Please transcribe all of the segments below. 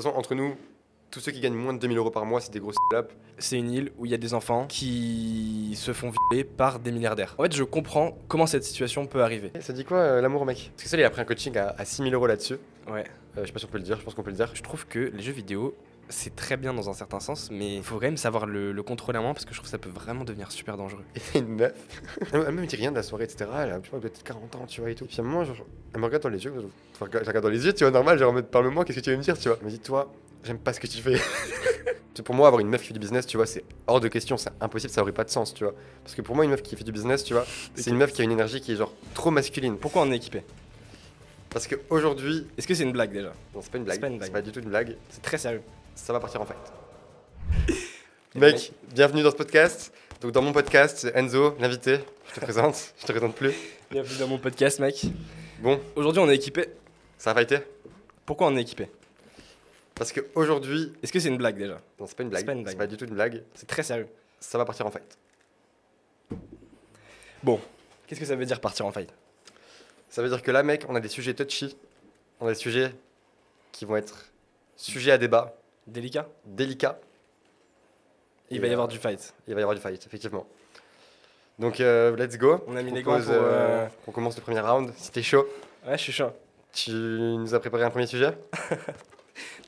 toute façon, entre nous, tous ceux qui gagnent moins de 2000 euros par mois, c'est des grosses salopes. C'est une île où il y a des enfants qui se font violer par des milliardaires. En fait, je comprends comment cette situation peut arriver. Ça dit quoi euh, l'amour, mec? Parce que ça, il a pris un coaching à, à 6000 euros là-dessus. Ouais. Euh, je sais pas si on peut le dire, je pense qu'on peut le dire. Je trouve que les jeux vidéo, c'est très bien dans un certain sens, mais il faut quand même savoir le, le contrôler à un moment parce que je trouve que ça peut vraiment devenir super dangereux. Et une meuf, elle me dit rien de la soirée, etc. Elle a, peut-être 40 ans, tu vois, et tout. Puis à un moment, genre, elle me regarde dans les yeux, je regarde dans les yeux, tu vois, normal, genre, parle-moi, qu'est-ce que tu veux me dire, tu vois. Elle me dit, toi, j'aime pas ce que tu fais. Pour moi, avoir une meuf qui fait du business, tu vois, c'est hors de question, c'est impossible, ça aurait pas de sens, tu vois. Parce que pour moi, une meuf qui fait du business, tu vois, c'est une meuf qui a une énergie qui est genre trop masculine. Pourquoi on est équipé? Parce qu'aujourd'hui, Est-ce que c'est une blague déjà? Non, c'est pas une blague, C'est pas une blague. c'est pas du tout une blague, C'est très sérieux. Ça va partir en fight. Mec, bienvenue dans ce podcast. Donc, dans mon podcast, Enzo, l'invité. Je te présente, je te présente plus. Bienvenue dans mon podcast, mec. Bon, Aujourd'hui, on est équipé. ça va fighter Pourquoi on est équipé? Parce qu'aujourd'hui, Est-ce que c'est une blague déjà? Non, c'est pas une blague, C'est pas une c'est blague. pas du tout une blague, C'est très sérieux. ça va partir en fight. Bon, qu'est-ce que ça veut dire partir en fight Ça veut dire que là, mec, on a des sujets touchy, on a des sujets qui vont être sujets à débat, Délicat délicats. Il Et, va y euh, avoir du fight. Il va y avoir du fight, effectivement. Donc, euh, let's go. On a mis les gants pour, euh, qu'on commence le premier round. Si t'es chaud, Ouais, je suis chaud. tu nous as préparé un premier sujet?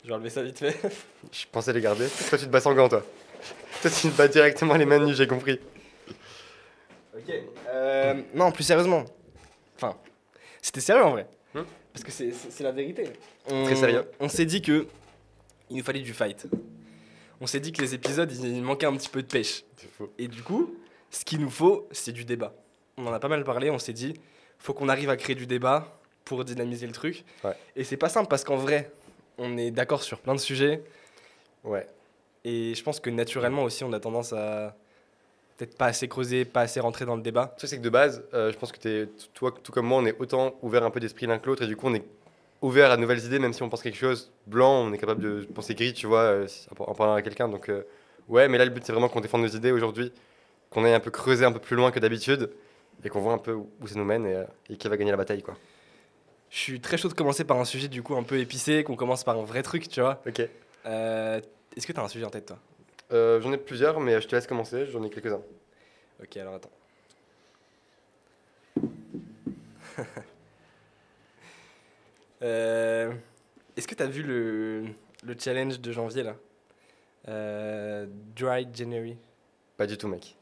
Je vais enlever ça vite fait. Je pensais les garder. Toi, tu te bats sans gants, toi. Toi, tu te bats directement les mains nues, j'ai compris. Ok. Euh, non, plus sérieusement. Enfin, c'était sérieux en vrai. Hmm? Parce que c'est- la vérité. On- Très sérieux. On s'est dit que il nous fallait du fight. On s'est dit que les épisodes, il, manquait un petit peu de pêche. Faux. Et du coup, ce qu'il nous faut, c'est du débat. On en a pas mal parlé, on s'est dit, faut qu'on arrive à créer du débat pour dynamiser le truc. Ouais. Et c'est pas simple parce qu'en vrai, on est d'accord sur plein de sujets. Ouais. Et je pense que naturellement aussi, on a tendance à peut-être pas assez creuser, pas assez rentrer dans le débat. Le truc, c'est que de base, euh, je pense que t'es, toi, tout comme moi, on est autant ouvert un peu d'esprit l'un que l'autre, et du coup, on est ouvert à de nouvelles idées, même si on pense quelque chose blanc, on est capable de penser gris, tu vois, euh, en parlant à quelqu'un. Donc, euh, ouais, mais là, le but, c'est vraiment qu'on défende nos idées aujourd'hui, qu'on aille un peu creuser un peu plus loin que d'habitude, et qu'on voit un peu où ça nous mène, et, euh, et qui va gagner la bataille, quoi. Je suis très chaud de commencer par un sujet du coup un peu épicé, qu'on commence par un vrai truc, tu vois. Ok. Euh, Est-ce que t'as un sujet en tête toi? Euh, j'en ai plusieurs, mais je te laisse commencer, j'en ai quelques-uns. Ok, alors attends. Euh, Est-ce que t'as vu le, le challenge de janvier là? Euh, Dry January. Pas du tout, mec.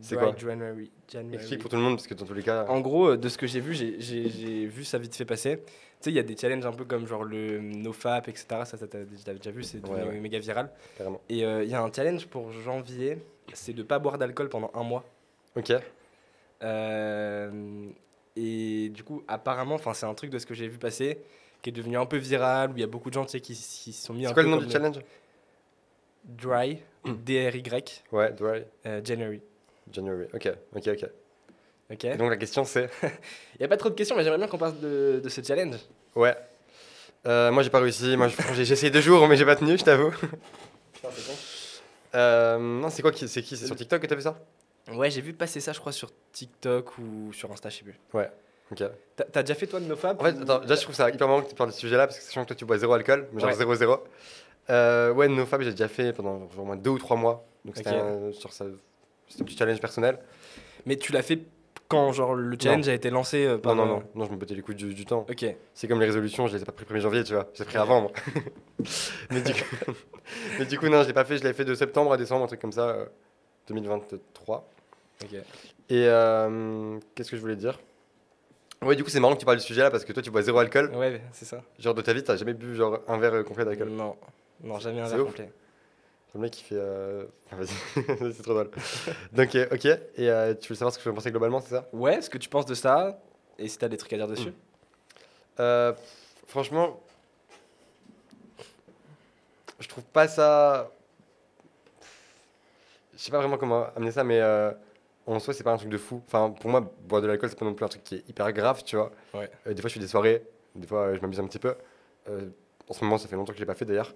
C'est quoi? January. January. Explique pour tout le monde, parce que dans tous les cas. En gros, euh, de ce que j'ai vu, j'ai- vu ça vite fait passer. Tu sais, il y a des challenges un peu comme genre le NoFap, etc. Ça, ça t'as t'as déjà vu, c'est Ouais, ouais. méga viral. Carrément. Et euh, il y a un challenge pour janvier, c'est de pas boire d'alcool pendant un mois. Ok. Euh, et du coup, apparemment, enfin, c'est un truc de ce que j'ai vu passer qui est devenu un peu viral où il y a beaucoup de gens tu sais, qui s'y sont mis un C'est quoi peu le nom du challenge? Dry, D-R-Y, Ouais, Dry euh, January. January. Ok, ok, ok. Ok. Et donc la question c'est. Il n'y a pas trop de questions, mais j'aimerais bien qu'on parle de, de ce challenge. Ouais. Euh, moi j'ai pas réussi. Moi j'ai essayé deux jours mais j'ai pas tenu, je t'avoue. Putain, c'est con. Euh, non, c'est quoi C'est qui? C'est sur TikTok que t'as vu ça? Ouais, j'ai vu passer ça, je crois, sur TikTok ou sur Insta, je sais plus. Ouais. Ok. T'as t'as déjà fait toi de NoFap En fait, ou- attends, déjà je trouve ça hyper marrant que tu parles de ce sujet-là parce que sachant que toi tu bois zéro alcool, mais genre Ouais. 0-0. Euh, ouais, NoFap j'ai déjà fait pendant genre au moins deux ou trois mois. Donc c'était Ok. un, ça- c'était un petit challenge personnel. Mais tu l'as fait quand genre le challenge a été lancé euh, par Non, non, euh, non, non, je me battais les couilles du, du temps. Ok. C'est comme les résolutions, je les ai pas pris le 1er janvier, tu vois. J'ai pris avant, moi. mais, du coup, mais du coup, non, je l'ai pas fait. Je l'ai fait de septembre à décembre, un truc comme ça, euh, 2023. Ok. Et euh, qu'est-ce que je voulais dire? Ouais, du coup, c'est marrant que tu parles du sujet là parce que toi, tu bois zéro alcool. Ouais, c'est ça. Genre, de ta vie, t'as jamais bu genre un verre euh, complet d'alcool? Non, non, jamais un verre ouf. complet. Le mec qui fait. euh, ah, Vas-y, c'est trop drôle. Donc, euh, ok. Et euh, tu veux savoir ce que je pensais globalement, c'est ça? Ouais, ce que tu penses de ça et si t'as des trucs à dire dessus. Euh, Franchement, je trouve pas ça. Je sais pas vraiment comment amener ça, mais euh, en soi, c'est pas un truc de fou. Enfin, pour moi, boire de l'alcool, c'est pas non plus un truc qui est hyper grave, tu vois. Ouais. Euh, des fois, je fais des soirées, des fois, euh, je m'amuse un petit peu. Euh, en ce moment, ça fait longtemps que je l'ai pas fait d'ailleurs,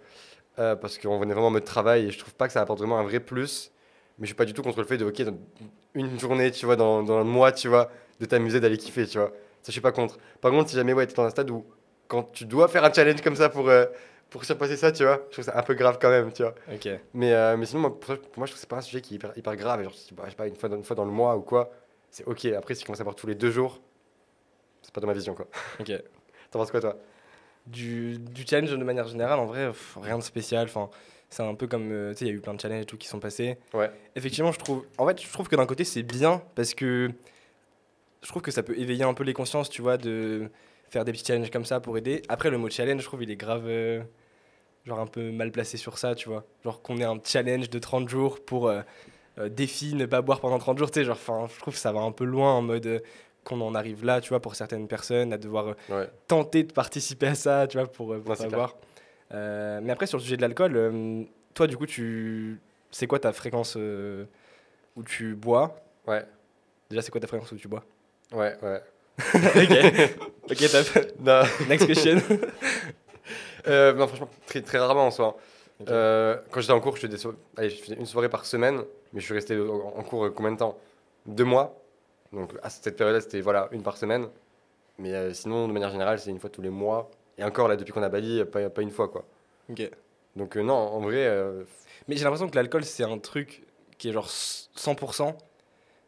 parce qu'on venait vraiment en mode travail et je trouve pas que ça apporte vraiment un vrai plus. Mais je suis pas du tout contre le fait de, ok, dans une journée, tu vois, dans, dans un mois, tu vois, de t'amuser, d'aller kiffer, tu vois. Ça, je suis pas contre. Par contre, si jamais, ouais, t'es dans un stade où, quand tu dois faire un challenge comme ça pour, pour surpasser ça, tu vois, je trouve ça un peu grave quand même, tu vois. Ok. Mais, euh, mais sinon, moi, pour, pour moi, je trouve que c'est pas un sujet qui est hyper, hyper grave. Genre, je sais pas, une fois, dans, une fois dans le mois ou quoi, c'est ok. Après, si tu commences à voir tous les deux jours, c'est pas dans ma vision, quoi. Ok. T'en penses quoi, toi? Du, du challenge de manière générale, en vrai, pff, rien de spécial. Enfin, c'est un peu comme, euh, tu sais, il y a eu plein de challenges et tout qui sont passés. Ouais. Effectivement, je trouve, en fait, je trouve que d'un côté, c'est bien parce que je trouve que ça peut éveiller un peu les consciences, tu vois, de faire des petits challenges comme ça pour aider. Après, le mot challenge, je trouve, il est grave, euh, genre un peu mal placé sur ça, tu vois. Genre qu'on ait un challenge de 30 jours pour euh, euh, défi ne pas boire pendant 30 jours, tu sais, genre, enfin, je trouve que ça va un peu loin en mode euh, qu'on en arrive là, tu vois, pour certaines personnes, à devoir euh, Ouais. tenter de participer à ça, tu vois, pour, pour clair. boire. Mais après, sur le sujet de l'alcool, toi, du coup, tu... c'est quoi ta fréquence où tu bois? Ouais. Déjà, c'est quoi ta fréquence où tu bois? Ouais, ouais. Ok, ok, top. Next question. euh, non, franchement, très, très rarement en soi. Ok. Euh, quand j'étais en cours, je faisais, des so- allez, je faisais une soirée par semaine, mais je suis resté en cours euh, combien de temps? Deux mois. Donc à cette période-là, c'était voilà, une par semaine. Mais euh, sinon, de manière générale, c'est une fois tous les mois. Et encore, là, depuis qu'on a Bali, pas, pas une fois, quoi. Ok. Donc non, en vrai, Mais j'ai l'impression que l'alcool, c'est un truc qui est genre 100%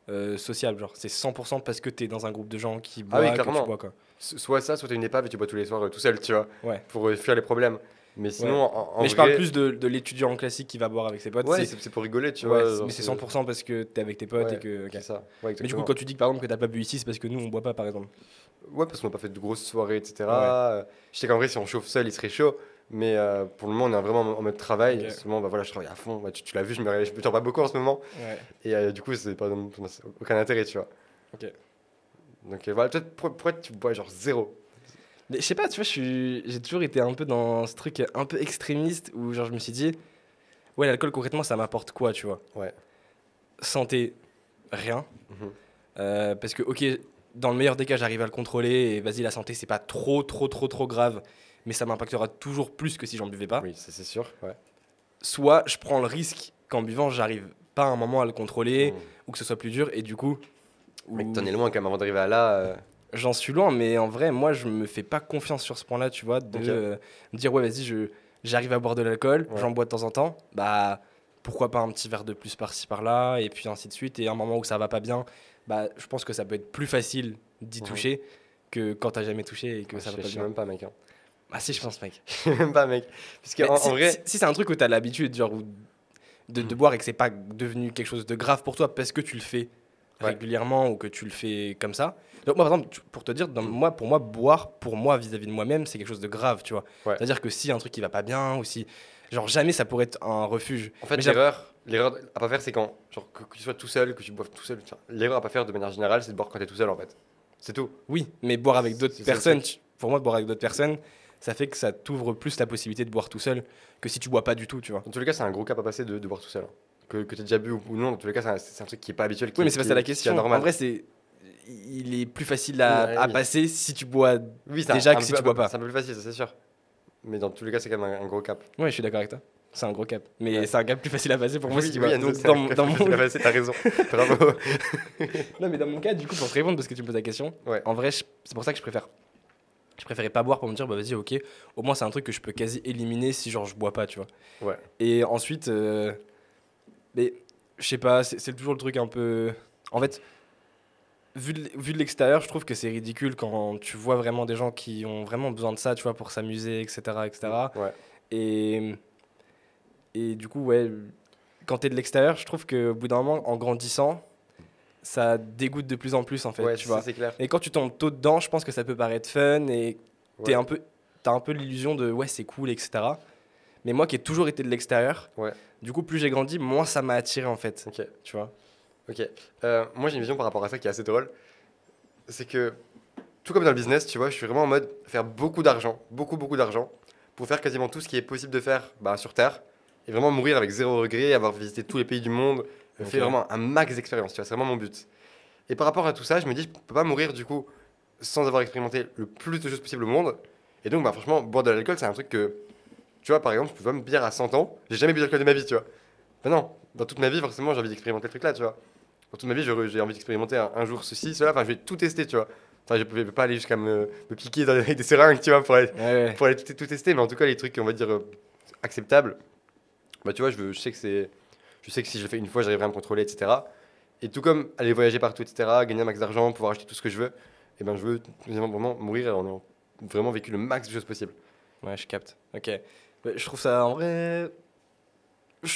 euh, sociable. Genre, c'est 100% parce que t'es dans un groupe de gens qui Ah oui, boivent, que tu clairement. bois, quoi. So- soit ça, soit t'as une épave et tu bois tous les soirs euh, tout seul, tu vois, Ouais. pour euh, fuir les problèmes. Mais sinon, en, en mais je vrai, parle plus de, de l'étudiant classique qui va boire avec ses potes. Ouais, c'est- pour rigoler, tu vois. genre, mais c'est 100% parce que t'es avec tes potes et que. ok. C'est ça. Mais du coup, quand tu dis que, par exemple que t'as pas bu ici, c'est parce que nous on boit pas, par exemple. Ouais, parce qu'on n'a pas fait de grosses soirées, etc. Euh, Je sais qu'en vrai, si on chauffe seul, il serait chaud. Mais euh, pour le moment, on est vraiment en mode travail. Ok. En ce moment, bah, voilà, je travaille à fond. Bah, tu tu l'as vu, je me réveille, je me pas beaucoup en ce moment. Ouais. Et euh, du coup, c'est pas aucun intérêt, tu vois. Ok. Donc euh, voilà, peut-être pour- pourquoi tu bois genre zéro Mais je sais pas, tu vois, j'ai toujours été un peu dans ce truc un peu extrémiste où genre je me suis dit, ouais, l'alcool concrètement ça m'apporte quoi, tu vois Ouais. Santé, rien. Mhm. Euh, parce que, ok, dans le meilleur des cas, j'arrive à le contrôler et vas-y, la santé c'est pas trop, trop, trop, trop grave, mais ça m'impactera toujours plus que si j'en buvais pas. Oui, c'est sûr. Ouais. Soit je prends le risque qu'en buvant, j'arrive pas à un moment à le contrôler Mmh. ou que ce soit plus dur et du coup. Mais ou- t'en es loin quand même avant d'arriver à là. euh, J'en suis loin, mais en vrai, moi, je me fais pas confiance sur ce point-là, tu vois, de euh, me dire, ouais, vas-y, je, j'arrive à boire de l'alcool, Ouais. j'en bois de temps en temps, bah, pourquoi pas un petit verre de plus par-ci, par-là, et puis ainsi de suite, et à un moment où ça va pas bien, bah, je pense que ça peut être plus facile d'y Mhm. toucher que quand t'as jamais touché et que je ça va pas je sais même pas, mec. hein. Ah si, je pense, mec. Je sais même pas, mec. Parce que en, si en vrai, si- si c'est un truc où t'as l'habitude, genre, où- de, de Mhm. boire et que c'est pas devenu quelque chose de grave pour toi parce que tu le fais Ouais. régulièrement ou que tu le fais comme ça. Donc moi, par exemple, pour te dire, dans, Mhm. moi, pour moi, boire, pour moi, vis-à-vis de moi-même, c'est quelque chose de grave, tu vois. Ouais. C'est-à-dire que si un truc qui va pas bien ou si... Genre, jamais ça pourrait être un refuge. en fait, l'erreur, l'erreur à pas faire, c'est quand, genre, que, que tu sois tout seul, que tu boives tout seul. L'erreur à pas faire de manière générale, c'est de boire quand t'es tout seul, en fait. C'est tout. Oui, mais boire avec d'autres personnes, tu- pour moi, boire avec d'autres personnes, ça fait que ça t'ouvre plus la possibilité de boire tout seul que si tu bois pas du tout, tu vois. Dans tous les cas, c'est un gros cap à passer de, de boire tout seul. Que, que tu déjà bu ou, ou non, dans tous les cas, c'est un, truc qui est pas habituel. Qui, Oui, mais c'est pas ça la question. normal. En vrai, c'est... Il est plus facile à, Ouais, à oui. passer si tu bois oui, déjà un- que un si peu- tu bois pas. C'est un peu plus facile, ça c'est sûr. Mais dans tous les cas, c'est quand même un, gros cap. Ouais, je suis d'accord avec toi. C'est un gros cap. Mais Ouais. c'est un cap plus facile à passer pour moi si tu nous, Donc, dans, un dans mon... t'as raison. Bravo. Non, mais dans mon cas, du coup, pour te répondre, parce que tu me poses la question, Ouais. en vrai, c'est pour ça que je préfère. Je préférais pas boire pour me dire, bah vas-y, ok, au moins c'est un truc que je peux quasi éliminer si genre je bois pas, tu vois. Ouais. Et ensuite, euh, mais je sais pas, c'est toujours le truc un peu. En fait, vu de, l'extérieur, je trouve que c'est ridicule quand tu vois vraiment des gens qui ont vraiment besoin de ça, tu vois, pour s'amuser, etc., etc. Ouais. Et, et du coup, ouais, quand t'es de l'extérieur, je trouve qu'au bout d'un moment, en grandissant, ça dégoûte de plus en plus, en fait, ouais, tu vois. clair. Et quand tu tombes tôt dedans, je pense que ça peut paraître fun et t'es Ouais. un peu, t'as un peu l'illusion de ouais, c'est cool, etc. Mais moi qui ai toujours été de l'extérieur, Ouais. du coup, plus j'ai grandi, moins ça m'a attiré, en fait, Ok. tu vois? Ok. Euh, moi, j'ai une vision par rapport à ça qui est assez drôle. C'est que, tout comme dans le business, tu vois, je suis vraiment en mode faire beaucoup d'argent, beaucoup, beaucoup d'argent, pour faire quasiment tout ce qui est possible de faire bah, sur Terre, et vraiment mourir avec zéro regret, avoir visité tous les pays du monde, faire vraiment un max d'expérience, tu vois, c'est vraiment mon but. Et par rapport à tout ça, je me dis, je peux pas mourir du coup sans avoir expérimenté le plus de choses possible au monde. Et donc, bah, franchement, boire de l'alcool, c'est un truc que, tu vois, par exemple, je peux pas me dire à 100 ans, j'ai jamais bu d'alcool de ma vie, tu vois. Ben non, dans toute ma vie, forcément, j'ai envie d'expérimenter le truc là, tu vois. Dans toute ma vie, j'ai envie d'expérimenter un, un jour ceci, cela, enfin, je vais tout tester, tu vois. Enfin, je pouvais pas aller jusqu'à me, me piquer dans, avec des seringues, tu vois, pour aller, Ouais, ouais. pour aller tout, tout tester, mais en tout cas, les trucs, on va dire, euh, acceptables, bah, tu vois, je, veux- je sais que c'est. Je sais que si je le fais une fois, j'arriverai à me contrôler, etc. Et tout comme aller voyager partout, etc., gagner un max d'argent, pouvoir acheter tout ce que je veux, et ben je veux vraiment vraiment mourir en ayant vraiment vécu le max de choses possibles. Ouais, je capte. Ok. Ouais, Je trouve ça en vrai.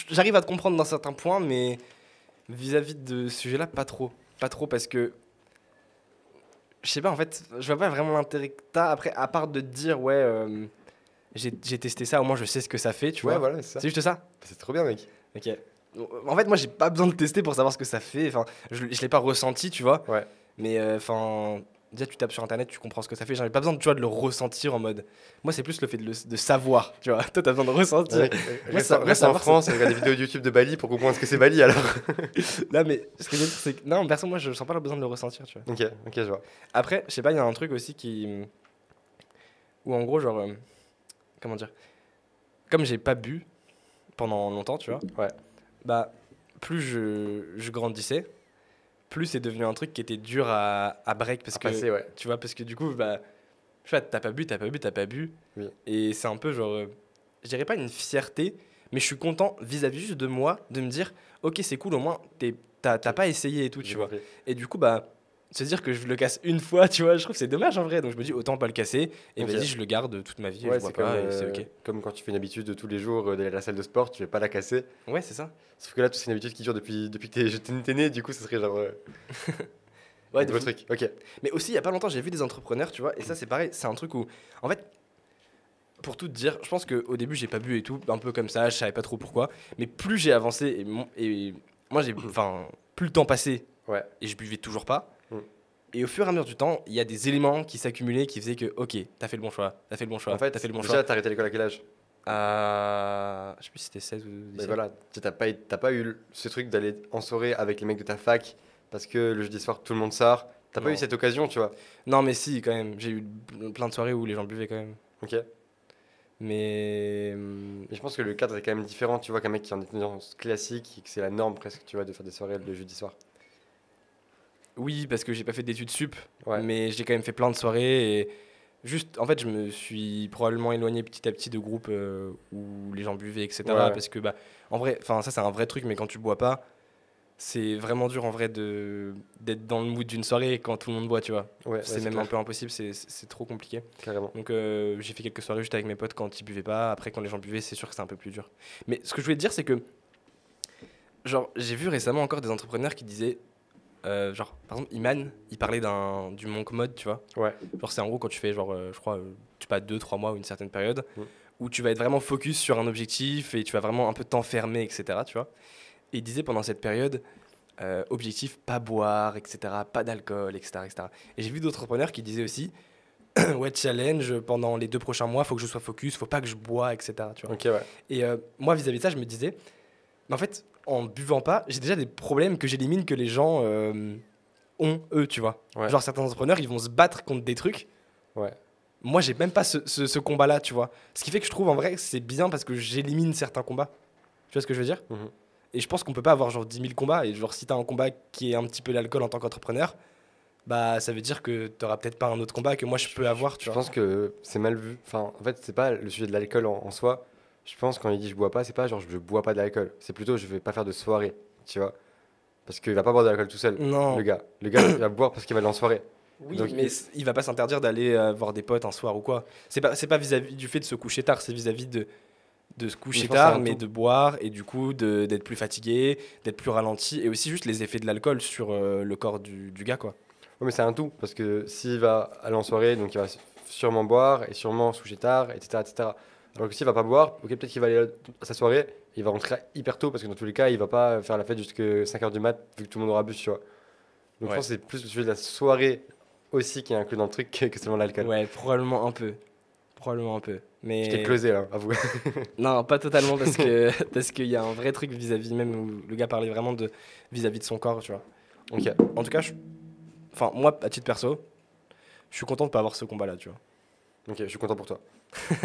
J'arrive à te comprendre dans certains points, mais vis-à-vis de ce sujet-là, pas trop. Pas trop parce que. Je sais pas, en fait, je vois pas vraiment l'intérêt que t'as. Après, à part de te dire, ouais, euh, j'ai testé ça, au moins je sais ce que ça fait, tu ouais, vois. voilà, c'est ça. C'est juste ça C'est trop bien, mec. Ok. En fait, moi, j'ai pas besoin de tester pour savoir ce que ça fait. Enfin, je, je l'ai pas ressenti, tu vois. Ouais. Mais euh, enfin, déjà, tu tapes sur internet, tu comprends ce que ça fait. J'en ai pas besoin, tu vois, de le ressentir en mode. Moi, c'est plus le fait de, le- de savoir, tu vois. Toi, t'as besoin de ressentir. Ouais, Moi, reste ça- en- moi, reste ça en marche, France et regarde des vidéos YouTube de Bali pour comprendre ce que c'est Bali alors. Là, mais ce que je veux dire, c'est que non, perso, moi, je sens pas le besoin de le ressentir, tu vois. ok, ok, je vois. Après, je sais pas, il y a un truc aussi qui. Où en gros, genre. euh, Comment dire Comme j'ai pas bu pendant longtemps, tu vois. Ouais. Bah, plus je, je grandissais, plus c'est devenu un truc qui était dur à, à break parce À que. passer, ouais. Tu vois, parce que du coup, bah. Sais pas, t'as pas bu, t'as pas bu, t'as pas bu. Oui. Et c'est un peu genre. euh, Je dirais pas une fierté, mais je suis content vis-à-vis juste de moi de me dire, ok, c'est cool, au moins, t'as t'as pas essayé et tout, tu vois. Et du coup, bah, se dire que je le casse une fois, tu vois, je trouve que c'est dommage en vrai. Donc je me dis, autant pas le casser. Et vas-y, je le garde toute ma vie. Ouais, je bois c'est pas, euh, ok. comme quand tu fais une habitude de tous les jours euh, d'aller à la salle de sport, tu vais pas la casser. Ouais, c'est ça. Sauf que là, c'est une habitude qui dure depuis, depuis que t'es- né, du coup, ce serait genre. euh, Ouais, un de gros fou. truc. Ok. Mais aussi, il y a pas longtemps, j'ai vu des entrepreneurs, tu vois, et ça, c'est pareil. C'est un truc où, en fait, pour tout te dire, je pense qu'au début, j'ai pas bu et tout, un peu comme ça, je savais pas trop pourquoi. Mais plus j'ai avancé, et, mon- et moi, j'ai. Enfin, plus le temps passait, Ouais. et je buvais toujours pas. Et au fur et à mesure du temps, il y a des éléments qui s'accumulaient qui faisaient que, ok, t'as fait le bon choix, t'as fait le bon choix, En fait, t'as fait le bon déjà, choix. t'as arrêté l'école à quel âge? À. Je sais plus si c'était 16 ou 17. Mais voilà, t'as pas, t'as pas eu ce truc d'aller en soirée avec les mecs de ta fac parce que le jeudi soir tout le monde sort. T'as pas eu cette occasion, tu vois? Non, mais si, quand même. J'ai eu plein de soirées où les gens buvaient quand même. Ok. Mais. Mais je pense que le cadre est quand même différent, tu vois, qu'un mec qui est en étudiance classique et que c'est la norme presque, tu vois, de faire des soirées le jeudi soir. Oui, parce que j'ai pas fait d'études sup, Ouais. mais j'ai quand même fait plein de soirées et juste, en fait, je me suis probablement éloigné petit à petit de groupes euh, où les gens buvaient, etc. Ouais. Parce que, bah, en vrai, enfin, ça c'est un vrai truc, mais quand tu bois pas, c'est vraiment dur en vrai d'être dans le mood d'une soirée quand tout le monde boit, tu vois. Ouais, c'est même clair, un peu impossible, c'est trop compliqué. carrément. Donc euh, j'ai fait quelques soirées juste avec mes potes quand ils buvaient pas. Après, quand les gens buvaient, c'est sûr que c'est un peu plus dur. Mais ce que je voulais te dire, c'est que, genre, j'ai vu récemment encore des entrepreneurs qui disaient, euh, genre, par exemple, Iman, il parlait d'un du monk mode, tu vois. Ouais. Genre, c'est en gros quand tu fais, genre, euh, je crois, euh, tu pas deux, trois mois ou une certaine période, Mm. où tu vas être vraiment focus sur un objectif et tu vas vraiment un peu t'enfermer, etc. Tu vois. Et il disait pendant cette période, euh, objectif, pas boire, etc., pas d'alcool, etc., etc. Et j'ai vu d'autres entrepreneurs qui disaient aussi, ouais, challenge, pendant les deux prochains mois, faut que je sois focus, faut pas que je bois, etc. Tu vois. Ouais. Et moi, vis-à-vis de ça, je me disais, mais en fait, en buvant pas, j'ai déjà des problèmes que j'élimine que les gens euh, ont, eux, tu vois. Ouais. Genre, certains entrepreneurs, ils vont se battre contre des trucs. Ouais. Moi, j'ai même pas ce, ce- ce combat-là, tu vois. Ce qui fait que je trouve, en vrai, que c'est bien parce que j'élimine certains combats. Tu vois ce que je veux dire? Mhm. Et je pense qu'on peut pas avoir genre 10 000 combats. Et genre, si t'as un combat qui est un petit peu l'alcool en tant qu'entrepreneur, bah ça veut dire que t'auras peut-être pas un autre combat que moi je peux avoir, tu Je vois. pense que c'est mal vu. Enfin, en fait, c'est pas le sujet de l'alcool en, en soi. Je pense quand il dit je bois pas, c'est pas genre je bois pas d'alcool. C'est plutôt je vais pas faire de soirée, tu vois. Parce qu'il va pas boire de l'alcool tout seul, Non. le gars. Le gars, il va boire parce qu'il va aller en soirée. Oui, Donc, mais il- il va pas s'interdire d'aller euh, voir des potes un soir ou quoi. C'est pas c'est pas vis-à-vis du fait de se coucher tard, c'est vis-à-vis de de se coucher tard, mais de boire et du coup de- d'être plus fatigué, d'être plus ralenti et aussi juste les effets de l'alcool sur euh, le corps du, du gars quoi. Ouais, mais c'est un tout. Parce que s'il va aller en soirée, donc il va sûrement boire et sûrement se coucher tard, etc. etc. Alors que s'il va pas boire, ok, peut-être qu'il va aller à sa soirée, il va rentrer hyper tôt parce que dans tous les cas, il va pas faire la fête jusqu'à 5h du mat vu que tout le monde aura bu, tu vois. Donc Ouais. je pense que c'est plus le sujet de la soirée aussi qui est inclus dans le truc que seulement l'alcool. Ouais, probablement un peu. Probablement un peu. Mais Je t'ai closé là, avoue. Non, pas totalement parce que parce qu'il y a un vrai truc vis-à-vis même où le gars parlait vraiment de vis-à-vis de son corps, tu vois. ok. En tout cas, je- enfin moi à titre perso, je suis content de pas avoir ce combat là, tu vois. Ok, je suis content pour toi.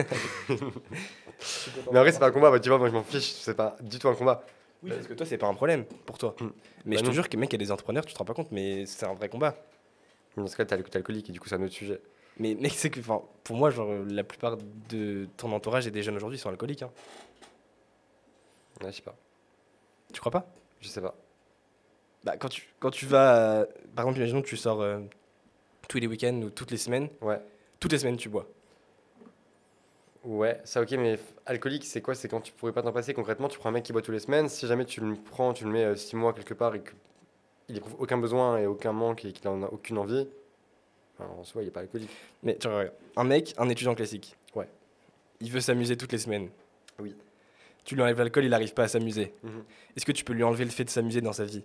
Mais en vrai, c'est pas un combat, bah, tu vois, moi je m'en fiche, c'est pas du tout un combat. Oui, parce que toi c'est pas un problème pour toi. Mm. Mais Bah je te non. jure que mec, il y a des entrepreneurs, tu te rends pas compte, mais c'est un vrai combat. Mais Dans ce cas, t'es al- t'es alcoolique et du coup, c'est un autre sujet. Mais mec, c'est que, pour moi, genre, la plupart de ton entourage et des jeunes aujourd'hui sont alcooliques. Hein. Ouais, je sais pas. Tu crois pas? Je sais pas. Bah, quand tu, quand tu vas. euh, par exemple, imaginons que tu sors euh, tous les week-ends ou toutes les semaines. Ouais. Toutes les semaines, tu bois. Ouais, ça ok, mais alcoolique, c'est quoi? C'est quand tu pourrais pas t'en passer concrètement, tu prends un mec qui boit tous les semaines, si jamais tu le prends, tu le mets 6 mois quelque part et qu'il éprouve aucun besoin et aucun manque et qu'il en a aucune envie, en soi, il est pas alcoolique. Mais tu regardes, un mec, un étudiant classique. Ouais. Il veut s'amuser toutes les semaines. Oui. Tu lui enlèves l'alcool, il n'arrive pas à s'amuser. Mhm. Est-ce que tu peux lui enlever le fait de s'amuser dans sa vie?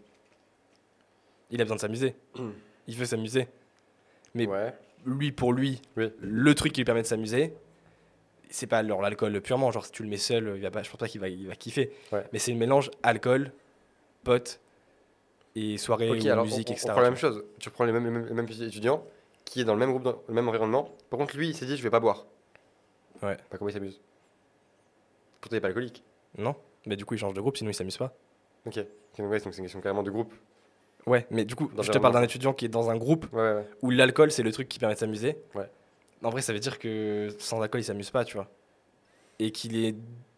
Il a besoin de s'amuser. Il veut s'amuser. Mais Ouais. lui, pour lui, Oui. le truc qui lui permet de s'amuser, c'est pas alors l'alcool purement. Genre, si tu le mets seul, il va pas, je pense pas qu'il va, il va kiffer. Ouais. Mais c'est le mélange alcool, potes et soirée Ok, ou alors musique, on, on etc. prend la même chose. Tu prends les mêmes, les mêmes, les mêmes étudiants qui est dans le même groupe, dans le même environnement. Par contre, lui, il s'est dit, je vais pas boire. Ouais. Pas comment il s'amuse. Pourtant, il est pas alcoolique. Non Mais du coup, il change de groupe, sinon il s'amuse pas. Ok. Donc c'est une question carrément de groupe. Ouais, mais du coup, je te parle d'un étudiant qui est dans un groupe Ouais, ouais, ouais. où l'alcool c'est le truc qui permet de s'amuser. Ouais. En vrai, ça veut dire que sans alcool il s'amuse pas, tu vois. Et qu'il est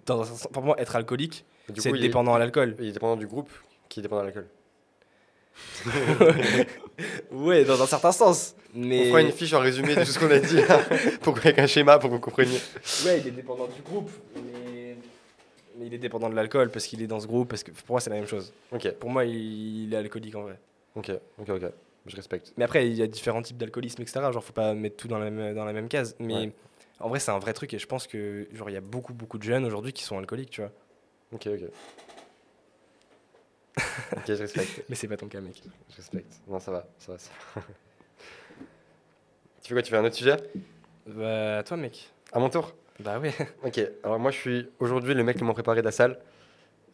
dans un sens- pour moi être alcoolique, c'est être est- dépendant à l'alcool. Il est dépendant du groupe qui est dépendant de l'alcool. ouais, dans un certain sens. Mais On fera une fiche en résumé de tout ce qu'on a dit là, pour, avec un schéma pour que vous compreniez. ouais, il est dépendant du groupe, mais mais il est dépendant de l'alcool parce qu'il est dans ce groupe parce que pour moi c'est la même chose. Ok, Pour moi, il, il est alcoolique en vrai. ok, ok, ok. Je respecte. Mais après, il y a différents types d'alcoolisme, etc. Genre, faut pas mettre tout dans la même, dans la même case. Mais Ouais. en vrai, c'est un vrai truc et je pense que genre il y a beaucoup beaucoup de jeunes aujourd'hui qui sont alcooliques, tu vois. Ok, ok. ok, je respecte. Mais c'est pas ton cas, mec. Je respecte. Non, ça va, ça va, ça va. tu fais quoi Tu fais un autre sujet? Bah, toi, mec. À mon tour? Bah ouais. Ok, alors moi je suis aujourd'hui le mec qui m'a préparé de la salle.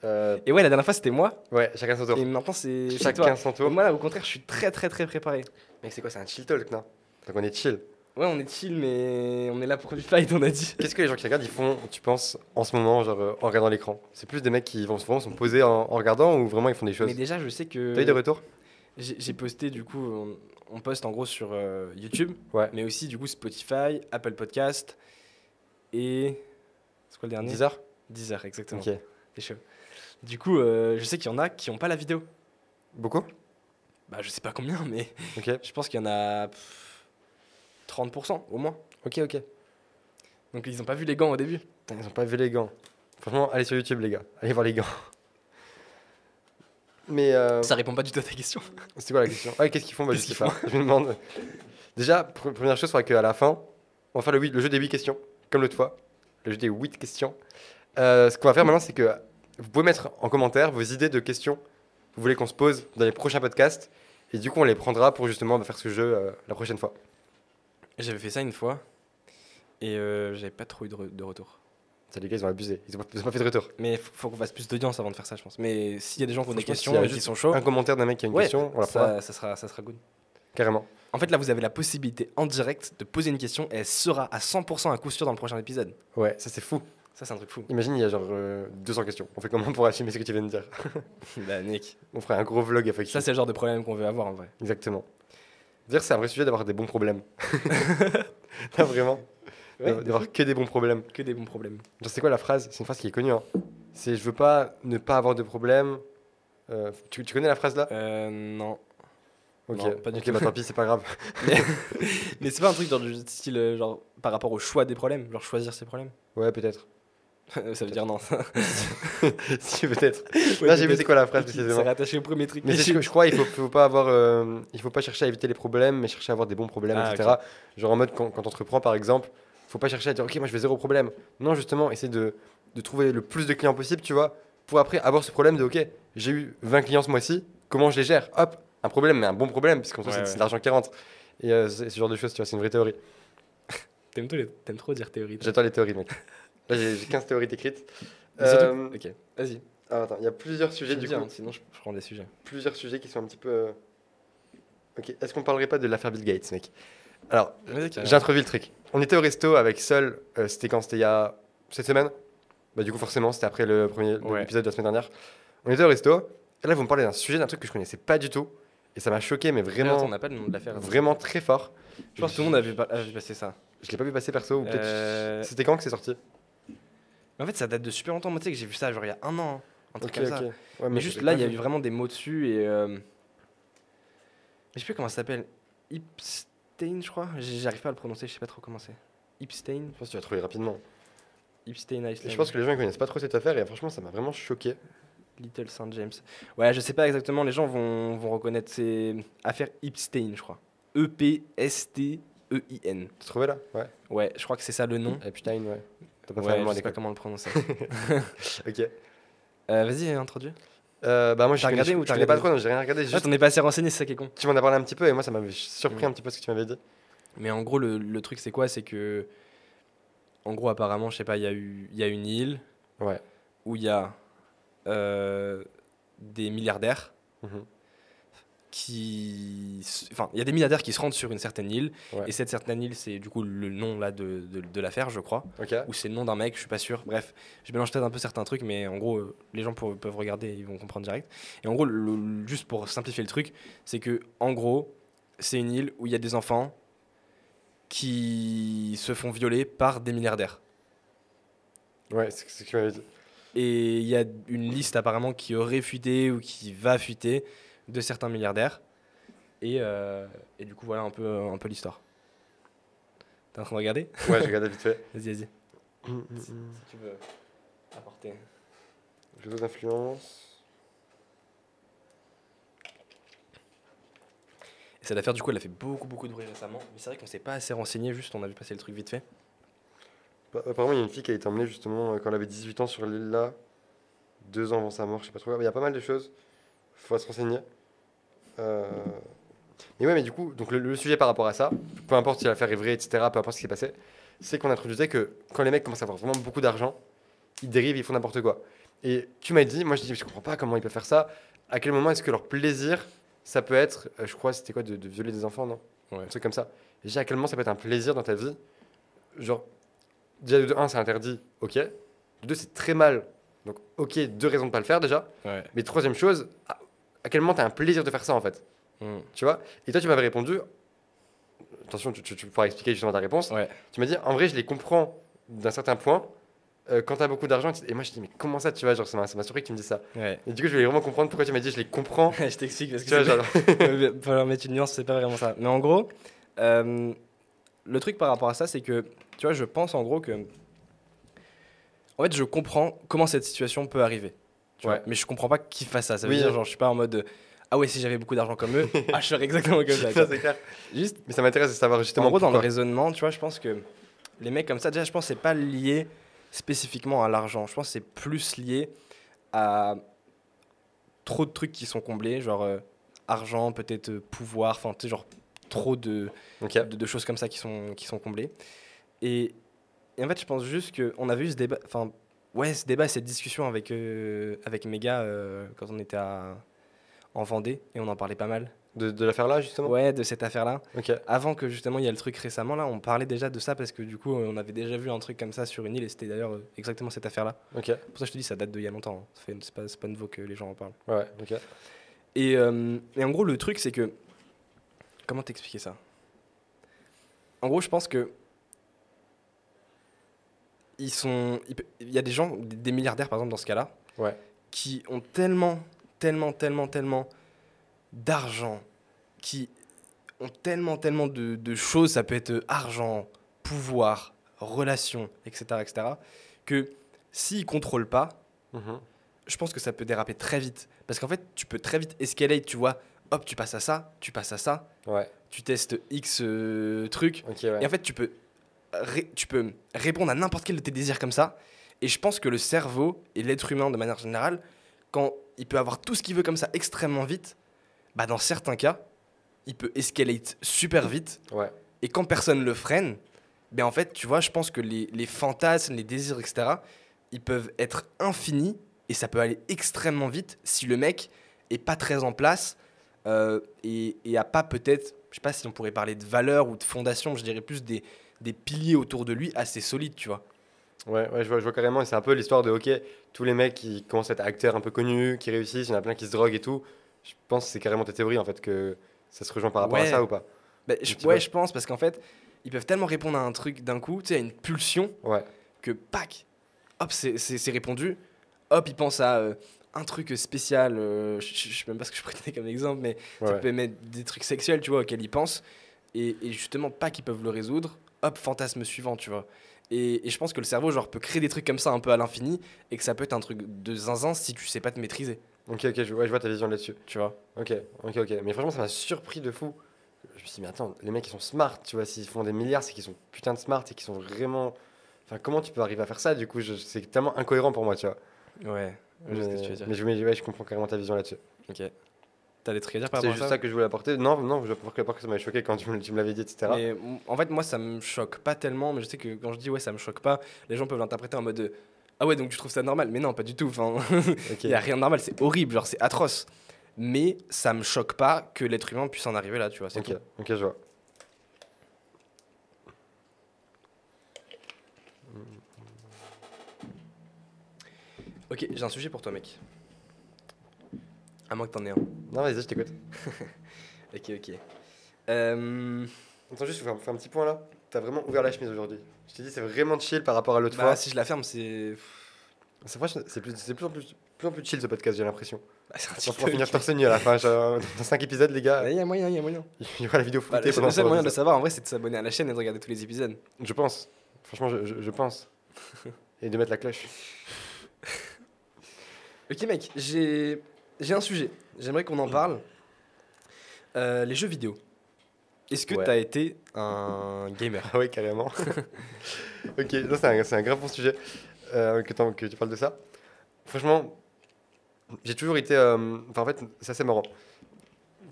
Euh, Et ouais, la dernière fois, c'était moi. ouais, chacun son tour. Et maintenant, c'est Chacun son Et tour. moi, là, au contraire, je suis très, très, très préparé. Mec, c'est quoi C'est un chill talk, non? Donc on est chill. Ouais, on est chill, mais on est là pour du fight, on a dit. Qu'est-ce que les gens qui regardent, ils font, tu penses, en ce moment, genre euh, en regardant l'écran? C'est plus des mecs qui vont vraiment sont posés en, en regardant ou vraiment ils font des choses? Mais déjà, je sais que. T'as eu des retours? J'ai posté, du coup, on, on poste en gros sur euh, YouTube, Ouais. mais aussi, du coup, Spotify, Apple Podcast et. C'est quoi le dernier? 10 heures Deezer, exactement. Ok. C'est chaud. Du coup, euh, je sais qu'il y en a qui n'ont pas la vidéo. Beaucoup? Bah, je sais pas combien, mais Ok. je pense qu'il y en a pff, 30% au moins. Ok, ok. Donc, ils n'ont pas vu les gants au début. Ils ont pas vu les gants. Franchement, allez sur YouTube, les gars. Allez voir les gants. Mais euh, Ça répond pas du tout à ta question. c'est quoi la question? Ouais, qu'est-ce qu'ils font? Bah, Je Qu'est-ce sais qu'ils pas. Je me demande. Déjà, pr- première chose, il faudra qu'à la fin, on va faire le jeu des 8 questions, comme l'autre fois. Le jeu des 8 questions. Euh, ce qu'on va faire maintenant, c'est que vous pouvez mettre en commentaire vos idées de questions que vous voulez qu'on se pose dans les prochains podcasts. Et du coup, on les prendra pour justement faire ce jeu euh, la prochaine fois. J'avais fait ça une fois et euh, j'avais pas trop eu de, re- de retour. Ça, les gars, ils ont abusé. Ils ont pas, ils ont pas fait de retour. Mais faut, faut qu'on fasse plus d'audience avant de faire ça, je pense. Mais s'il y a des gens qui ont des questions et qui sont chauds, Un commentaire d'un mec qui a une ouais, question, on la prendra ça, ça sera, ça sera good. carrément. En fait, là, vous avez la possibilité en direct de poser une question et elle sera à 100% à coup sûr dans le prochain épisode. Ouais, ça c'est fou. Ça, c'est un truc fou. Imagine, il y a genre euh, 200 questions. On fait comment pour assumer ce que tu viens de dire bah, Nick. On ferait un gros vlog avec Ça, c'est le genre de problème qu'on veut avoir en vrai. Exactement. Dire c'est un vrai sujet d'avoir des bons problèmes. non, vraiment. D'avoir- D'avoir que des bons problèmes. que des bons problèmes. Genre, c'est quoi la phrase? C'est une phrase qui est connue. Hein. C'est je veux pas ne pas avoir de problème. Euh, tu, tu connais la phrase là? Euh, non. Ok, non, pas du ok, tout. bah tant pis, c'est pas grave. Mais c'est pas un truc genre style, euh, genre, par rapport au choix des problèmes, genre choisir ses problèmes? Ouais, peut-être. Ça veut dire non. si, peut-être. Ouais, Là, j'ai vu c'est quoi la phrase C'est précisément. rattaché au premier truc. Mais c'est ce que je crois, il faut, faut pas avoir, euh, il faut pas chercher à éviter les problèmes, mais chercher à avoir des bons problèmes, Ah, etc. Genre en mode quand, quand on entreprend par exemple, faut pas chercher à dire ok moi je vais zéro problème. Non justement, essayer de, de trouver le plus de clients possible, tu vois, pour après avoir ce problème de ok j'ai eu 20 clients ce mois-ci, comment je les gère? Hop, un problème mais un bon problème puisqu'en soi Ouais, c'est ouais. c'est de l'argent qui rentre. Et euh, c'est ce genre de choses, tu vois, c'est une vraie théorie. T'aimes trop, les- t'aimes trop dire théorie. toi. J'attends les théories mec. Là j'ai j'ai 15 théories écrites. Mais surtout- Euh, Ok, vas-y. ah, attends, il y a plusieurs sujets du coup. hein, sinon je, prends des sujets. plusieurs sujets qui sont un petit peu. euh, Ok, est-ce qu'on parlerait pas de l'affaire Bill Gates, mec? Alors, j'ai introduit le truc. On était au resto avec Sol, euh, c'était quand? C'était il y a cette semaine? Bah, du coup, forcément, c'était après le premier Ouais. épisode de la semaine dernière. On était au resto, et là, vous me parlez d'un sujet, d'un truc que je connaissais pas du tout. Et ça m'a choqué, mais Vraiment, on n'a pas le nom de l'affaire. vraiment très fort. Je pense que tout le monde a vu, pas- a vu passer ça. Je l'ai pas vu passer perso, ou peut-être. Euh, C'était quand que c'est sorti? Mais en fait, ça date de super longtemps. Moi, tu sais que j'ai vu ça genre il y a un an, hein, un truc Ok, comme ça. ok. Ouais, Mais juste là, il y a eu vraiment des mots dessus et. euh, Je sais plus comment ça s'appelle. Ipstein, je crois. J'arrive pas à le prononcer, je sais pas trop comment c'est. Ipstein? Je pense que tu vas trouver rapidement. Ipstein Island. je pense que les gens ils connaissent pas trop cette affaire et franchement ça m'a vraiment choqué. Little St. James. Ouais, je sais pas exactement, les gens vont, vont reconnaître. C'est affaire Epstein, je crois. E E-P-S-T-E-I-N. Tu trouvé là? Ouais. Ouais, je crois que c'est ça le nom. Epstein, ouais. T'as pas Ouais, je sais pas comment le prononcer. Ok. Euh, Vas-y, introduis. Euh, bah moi connais, regardé ou t'as connais pas regardé trop, non, j'ai rien regardé. Ah, Juste, t'en es pas assez renseigné, c'est ça qui est con. tu m'en as parlé un petit peu et moi ça m'avait surpris Mm. un petit peu ce que tu m'avais dit. Mais en gros, le, le truc, c'est quoi? C'est que. En gros, apparemment, je sais pas, il y, a eu- il y a une île Ouais. où il y a euh, des milliardaires Mhm. Qui. Enfin, il y a des milliardaires qui se rendent sur une certaine île. Ouais. Et cette certaine île, c'est du coup le nom là de, de, de l'affaire, je crois. Ou c'est le nom d'un mec, je suis pas sûr. Bref, je mélange peut-être un peu certains trucs, mais en gros, euh, les gens pour- peuvent regarder, ils vont comprendre direct. Et en gros, le- juste pour simplifier le truc, c'est que en gros, c'est une île où il y a des enfants qui se font violer par des milliardaires. Ouais, c'est c'est ce que tu m'avais dit. Et il y a une liste apparemment qui aurait fuité ou qui va fuiter de certains milliardaires. Et, euh, et du coup, voilà un peu, un peu l'histoire. T'es en train de regarder? Ouais, j'ai regardé vite fait. Vas-y, vas-y. Si tu veux apporter. Réseau d'influence. Et cette affaire, du coup, elle a fait beaucoup, beaucoup de bruit récemment. Mais c'est vrai qu'on s'est pas assez renseigné, juste on a vu passer le truc vite fait. Bah, apparemment, il y a une fille qui a été emmenée justement euh, quand elle avait 18 ans sur l'île là, deux ans avant sa mort, je sais pas trop. Il y a pas mal de choses. Faut se renseigner. Euh, Mais ouais, mais du coup, donc le, le sujet par rapport à ça, peu importe si l'affaire est vraie, etc., peu importe ce qui s'est passé, c'est qu'on introduisait que quand les mecs commencent à avoir vraiment beaucoup d'argent, ils dérivent, ils font n'importe quoi. Et tu m'as dit, moi je dis, je comprends pas comment ils peuvent faire ça. À quel moment est-ce que leur plaisir, ça peut être, euh, je crois, c'était quoi, de, de violer des enfants, non? Ouais. Un truc comme ça. Et je dis, à quel moment ça peut être un plaisir dans ta vie? Genre, déjà de 1, c'est interdit, ok. De 2, c'est très mal. Donc, ok, deux raisons de pas le faire déjà. Ouais. Mais troisième chose, à, quel moment tu as un plaisir de faire ça en fait Mm. Tu vois? Et toi, tu m'avais répondu. Attention, tu, tu- tu pourras expliquer justement ta réponse. Ouais. Tu m'as dit, en vrai, je les comprends d'un certain point. euh, quand tu as beaucoup d'argent, et moi je dis, mais comment ça, tu vois? Genre, ça m'a surpris que tu me dises ça. Ouais. Et du coup, je voulais vraiment comprendre pourquoi tu m'as dit, je les comprends. je t'explique parce tu vois, que genre, Il va falloir mettre une nuance, c'est pas vraiment ça. Mais en gros, euh, le truc par rapport à ça, c'est que, tu vois, je pense en gros que. En fait, je comprends comment cette situation peut arriver. Tu Ouais. vois, mais je comprends pas qui fasse ça. Ça veut Oui. dire, genre, je suis pas en mode. Ah ouais, si j'avais beaucoup d'argent comme eux, ah, je serais exactement comme ça. ça, quoi. c'est clair. Juste, Mais ça m'intéresse de savoir justement. en gros, dans le raisonnement, tu vois, je pense que les mecs comme ça, déjà, je pense que c'est pas lié spécifiquement à l'argent. Je pense que c'est plus lié à trop de trucs qui sont comblés, genre euh, argent, peut-être euh, pouvoir, enfin, tu sais, genre trop de, de, de choses comme ça qui sont, qui sont comblées. Et, et en fait, je pense juste qu'on avait eu ce débat, enfin, ouais, ce débat, cette discussion avec, euh, avec Méga euh, quand on était à, en Vendée et on en parlait pas mal. De, de l'affaire là, justement? Ouais, de cette affaire-là. Ok. Avant que justement il y a le truc récemment, là, on parlait déjà de ça parce que du coup, on avait déjà vu un truc comme ça sur une île et c'était d'ailleurs euh, exactement cette affaire-là. Ok. Pour ça, je te dis, ça date d'il y a longtemps. hein. C'est pas, pas nouveau que les gens en parlent. Ouais, ok. Et, euh, et en gros, le truc, c'est que. Comment t'expliquer ça? En gros, je pense que. Ils sont. Il y a des gens, des milliardaires par exemple, dans ce cas-là, Ouais. qui ont tellement, tellement, tellement, tellement d'argent, qui ont tellement, tellement de, de choses, ça peut être argent, pouvoir, relations, etc., etc., que s'ils contrôlent pas, Mhm. je pense que ça peut déraper très vite. Parce qu'en fait, tu peux très vite escalate, tu vois. Hop, tu passes à ça, tu passes à ça, Ouais. tu testes X euh, trucs. Ouais. Et en fait, tu peux, tu peux répondre à n'importe quel de tes désirs comme ça. Et je pense que le cerveau et l'être humain, de manière générale, quand il peut avoir tout ce qu'il veut comme ça extrêmement vite, bah dans certains cas, il peut escalate super vite. Ouais. Et quand personne le freine, ben en fait, tu vois, je pense que les, les fantasmes, les désirs, etc., ils peuvent être infinis et ça peut aller extrêmement vite si le mec est pas très en place euh, et, et a pas peut-être, je sais pas si on pourrait parler de valeur ou de fondation, je dirais plus des, des piliers autour de lui assez solides, tu vois. Ouais, ouais, je vois, je vois carrément. Et c'est un peu l'histoire de, ok, tous les mecs qui commencent à être acteurs un peu connus, qui réussissent, il y en a plein qui se droguent et tout. Je pense que c'est carrément ta théorie en fait que ça se rejoint par rapport à ça ou pas Bah, je- ouais, peu. je pense, parce qu'en fait, ils peuvent tellement répondre à un truc d'un coup, tu sais, à une pulsion, Ouais. que pac, hop, c'est- répondu. Hop, ils pensent à euh, un truc spécial. euh, je sais même pas ce que je donner comme exemple, mais Ouais, ça peut mettre des trucs sexuels, tu vois, auxquels ils pensent. Et, et justement, pas qu'ils peuvent le résoudre. Hop, fantasme suivant, tu vois. Et, et je pense que le cerveau, genre, peut créer des trucs comme ça un peu à l'infini et que ça peut être un truc de zinzin si tu sais pas te maîtriser, Ok, ok, je, ouais, je vois ta vision là-dessus. tu vois. Ok, ok, ok. Mais franchement, ça m'a surpris de fou. Je me suis dit, mais attends, les mecs, ils sont smart, tu vois. S'ils font des milliards, c'est qu'ils sont putain de smart et qu'ils sont vraiment. Enfin, comment tu peux arriver à faire ça Du coup, c'est tellement incohérent pour moi, tu vois. Ouais, je sais ce que tu veux dire. mais je, mais ouais, je comprends carrément ta vision là-dessus. Ok. T'as des trucs à dire par C'est rapport à juste ça que je voulais apporter. Non, non, je parce que ça m'avait choqué quand tu me, l'avais dit, etc. Mais en fait, moi, ça me choque pas tellement, mais je sais que quand je dis ouais, ça me choque pas, les gens peuvent l'interpréter en mode de, ah ouais, donc tu trouves ça normal. Mais non, pas du tout. Enfin, il y a rien de normal, c'est horrible, genre c'est atroce. Mais ça me choque pas que l'être humain puisse en arriver là, tu vois. Ok, ok, je vois. Ok, j'ai un sujet pour toi, mec. À moins que t'en aies un. Non, vas-y, je t'écoute. Ok, ok. Euh, Attends, juste, faut faire, faire un petit point là. T'as vraiment ouvert la chemise aujourd'hui. Je t'ai dit, c'est vraiment chill par rapport à l'autre bah, fois. si je la ferme, c'est. C'est vrai, c'est plus, en plus, plus en plus chill ce podcast, j'ai l'impression. Bah, c'est un On va TikTok. pouvoir finir torse nu à la fin. genre, Dans 5 épisodes, les gars, Il y a moyen, il y a moyen. il y aura la vidéo Bah, floutée le seul- moyen de savoir, en vrai, c'est de s'abonner à la chaîne et de regarder tous les épisodes. Je pense. Franchement, je, je- je pense. Et de mettre la cloche. Ok mec, j'ai j'ai un sujet. J'aimerais qu'on en parle. Euh, les jeux vidéo. Est-ce que Ouais. t'as été un gamer? Ah ouais, carrément. ok, non, c'est un, c'est un grave bon sujet euh, que, t'en- que tu parles de ça. Franchement, j'ai toujours été. euh, Enfin, en fait, c'est assez marrant.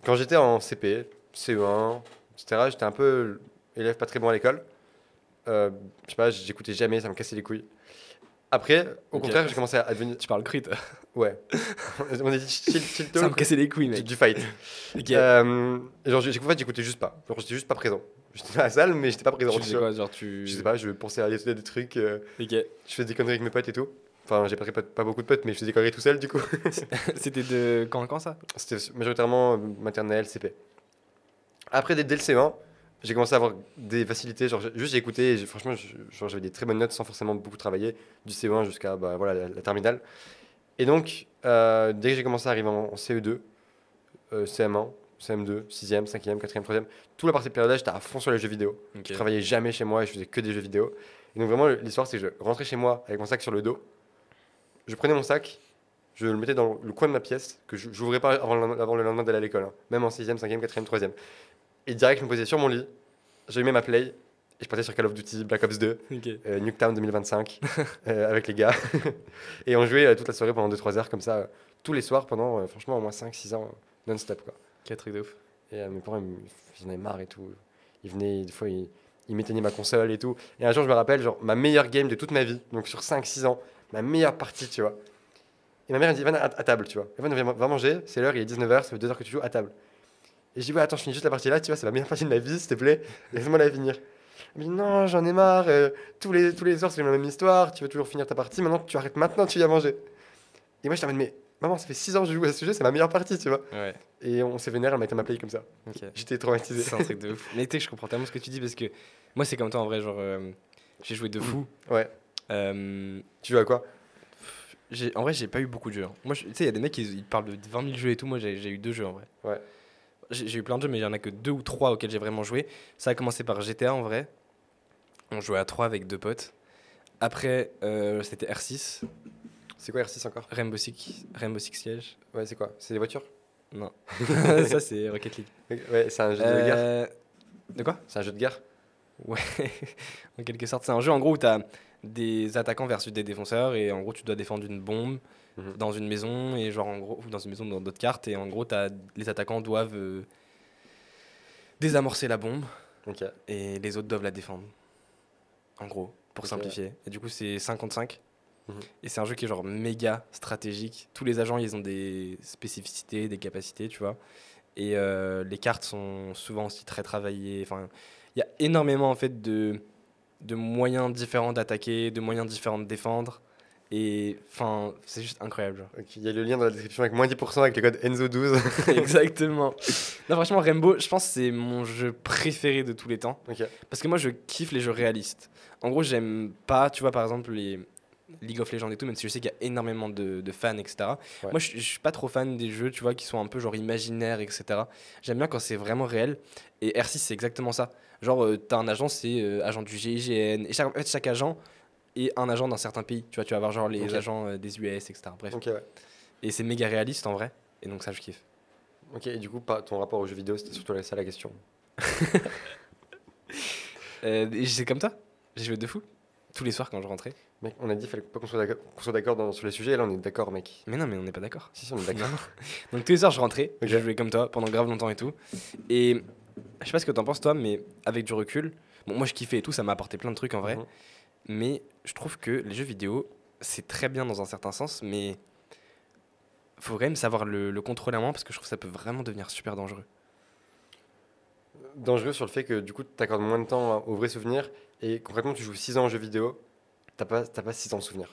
Quand j'étais en CP, CE1, etc., j'étais un peu élève pas très bon à l'école. Euh, je sais pas, j'écoutais jamais, ça me cassait les couilles. Après, au contraire, j'ai commencé à devenir. Tu parles crit. Ouais. On a dit chill, chill Ça me talk, cassait les couilles mec. du fight. Ok. Euh, genre, en fait, j'écoutais juste pas. Genre, j'étais juste pas présent. J'étais dans la salle, mais j'étais pas présent. tu faisais quoi Genre tu. Je sais pas, je pensais à des, des trucs. euh, Ok. je faisais des conneries avec mes potes et tout. Enfin, j'ai pas, pas, beaucoup de potes, mais je faisais des conneries tout seul du coup. C'était de quand quand ça? C'était majoritairement maternelle, CP. Après, dès, dès le C1, j'ai commencé à avoir des facilités. Genre, juste j'ai écouté, et franchement, j'avais des très bonnes notes sans forcément beaucoup travailler, du C1 jusqu'à bah, voilà, la, la terminale. Et donc, euh, dès que j'ai commencé à arriver en, en CE2, euh, CM1, CM2, 6e, 5e, 4e, 3e, toute la partie de période j'étais à fond sur les jeux vidéo. Ok. Je travaillais jamais chez moi et je faisais que des jeux vidéo. Et donc vraiment, l'histoire, c'est que je rentrais chez moi avec mon sac sur le dos. Je prenais mon sac, je le mettais dans le coin de ma pièce, que je n'ouvrais pas avant le, lendemain- avant le lendemain d'aller à l'école, hein. même en 6e, 5e, 4e, 3e. Et direct, je me posais sur mon lit, j'allumais ma play, et je partais sur Call of Duty, Black Ops 2, Ok. euh, Nuketown 2025, euh, avec les gars. et on jouait euh, toute la soirée pendant 2-3 heures, comme ça, tous les soirs, pendant franchement au moins 5-6 ans, non-stop. quoi. Quel truc de ouf. Et mes parents, ils, en avaient marre et tout. Ils venaient, des fois, ils, ils m'éteignaient ma console et tout. Et un jour, je me rappelle, genre, ma meilleure game de toute ma vie, donc sur 5-6 ans, ma meilleure partie, tu vois. Et ma mère, elle dit, va à, à table, tu vois. Viens- va manger, c'est l'heure, il est 19h, ça fait 2 heures que tu joues, à table. Et je dis, ouais, attends, je finis juste la partie là, tu vois, c'est la meilleure partie de ma vie, s'il te plaît, laisse-moi la finir. Dit, non, j'en ai marre, euh, tous, les, tous les soirs, c'est la même histoire, tu veux toujours finir ta partie, maintenant, tu arrêtes maintenant, tu viens manger. Et moi, je t'amène, mais maman, ça fait 6 ans que je joue à ce jeu, c'est ma meilleure partie, tu vois. Ouais. Et on s'est vénère, elle m'a été ma play comme ça. J'étais traumatisé. C'est un truc de ouf. Mais tu sais, je comprends tellement ce que tu dis parce que moi, c'est comme toi en vrai. Genre, euh, j'ai joué de fou. Ouais. Euh, Tu joues à quoi? en vrai, j'ai pas eu beaucoup de jeux. hein. Moi, tu sais, il y a des mecs qui ils parlent de 20 000 jeux et tout. Moi, j'ai j'ai eu deux jeux en vrai. Ouais. J'ai eu plein de jeux, mais il y en a que deux ou trois auxquels j'ai vraiment joué. Ça a commencé par GTA en vrai. On jouait à trois avec deux potes. Après, euh, c'était R6, C'est quoi R6 encore? Rainbow Six, Rainbow Six Siege. Ouais, c'est quoi? C'est des voitures? Non. ça, c'est Rocket League. Ouais, c'est un jeu de guerre. Euh, De quoi? C'est un jeu de guerre Ouais, en quelque sorte. C'est un jeu en gros où tu as des attaquants versus des défenseurs et en gros tu dois défendre une bombe Mhm. dans une maison et genre en gros ou dans une maison dans d'autres cartes et en gros t'as- les attaquants doivent euh, désamorcer la bombe et les autres doivent la défendre. En gros, pour simplifier. Et du coup c'est 55 Mhm. et c'est un jeu qui est genre méga stratégique. Tous les agents ils ont des spécificités, des capacités, tu vois. Et euh, les cartes sont souvent aussi très travaillées. Enfin, il y a énormément en fait de, de moyens différents d'attaquer, de moyens différents de défendre. Et enfin, c'est juste incroyable. Genre. Il y a le lien dans la description avec moins 10% avec le code Enzo12. Exactement. Non, franchement, Rainbow, je pense que c'est mon jeu préféré de tous les temps. Parce que moi, je kiffe les jeux réalistes. En gros, j'aime pas, tu vois, par exemple, les League of Legends et tout, même si je sais qu'il y a énormément de, de fans, etc. Ouais. Moi, je, je suis pas trop fan des jeux, tu vois, qui sont un peu genre imaginaires, etc. J'aime bien quand c'est vraiment réel. Et R6, c'est exactement ça. Genre, euh, t'as un agent, c'est euh, agent du GIGN. Et chaque, en fait, chaque agent est un agent d'un certain pays. Tu vois, tu vas avoir genre les agents euh, des US, etc. Bref. Ouais. Et c'est méga réaliste en vrai. Et donc, ça, je kiffe. Ok, et du coup, pas ton rapport aux jeux vidéo, c'était surtout ça la question. Euh, et c'est comme toi. J'ai joué de fou. Tous les soirs quand je rentrais. Mec, on a dit qu'il fallait pas qu'on soit d'accord- sur les sujets, et là on est d'accord, mec. Mais non, mais on n'est pas d'accord. Si, si, on est d'accord. Donc tous les soirs, je rentrais, Ok. je jouais comme toi pendant grave longtemps et tout. Et je sais pas ce que t'en penses toi, mais avec du recul, bon, moi je kiffais et tout, ça m'a apporté plein de trucs en vrai. Mhm. Mais je trouve que les jeux vidéo, c'est très bien dans un certain sens, mais faut quand même savoir le, le contrôler à moment parce que je trouve que ça peut vraiment devenir super dangereux. Dangereux sur le fait que du coup, tu accordes moins de temps aux vrais souvenirs, et concrètement, tu joues 6 ans aux jeux vidéo, t'as pas, pas 6 ans de souvenirs.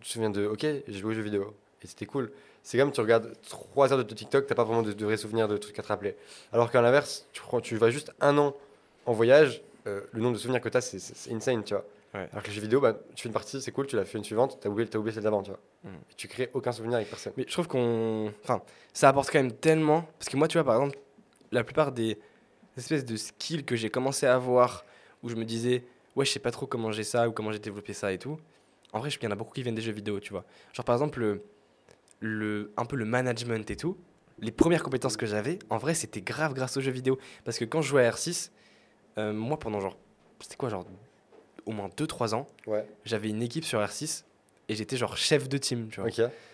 Tu te souviens de, ok, j'ai joué aux jeux vidéo, et c'était cool. C'est comme tu regardes 3 heures de TikTok, t'as pas vraiment de, vrais souvenirs, de trucs à te rappeler. Alors qu'à l'inverse, tu vas juste un an en voyage, euh, le nombre de souvenirs que t'as, c'est, c'est- insane, tu vois. Ouais. Alors que les jeux vidéo, bah, tu fais une partie, c'est cool, tu l'as fait une suivante, t'as oublié, t'as oublié celle d'avant, tu vois. Et tu crées aucun souvenir avec personne. Mais je trouve qu'on. Enfin, ça apporte quand même tellement. Parce que moi, tu vois, par exemple, la plupart des espèces de skills que j'ai commencé à avoir, où je me disais, ouais, je sais pas trop comment j'ai ça ou comment j'ai développé ça et tout. En vrai, je- il y en a beaucoup qui viennent des jeux vidéo, tu vois. Genre, par exemple, le, le, un peu le management et tout. Les premières compétences que j'avais, en vrai, c'était grave grâce aux jeux vidéo. Parce que quand je jouais à R6, euh, moi, pendant genre. C'était quoi, genre. Au moins 2-3 ans, Ouais, j'avais une équipe sur R6 et j'étais genre chef de team, tu vois.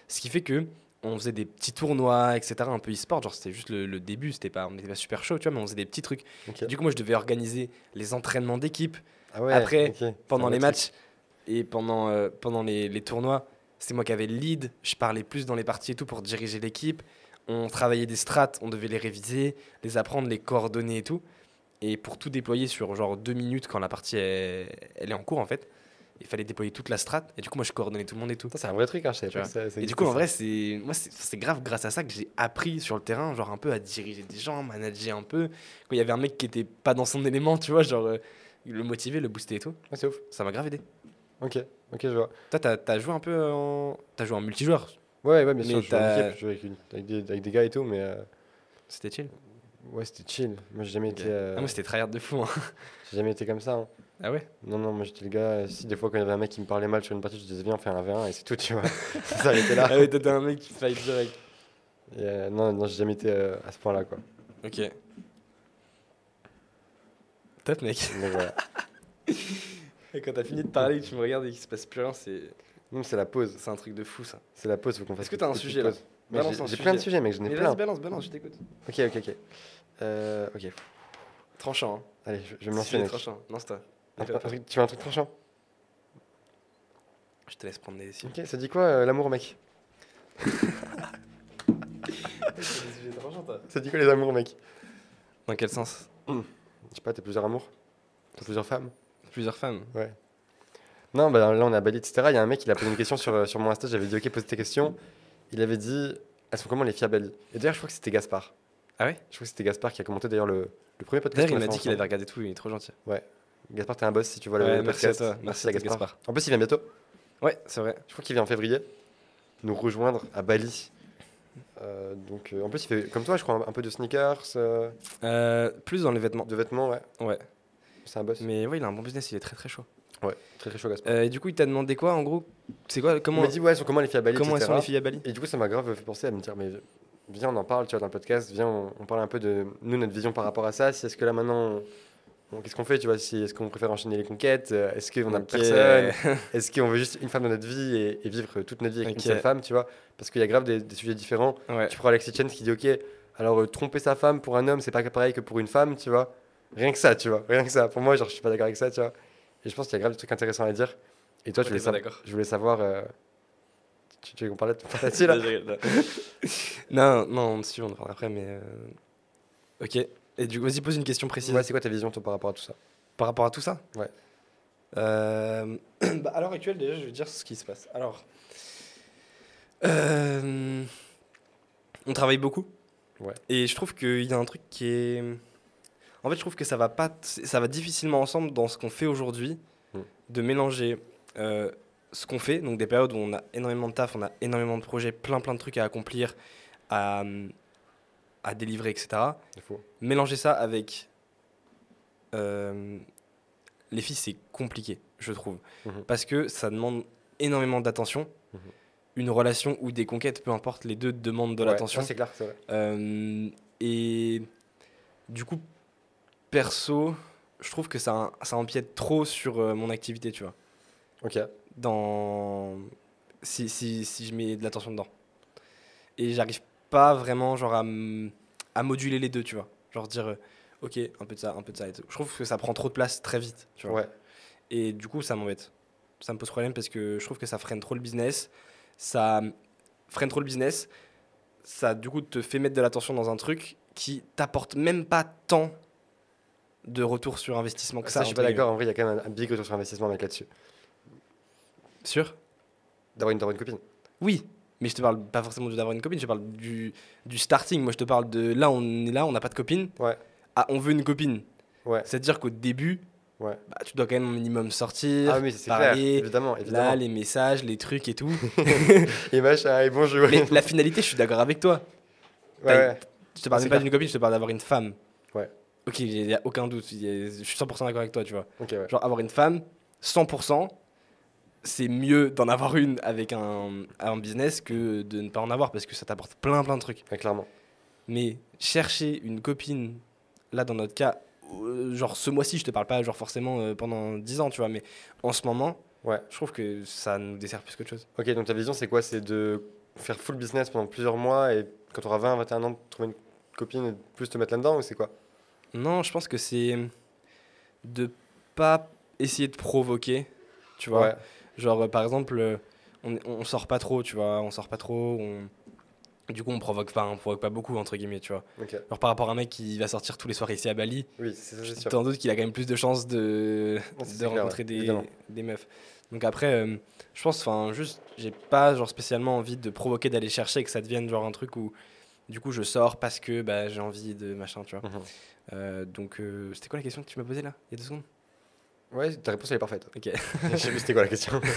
Ce qui fait que on faisait des petits tournois, etc. Un peu e-sport, genre c'était juste le, le début, c'était pas, on n'était pas super chaud, tu vois, mais on faisait des petits trucs. Du coup, moi, je devais organiser les entraînements d'équipe Ah ouais, après, pendant les matchs et pendant, euh, pendant les, les tournois. C'est moi qui avais le lead, je parlais plus dans les parties et tout pour diriger l'équipe. On travaillait des strats, on devait les réviser, les apprendre, les coordonner et tout. Et pour tout déployer sur genre deux minutes quand la partie est- elle est en cours en fait, il fallait déployer toute la strat. Et du coup, moi, je coordonnais tout le monde et tout. C'est un vrai truc, hein, je pas ça- ça Et du coup, en vrai, c'est moi, c'est grave grâce à ça que j'ai appris sur le terrain, genre un peu à diriger des gens, manager un peu. Quand il y avait un mec qui était pas dans son élément, tu vois, genre euh, le motiver, le booster et tout, Ouais, c'est ouf. ça m'a grave aidé. Ok, ok, je vois. Toi, t'as as joué un peu en. T'as joué en multijoueur, Ouais, ouais, bien sûr, Mais je joue avec, une- avec des, avec des gars et tout, mais euh, c'était chill. Ouais, c'était chill. Moi, j'ai jamais, été, euh, Ah, moi, c'était tryhard de fou. hein. j'ai jamais été comme ça. hein. Ah ouais? Non, non, moi j'étais le gars. euh, Si des fois, quand il y avait un mec qui me parlait mal sur une partie, je disais, viens, on fait un 1v1 et c'est tout, tu vois. ça s'arrêtait là. Ah ouais, t'es un mec qui fight direct. Et, euh, non, non, j'ai jamais été euh, à ce point-là, quoi. Ok. Top, mec. Donc voilà. Et quand t'as fini de parler, tu me regardes et qu'il se passe plus rien, c'est Nous, c'est la pause. c'est un truc de fou ça. C'est la pause, faut qu'on fasse. Est-ce que t'as un sujet, là? Mais j'ai- plein de sujet. sujets, mec, j'en ai Mais plein. balance, balance, je t'écoute. Ok, ok, ok. Euh, ok. Tranchant. Hein. Allez, je, je vais me lancer, tranchant. Non, c'est toi. Un un Tu veux un truc tranchant? Je te laisse prendre des décisions. Ok, ça dit quoi euh, l'amour, mec? Ça dit quoi les amours, mec? Dans quel sens? Je sais pas, t'as plusieurs amours? T'as plusieurs femmes? Plusieurs femmes. Ouais. Non, bah là on est à Bali, etc. Il y a un mec, il a posé une question sur, euh, sur mon Insta. J'avais dit, ok, pose tes questions. Il avait dit, elles sont comment les filles à Bali Et d'ailleurs, je crois que c'était Gaspard. Ah ouais? Je crois que c'était Gaspard qui a commenté d'ailleurs le, le premier podcast. D'ailleurs, il m'a dit qu'il avait regardé tout, il est trop gentil. Gaspard, t'es un boss si tu vois Ouais, le merci à podcast. toi. Merci à toi, Gaspard. En plus, il vient bientôt. Ouais, c'est vrai. Je crois qu'il vient en février. Nous rejoindre à Bali. Euh, donc, euh, en plus, il fait comme toi, je crois, un, un peu de sneakers, Euh, plus dans les vêtements. de vêtements, ouais. Ouais. C'est un boss. Mais ouais, il a un bon business, il est très très chaud. Ouais, très très chaud, Gaspard. Euh, et du coup, il t'a demandé quoi en gros? C'est quoi il Comment, m'a dit, ouais, sont comment les filles à Bali comment etc. sont les filles à Bali? Et du coup, ça m'a grave fait penser à me dire, mais viens, on en parle, tu vois, dans le podcast, viens, on, on parle un peu de nous, notre vision par rapport à ça. Si est-ce que là maintenant, qu'est-ce qu'on fait, tu vois, si, est-ce qu'on préfère enchaîner les conquêtes, euh, est-ce qu'on a personne, est-ce qu'on veut juste une femme dans notre vie et, et vivre toute notre vie avec Ok. une seule femme, tu vois, parce qu'il y a grave des, des sujets différents. ouais. Tu prends Alexis Chen qui dit, ok, alors euh, tromper sa femme pour un homme, c'est pas pareil que pour une femme, tu vois? Rien que ça, tu vois, rien que ça. Pour moi, genre, je suis pas d'accord avec ça, tu vois. Et je pense qu'il y a grave des trucs intéressants à dire. Et toi, je voulais, savoir- d'accord je voulais savoir. euh, Tu, tu veux qu'on parle de ton là non, non, si, on en parlera après, mais. euh, Ok. Et du coup, vas-y, pose une question précise. Ouais, c'est quoi ta vision toi, par rapport à tout ça? Par rapport à tout ça? Ouais. Euh, bah, à l'heure actuelle, déjà, je vais dire ce qui se passe. Alors, euh, on travaille beaucoup. Ouais. Et je trouve qu'il y a un truc qui est. En fait, je trouve que ça va pas, ça va difficilement ensemble dans ce qu'on fait aujourd'hui, Mm. de mélanger euh, ce qu'on fait, donc des périodes où on a énormément de taf, on a énormément de projets, plein plein de trucs à accomplir, à, à délivrer, etc mélanger ça avec euh, les filles, c'est compliqué, je trouve. Mhm. Parce que ça demande énormément d'attention. Mhm. Une relation ou des conquêtes, peu importe, les deux demandent de Ouais, l'attention. ça, c'est clair, c'est vrai. Euh, et du coup, perso, je trouve que ça, ça empiète trop sur euh, mon activité, tu vois. Ok. Dans... Si, si, si je mets de l'attention dedans. Et j'arrive pas vraiment genre à, à moduler les deux, tu vois. Genre dire, euh, ok, un peu de ça, un peu de ça et tout. Je trouve que ça prend trop de place très vite, tu vois. Ouais. Et du coup, ça m'embête. Ça me pose problème parce que je trouve que ça freine trop le business. Ça freine trop le business. Ça, du coup, te fait mettre de l'attention dans un truc qui t'apporte même pas tant de retour sur investissement que ça. Ça, je suis pas d'accord. En vrai, il y a quand même un, un big retour sur investissement, mec, là-dessus. Sûr? D'avoir une, une copine. Oui, mais je te parle pas forcément d'avoir une copine, je te parle du, du starting. Moi, je te parle de là, on est là, on n'a pas de copine. Ouais. Ah, on veut une copine. Ouais. C'est-à-dire qu'au début, Ouais. bah, tu dois quand même au minimum sortir, Ah oui, c'est clair. parler, Évidemment, évidemment. là, les messages, les trucs et tout. Et machin, et bonjour. mais la finalité, je suis d'accord avec toi. Ouais, ouais. Je te parle même pas clair. d'une copine, je te parle d'avoir une femme. Ok, il n'y a aucun doute, je suis 100% d'accord avec toi, tu vois. Ouais. Genre, avoir une femme, 100%, c'est mieux d'en avoir une avec un, un business que de ne pas en avoir parce que ça t'apporte plein plein de trucs. Ouais, clairement. Mais chercher une copine, là dans notre cas, euh, genre ce mois-ci, je te parle pas genre forcément euh, pendant 10 ans, tu vois, mais en ce moment, Ouais. je trouve que ça nous dessert plus qu'autre chose. Ok, donc ta vision, c'est quoi? C'est de faire full business pendant plusieurs mois et quand tu auras 20, 21 ans, trouver une copine et plus te mettre là-dedans ou c'est quoi? Non, je pense que c'est de pas essayer de provoquer, tu vois. Ouais. Genre, euh, par exemple, euh, on, on sort pas trop, tu vois, on sort pas trop, on... Du coup, on provoque pas, on provoque pas beaucoup, entre guillemets, tu vois. Genre, par rapport à un mec qui va sortir tous les soirs ici à Bali, Oui, c'est. T'en doute qu'il a quand même plus de chances de, de clair, rencontrer ouais, des, des meufs. Donc après, euh, je pense, enfin, juste, j'ai pas genre spécialement envie de provoquer d'aller chercher et que ça devienne genre un truc où, du coup, je sors parce que bah, j'ai envie de machin, tu vois. Mhm. Donc, euh, c'était quoi la question que tu m'as posée là, il y a deux secondes? Ouais, ta réponse elle est parfaite. Ok. Je sais plus c'était quoi la question.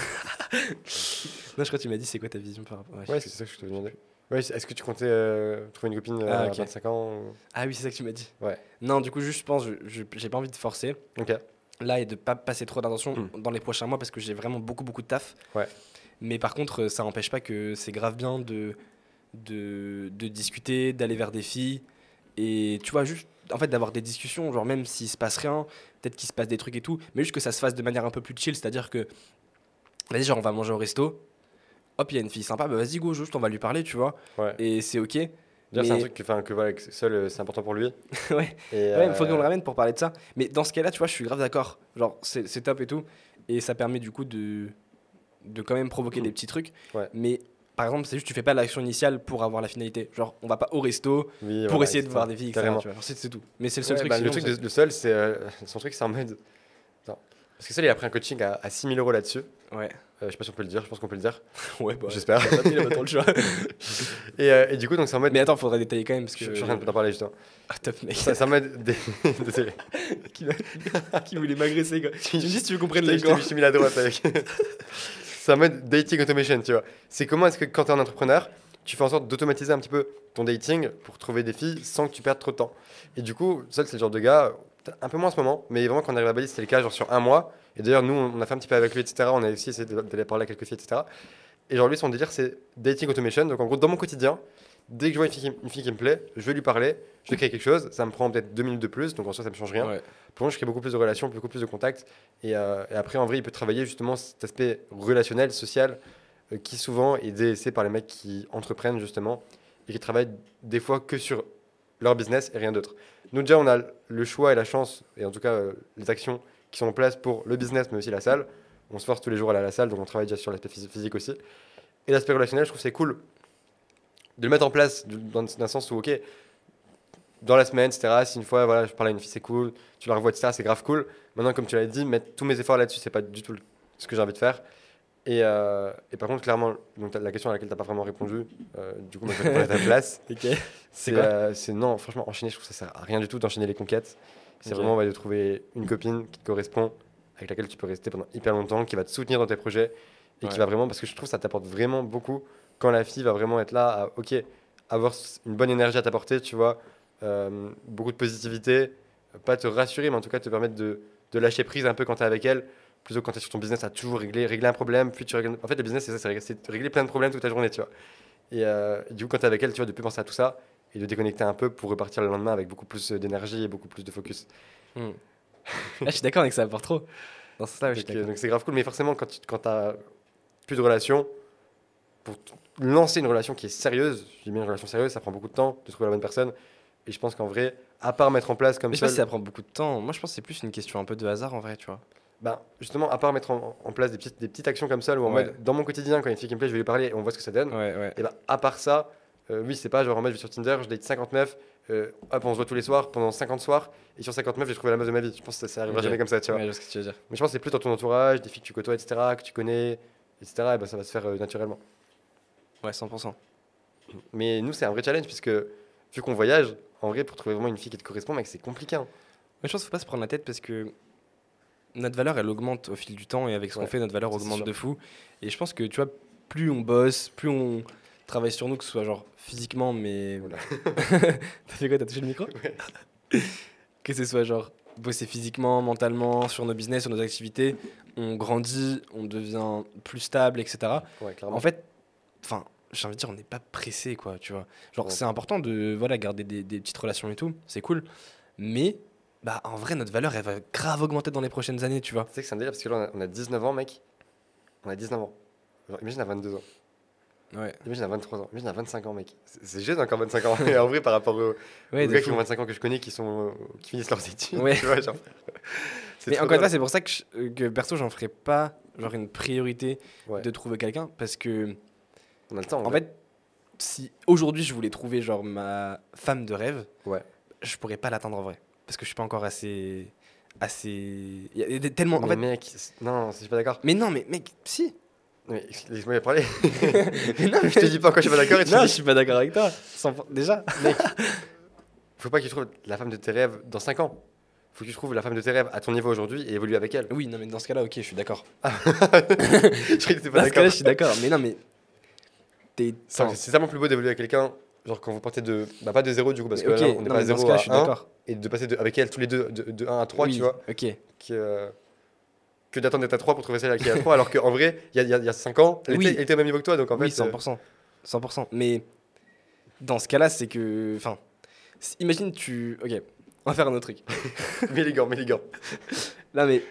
Non, je crois que tu m'as dit c'est quoi ta vision par rapport. ouais, Ouais, c'est ça que je te demandais. Ouais, est-ce que tu comptais euh, trouver une copine euh, Ah, à ok. 25 ans ou-. Ah oui, c'est ça que tu m'as dit. Ouais. Non, du coup, juste, je pense, j'ai pas envie de forcer. Ok. là et de pas passer trop d'attention Hmm. dans les prochains mois parce que j'ai vraiment beaucoup beaucoup de taf. Ouais. Mais par contre, euh, ça n'empêche pas que c'est grave bien de, de, de discuter, d'aller vers des filles et tu vois juste en fait d'avoir des discussions, genre même s'il se passe rien, peut-être qu'il se passe des trucs et tout, mais juste que ça se fasse de manière un peu plus chill, c'est-à-dire que vas-y genre on va manger au resto. Hop, il y a une fille sympa, bah vas-y go, juste on va lui parler, tu vois. Ouais. Et c'est OK. Dire c'est un Mais- truc que, enfin, que voilà, que seul euh, c'est important pour lui. ouais. Et, Ouais, il faut qu'on euh, le ramène pour parler de ça. Mais dans ce cas-là, tu vois, je suis grave d'accord. Genre, c'est c'est top et tout. Et ça permet du coup de, de quand même provoquer Mm. des petits trucs. Ouais. Mais par exemple, c'est juste, tu fais pas l'action initiale pour avoir la finalité. Genre, on va pas au resto oui, pour voilà, essayer de voir des filles, etc. C'est tout. Mais c'est le seul Ouais, truc. bah, sinon, le truc, de- le seul, c'est euh, son truc, c'est en mode. Parce que seul, il a pris un coaching à, à 6000 euros là-dessus. Ouais. Euh, je sais pas si on peut le dire, je pense qu'on peut le dire. ouais, bah. J'espère. Il a pas trop le choix. Et, euh, et du coup, donc c'est en mode. Mais attends, faudrait détailler quand même parce que. je, je suis en train d'en parler justement. Ah, top mec. Ça, c'est en mode. des- Désolé. qui, voulait m'agresser quoi. Tu me dis si tu veux Je les mis- je t'ai mis la droite avec. C'est en mode dating automation, tu vois. C'est comment est-ce que quand tu es un entrepreneur, tu fais en sorte d'automatiser un petit peu ton dating pour trouver des filles sans que tu perdes trop de temps. Et du coup, seul, c'est le genre de gars, un peu moins en ce moment, mais vraiment quand on arrive à Bali, c'était le cas, genre sur un mois. Et d'ailleurs, nous, on a fait un petit peu avec lui, etc. On a aussi essayé d'aller parler à quelques filles, etc. Et genre, lui, son délire, c'est dating automation. Donc, en gros, dans mon quotidien, dès que je vois une fille, qui, une fille qui me plaît, je vais lui parler, je vais créer quelque chose. Ça me prend peut-être deux minutes de plus, donc en soi, ça me change rien. Ouais. Pour moi, je crée beaucoup plus de relations, beaucoup plus de contacts. Et, euh, et après, en vrai, il peut travailler justement cet aspect relationnel, social, euh, qui souvent est délaissé par les mecs qui entreprennent justement et qui travaillent des fois que sur leur business et rien d'autre. Nous, déjà, on a le choix et la chance, et en tout cas, euh, les actions qui sont en place pour le business, mais aussi la salle. On se force tous les jours à aller à la salle, donc on travaille déjà sur l'aspect phys- physique aussi. Et l'aspect relationnel, je trouve c'est cool de le mettre en place dans, un sens où, ok, dans la semaine, etc. Si une fois, voilà, je parle à une fille, c'est cool, tu la revois, etc., c'est grave cool. Maintenant, comme tu l'as dit, mettre tous mes efforts là-dessus, c'est pas du tout ce que j'ai envie de faire. Et, euh, et par contre, clairement, donc, la question à laquelle tu n'as pas vraiment répondu, euh, du coup, moi, je vais à ta place. Ok. C'est euh, non, franchement, enchaîner, je trouve que ça sert à rien du tout d'enchaîner les conquêtes. C'est Ok. vraiment ouais, de trouver une copine qui te correspond, avec laquelle tu peux rester pendant hyper longtemps, qui va te soutenir dans tes projets et Ouais. qui va vraiment, parce que je trouve que ça t'apporte vraiment beaucoup quand la fille va vraiment être là, à, ok, avoir une bonne énergie à t'apporter, tu vois, euh, beaucoup de positivité, pas te rassurer, mais en tout cas te permettre de, de lâcher prise un peu quand tu es avec elle, plutôt que quand tu es sur ton business à toujours régler, régler un problème, puis tu règles... En fait, le business, c'est ça, c'est régler, plein de problèmes toute la journée, tu vois. Et euh, du coup, quand tu es avec elle, tu vois, de plus penser à tout ça et de déconnecter un peu pour repartir le lendemain avec beaucoup plus d'énergie et beaucoup plus de focus. Hmm. Ah, je suis d'accord avec ça, apporte trop. Dans ce sens-là, je suis Donc, euh, donc c'est grave cool, mais forcément, quand tu quand as plus de relation, pour lancer une relation qui est sérieuse, je dis bien une relation sérieuse, ça prend beaucoup de temps de trouver la bonne personne. Et je pense qu'en vrai, à part mettre en place comme Mais je sais pas si ça prend beaucoup de temps. Moi, je pense que c'est plus une question un peu de hasard en vrai, tu vois. ben, justement, à part mettre en, en place des petites, des petites actions comme ça, ou en Ouais. mode, dans mon quotidien, quand il y a une fille qui me plaît, je vais lui parler et on voit ce que ça donne. Ouais, ouais. Et ben, à part ça, euh, oui, c'est pas genre en mode, je vais sur Tinder, je date 59, euh, hop, on se voit tous les soirs pendant 50 soirs, et sur 59, j'ai trouvé la meuf de ma vie. Je pense que ça, ça arrivera Ok. jamais comme ça, tu vois. Je ce que tu veux dire. Mais je pense que c'est plus dans ton entourage, des filles que tu côtoies, etc., que tu connais, etc., et ben, ça va se faire euh, naturellement. Ouais, 100%. Mais nous, c'est un vrai challenge, puisque vu qu'on voyage, en vrai, pour trouver vraiment une fille qui te correspond, mec, c'est compliqué. hein. Mais je pense qu'il faut pas se prendre la tête parce que notre valeur, elle augmente au fil du temps et avec ce qu'on fait, notre valeur augmente de fou. Et je pense que, tu vois, plus on bosse, plus on travaille sur nous, que ce soit genre physiquement, mais. T'as fait quoi? T'as touché le micro? Ouais. Que ce soit genre bosser physiquement, mentalement, sur nos business, sur nos activités, on grandit, on devient plus stable, etc. Ouais, clairement. En fait, enfin, j'ai envie de dire, on n'est pas pressé, quoi, tu vois. Genre, Ouais. c'est important de voilà, garder des, des petites relations et tout, c'est cool. Mais, bah, en vrai, notre valeur, elle va grave augmenter dans les prochaines années, tu vois. Tu sais que c'est un délire, parce que là, on a, on a 19 ans, mec. On a 19 ans. Genre, imagine à 22 ans. Ouais. Imagine à 23 ans. Imagine à 25 ans, mec. C'est jeune encore 25 ans. En vrai, par rapport aux, Ouais, aux gars fou. qui ont 25 ans que je connais, qui, sont, euh, qui finissent leurs études. Ouais. Tu vois, genre. c'est Mais encore une fois, c'est pour ça que, je- que perso, j'en ferai pas genre une priorité de trouver quelqu'un parce que, On a le temps. en fait, si aujourd'hui je voulais trouver genre ma femme de rêve, Ouais. je pourrais pas l'atteindre en vrai parce que je suis pas encore assez. assez. Il y a tellement. En mais fait, mec, non, je suis pas d'accord. mais non, mais mec, si. Mais laisse-moi parler. Mais non, je te dis pas quand je suis pas d'accord. Non, me je dis, suis pas d'accord avec toi. Sans- Déjà. Faut pas que tu trouves la femme de tes rêves dans 5 ans. Faut que tu trouves la femme de tes rêves à ton niveau aujourd'hui et évoluer avec elle. Oui, non, mais dans ce cas-là, ok, je suis d'accord. je que pas Dans ce cas-là, d'accord. je suis d'accord. Mais non, mais. T'es. C'est tellement plus beau d'évoluer avec quelqu'un, genre quand vous partez de. Bah, pas de zéro du coup, parce que ok, là, on n'est pas à dans ce 0 cas, à je suis 1. d'accord. Et de passer de, avec elle tous les deux de, de 1 à 3, Oui, tu vois. Ok. Que, euh, que d'attendre d'être à 3 pour trouver celle qui est à 3, alors qu'en vrai, il y a, y a- y a 5 ans, elle, Oui. était, elle était au même niveau que toi, donc en oui, fait. euh, 100%. 100%. Mais dans ce cas-là, c'est que. Enfin, imagine tu. Ok, on va faire un autre truc. les gants. Là, mais.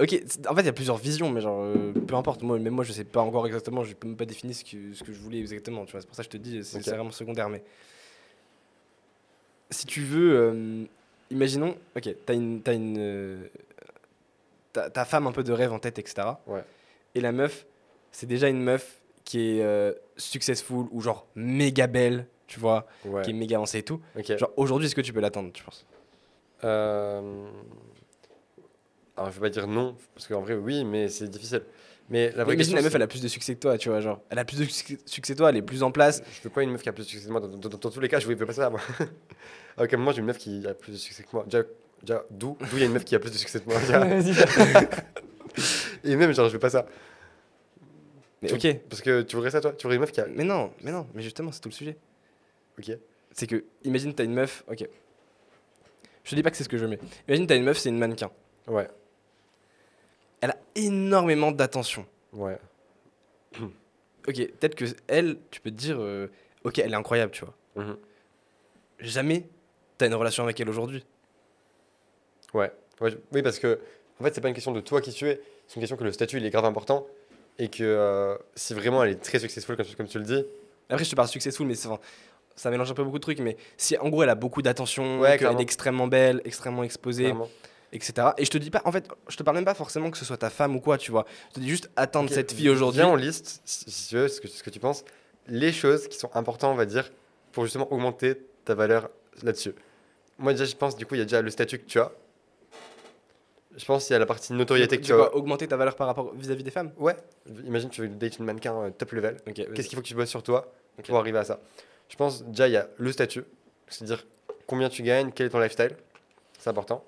Ok, en fait, il y a plusieurs visions, mais genre, euh, peu importe. Moi, même moi, je sais pas encore exactement, je peux même pas définir ce que, ce que je voulais exactement. Tu vois, c'est pour ça que je te dis, c'est vraiment secondaire. Mais si tu veux, euh, imaginons, ok, t'as une. T'as une euh, t'as- ta femme un peu de rêve en tête, etc. Ouais. Et la meuf, c'est déjà une meuf qui est euh, successful ou genre méga belle, tu vois, Ouais. qui est méga avancée et tout. Genre, aujourd'hui, est-ce que tu peux l'attendre, tu penses? Euh, Alors, je vais pas dire non, parce qu'en vrai, oui, mais c'est difficile. Mais la vraie Imagine question, la meuf, elle a plus de succès que toi, tu vois, genre, elle a plus de succès succès que toi, elle est plus en place. Je veux pas une meuf qui a plus de succès que moi. Dans, dans- dans- dans tous les cas, je veux pas ça, moi. à aucun moment, j'ai une meuf qui a plus de succès que moi. Déjà, déjà d'où il y a une meuf qui a plus de succès que moi. déjà? Et même, genre, je veux pas ça. Mais Tu- ok, Parce que tu voudrais ça, toi? Tu voudrais une meuf qui a. mais non, mais non, mais justement, c'est tout le sujet. Ok. C'est que, imagine, t'as une meuf, ok. Je te dis pas que c'est ce que je mets. Imagine, t'as une meuf, c'est une mannequin. Ouais. Elle a énormément d'attention. Ouais. Ok, peut-être que elle, tu peux te dire, euh, ok, elle est incroyable, tu vois. Mhm. Jamais t'as une relation avec elle aujourd'hui. Ouais. Oui, parce que, en fait, c'est pas une question de toi qui tu es. C'est une question que le statut, il est grave important. Et que euh, si vraiment elle est très successful, comme, comme tu le dis, Après, je te parle successful, mais c'est- enfin, ça mélange un peu beaucoup de trucs. Mais si en gros, elle a beaucoup d'attention, Ouais, qu'elle est extrêmement belle, extrêmement exposée, clairement. Etc. Et je te dis pas, en fait, je te parle même pas forcément que ce soit ta femme ou quoi, tu vois. Je te dis juste attendre Ok, cette fille aujourd'hui. Viens, on liste, si tu veux, ce que, ce que tu penses, les choses qui sont importantes, on va dire, pour justement augmenter ta valeur là-dessus. moi déjà, je pense, du coup, il y a déjà le statut que tu as. Je pense qu'il y a la partie notoriété que Tu as. augmenter ta valeur par rapport vis-à-vis des femmes Ouais, imagine, tu veux date une mannequin euh, top level. Ok, Qu'est-ce qu'il faut que tu bosses sur toi pour arriver à ça? Je pense déjà, il y a le statut, c'est-à-dire combien tu gagnes, quel est ton lifestyle? C'est important.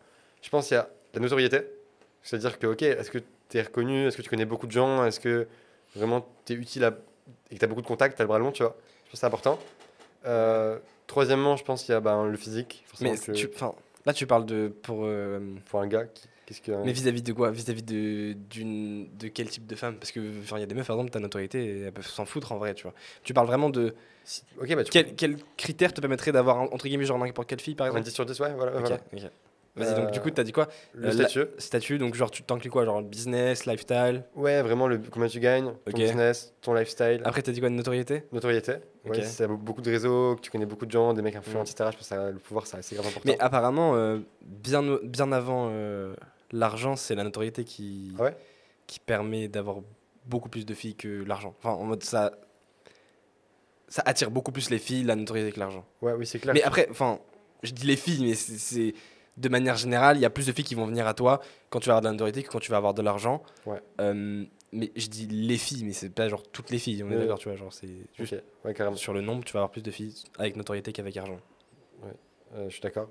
Je pense qu'il y a la notoriété, c'est-à-dire que, ok, est-ce que tu es reconnu, est-ce que tu connais beaucoup de gens, est-ce que vraiment tu es utile à- et que tu as beaucoup de contacts, tu as le bras long, tu vois? Je pense que c'est important. Euh, troisièmement, je pense qu'il y a ben, le physique. Mais que tu, là, tu parles de pour. euh, pour un gars, qui- qu'est-ce que. mais vis-à-vis de quoi? Vis-à-vis de d'une de quel type de femme? Parce que il y a des meufs, par exemple, ta notoriété, elles peuvent s'en foutre en vrai, tu vois. Tu parles vraiment de Si- ok, bah tu quel, quel critère te permettrait d'avoir entre guillemets genre n'importe quelle fille, par Un exemple? 10 sur 10, ouais, voilà. Ok, voilà. Vas-y, donc du coup, t'as dit quoi Le Euh, statut. Statut, donc genre tu t'inclus quoi Genre business, lifestyle Ouais, vraiment, le, combien tu gagnes, ton business, ton lifestyle, Après, t'as dit quoi de notoriété notoriété. Ok. Ouais, si t'as beaucoup de réseaux, que tu connais beaucoup de gens, des mecs influents, Mm. etc. Je pense que le pouvoir, c'est assez grave important. Mais apparemment, euh, bien, bien avant euh, l'argent, c'est la notoriété qui, Ah ouais qui permet d'avoir beaucoup plus de filles que l'argent. Enfin, en mode ça. Ça attire beaucoup plus les filles, la notoriété que l'argent. Ouais, oui, c'est clair. Mais après, enfin, je dis les filles, mais c'est. De manière générale, il y a plus de filles qui vont venir à toi quand tu vas avoir de la notoriété que quand tu vas avoir de l'argent. Ouais. Euh, mais je dis les filles, mais c'est pas genre toutes les filles, on est d'accord, tu vois. Genre, c'est juste Ok, ouais, carrément. sur le nombre, tu vas avoir plus de filles avec notoriété qu'avec argent. Euh, je suis d'accord.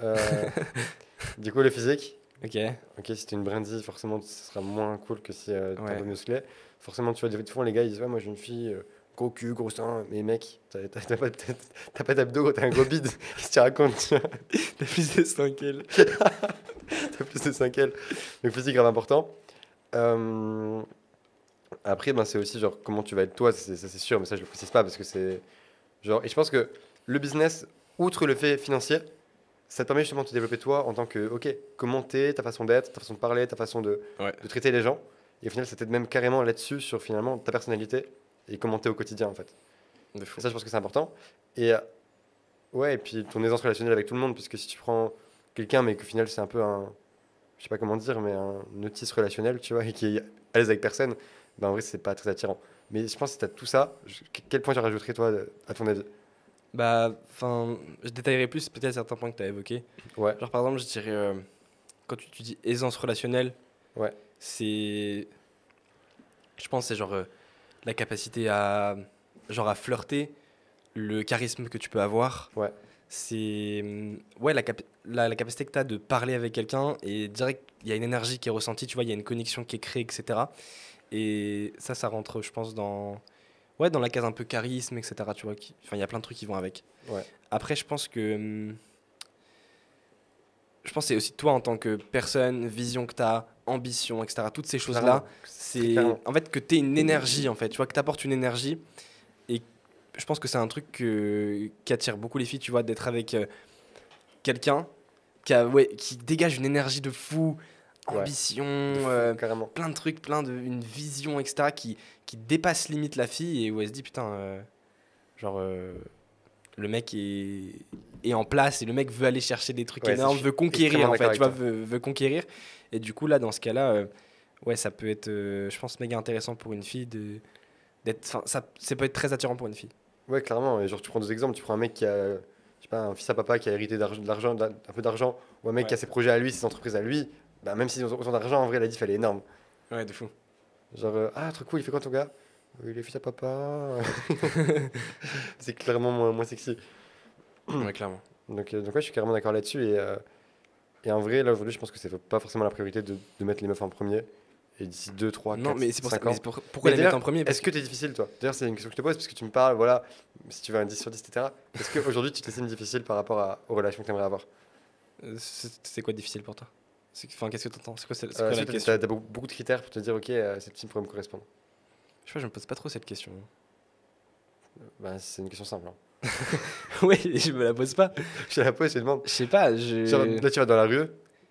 Euh, du coup, le physique. Ok. Ok, si t'es une brandy, forcément, ce sera moins cool que si t'es Ouais. un peu musclé. Forcément, tu vois, fois, les gars, ils disent Ouais, moi, j'ai une fille, gros cul, gros sein. Mais mec, t'as pas, t'as- pas d'abdos, t'as un gros bide. Qu'est-ce que tu racontes T'as plus de 5 qu'elle. T'as plus de 5 L. Donc, physique, grave important. Euh, Après, ben, c'est aussi genre comment tu vas être toi, ça c'est sûr, mais ça je le précise pas parce que c'est genre. Et je pense que le business, outre le fait financier, ça te permet justement de te développer toi en tant que, ok, comment t'es, ta façon d'être, ta façon de parler, ta façon de, Ouais. de traiter les gens. Et au final, ça t'aide même carrément là-dessus sur finalement ta personnalité et comment t'es au quotidien en fait. De fou. Et ça, je pense que c'est important. Et euh, ouais, et puis ton aisance relationnelle avec tout le monde, puisque si tu prends quelqu'un, mais qu'au final, c'est un peu un. Je sais pas comment dire, mais un autiste relationnel, tu vois, et qui est à l'aise avec personne, ben en vrai, c'est pas très attirant. Mais je pense que si t'as tout ça, je- quel point tu rajouterais, toi, à ton avis? Bah, enfin, je détaillerai plus peut-être certains points que tu as évoqués. Ouais, Genre, par exemple, je dirais, euh, quand tu, tu dis aisance relationnelle, Ouais. c'est. Je pense c'est genre euh, la capacité à, genre, à flirter, le charisme que tu peux avoir. Ouais. C'est. hum, Ouais, la, cap- la, la capacité que tu as de parler avec quelqu'un et direct, il y a une énergie qui est ressentie, tu vois, il y a une connexion qui est créée, etc. Et ça, ça rentre, je pense, dans. Ouais, dans la case un peu charisme, etc. Tu vois, qui- enfin, il y a plein de trucs qui vont avec. Ouais. Après, je pense que. hum, Je pense que c'est aussi toi en tant que personne, vision que tu as, ambition, etc. Toutes ces choses-là, c'est en fait que tu une énergie, en fait. Tu vois, que tu apportes une énergie. Et je pense que c'est un truc que- qui attire beaucoup les filles, tu vois, d'être avec euh, quelqu'un qui, a, ouais, qui dégage une énergie de fou, Ouais. ambition, De fou, euh, plein de trucs, plein de une vision, etc. qui, qui dépasse limite la fille et où elle se dit putain, euh, genre le mec est, est en place et le mec veut aller chercher des trucs Ouais, énormes, veut conquérir en fait, tu vois, veut, veut conquérir. Et du coup là dans ce cas-là, euh, ouais ça peut être, euh, je pense méga intéressant pour une fille de d'être, ça, ça peut être très attirant pour une fille. Ouais, clairement. Et genre, tu prends deux exemples. Tu prends un mec qui a, je sais pas, un fils à papa qui a hérité de l'argent, d'un un peu d'argent, ou un mec qui a ses projets à lui, ses entreprises à lui. Bah, même s'ils ont autant d'argent, en vrai, la diff, elle est énorme. Ouais de fou. Genre, euh, ah, trop cool, il fait quoi ton gars? Il est fils à papa. c'est clairement moins, moins sexy. ouais clairement. Donc, euh, donc ouais, je suis carrément d'accord là-dessus. Et, euh, et en vrai, là, aujourd'hui, je pense que c'est pas forcément la priorité de, de mettre les meufs en premier. Et d'ici 2, 3, 4, non mais c'est pour ça. 5 mais ans. c'est pour- pourquoi Mais les mettre en premier? Est-ce que t'es difficile, toi? D'ailleurs, c'est une question que je te pose, parce que tu me parles, voilà, si tu veux un 10 sur 10, etc. Est-ce qu'aujourd'hui, tu t'estimes difficile par rapport à- aux relations que tu aimerais avoir? Euh, C'est quoi difficile pour toi? Enfin, qu'est-ce que tu entends C'est quoi, Euh, quoi est-ce la que question? t'as- beaucoup, beaucoup de critères pour te dire, ok, euh, cette team pourrait me correspondre Je sais pas, je me pose pas trop cette question. Bah, c'est une question simple. hein. oui, je me la pose pas. Je la pose, je demande. Je sais pas, je. Genre, là, tu vas dans la rue,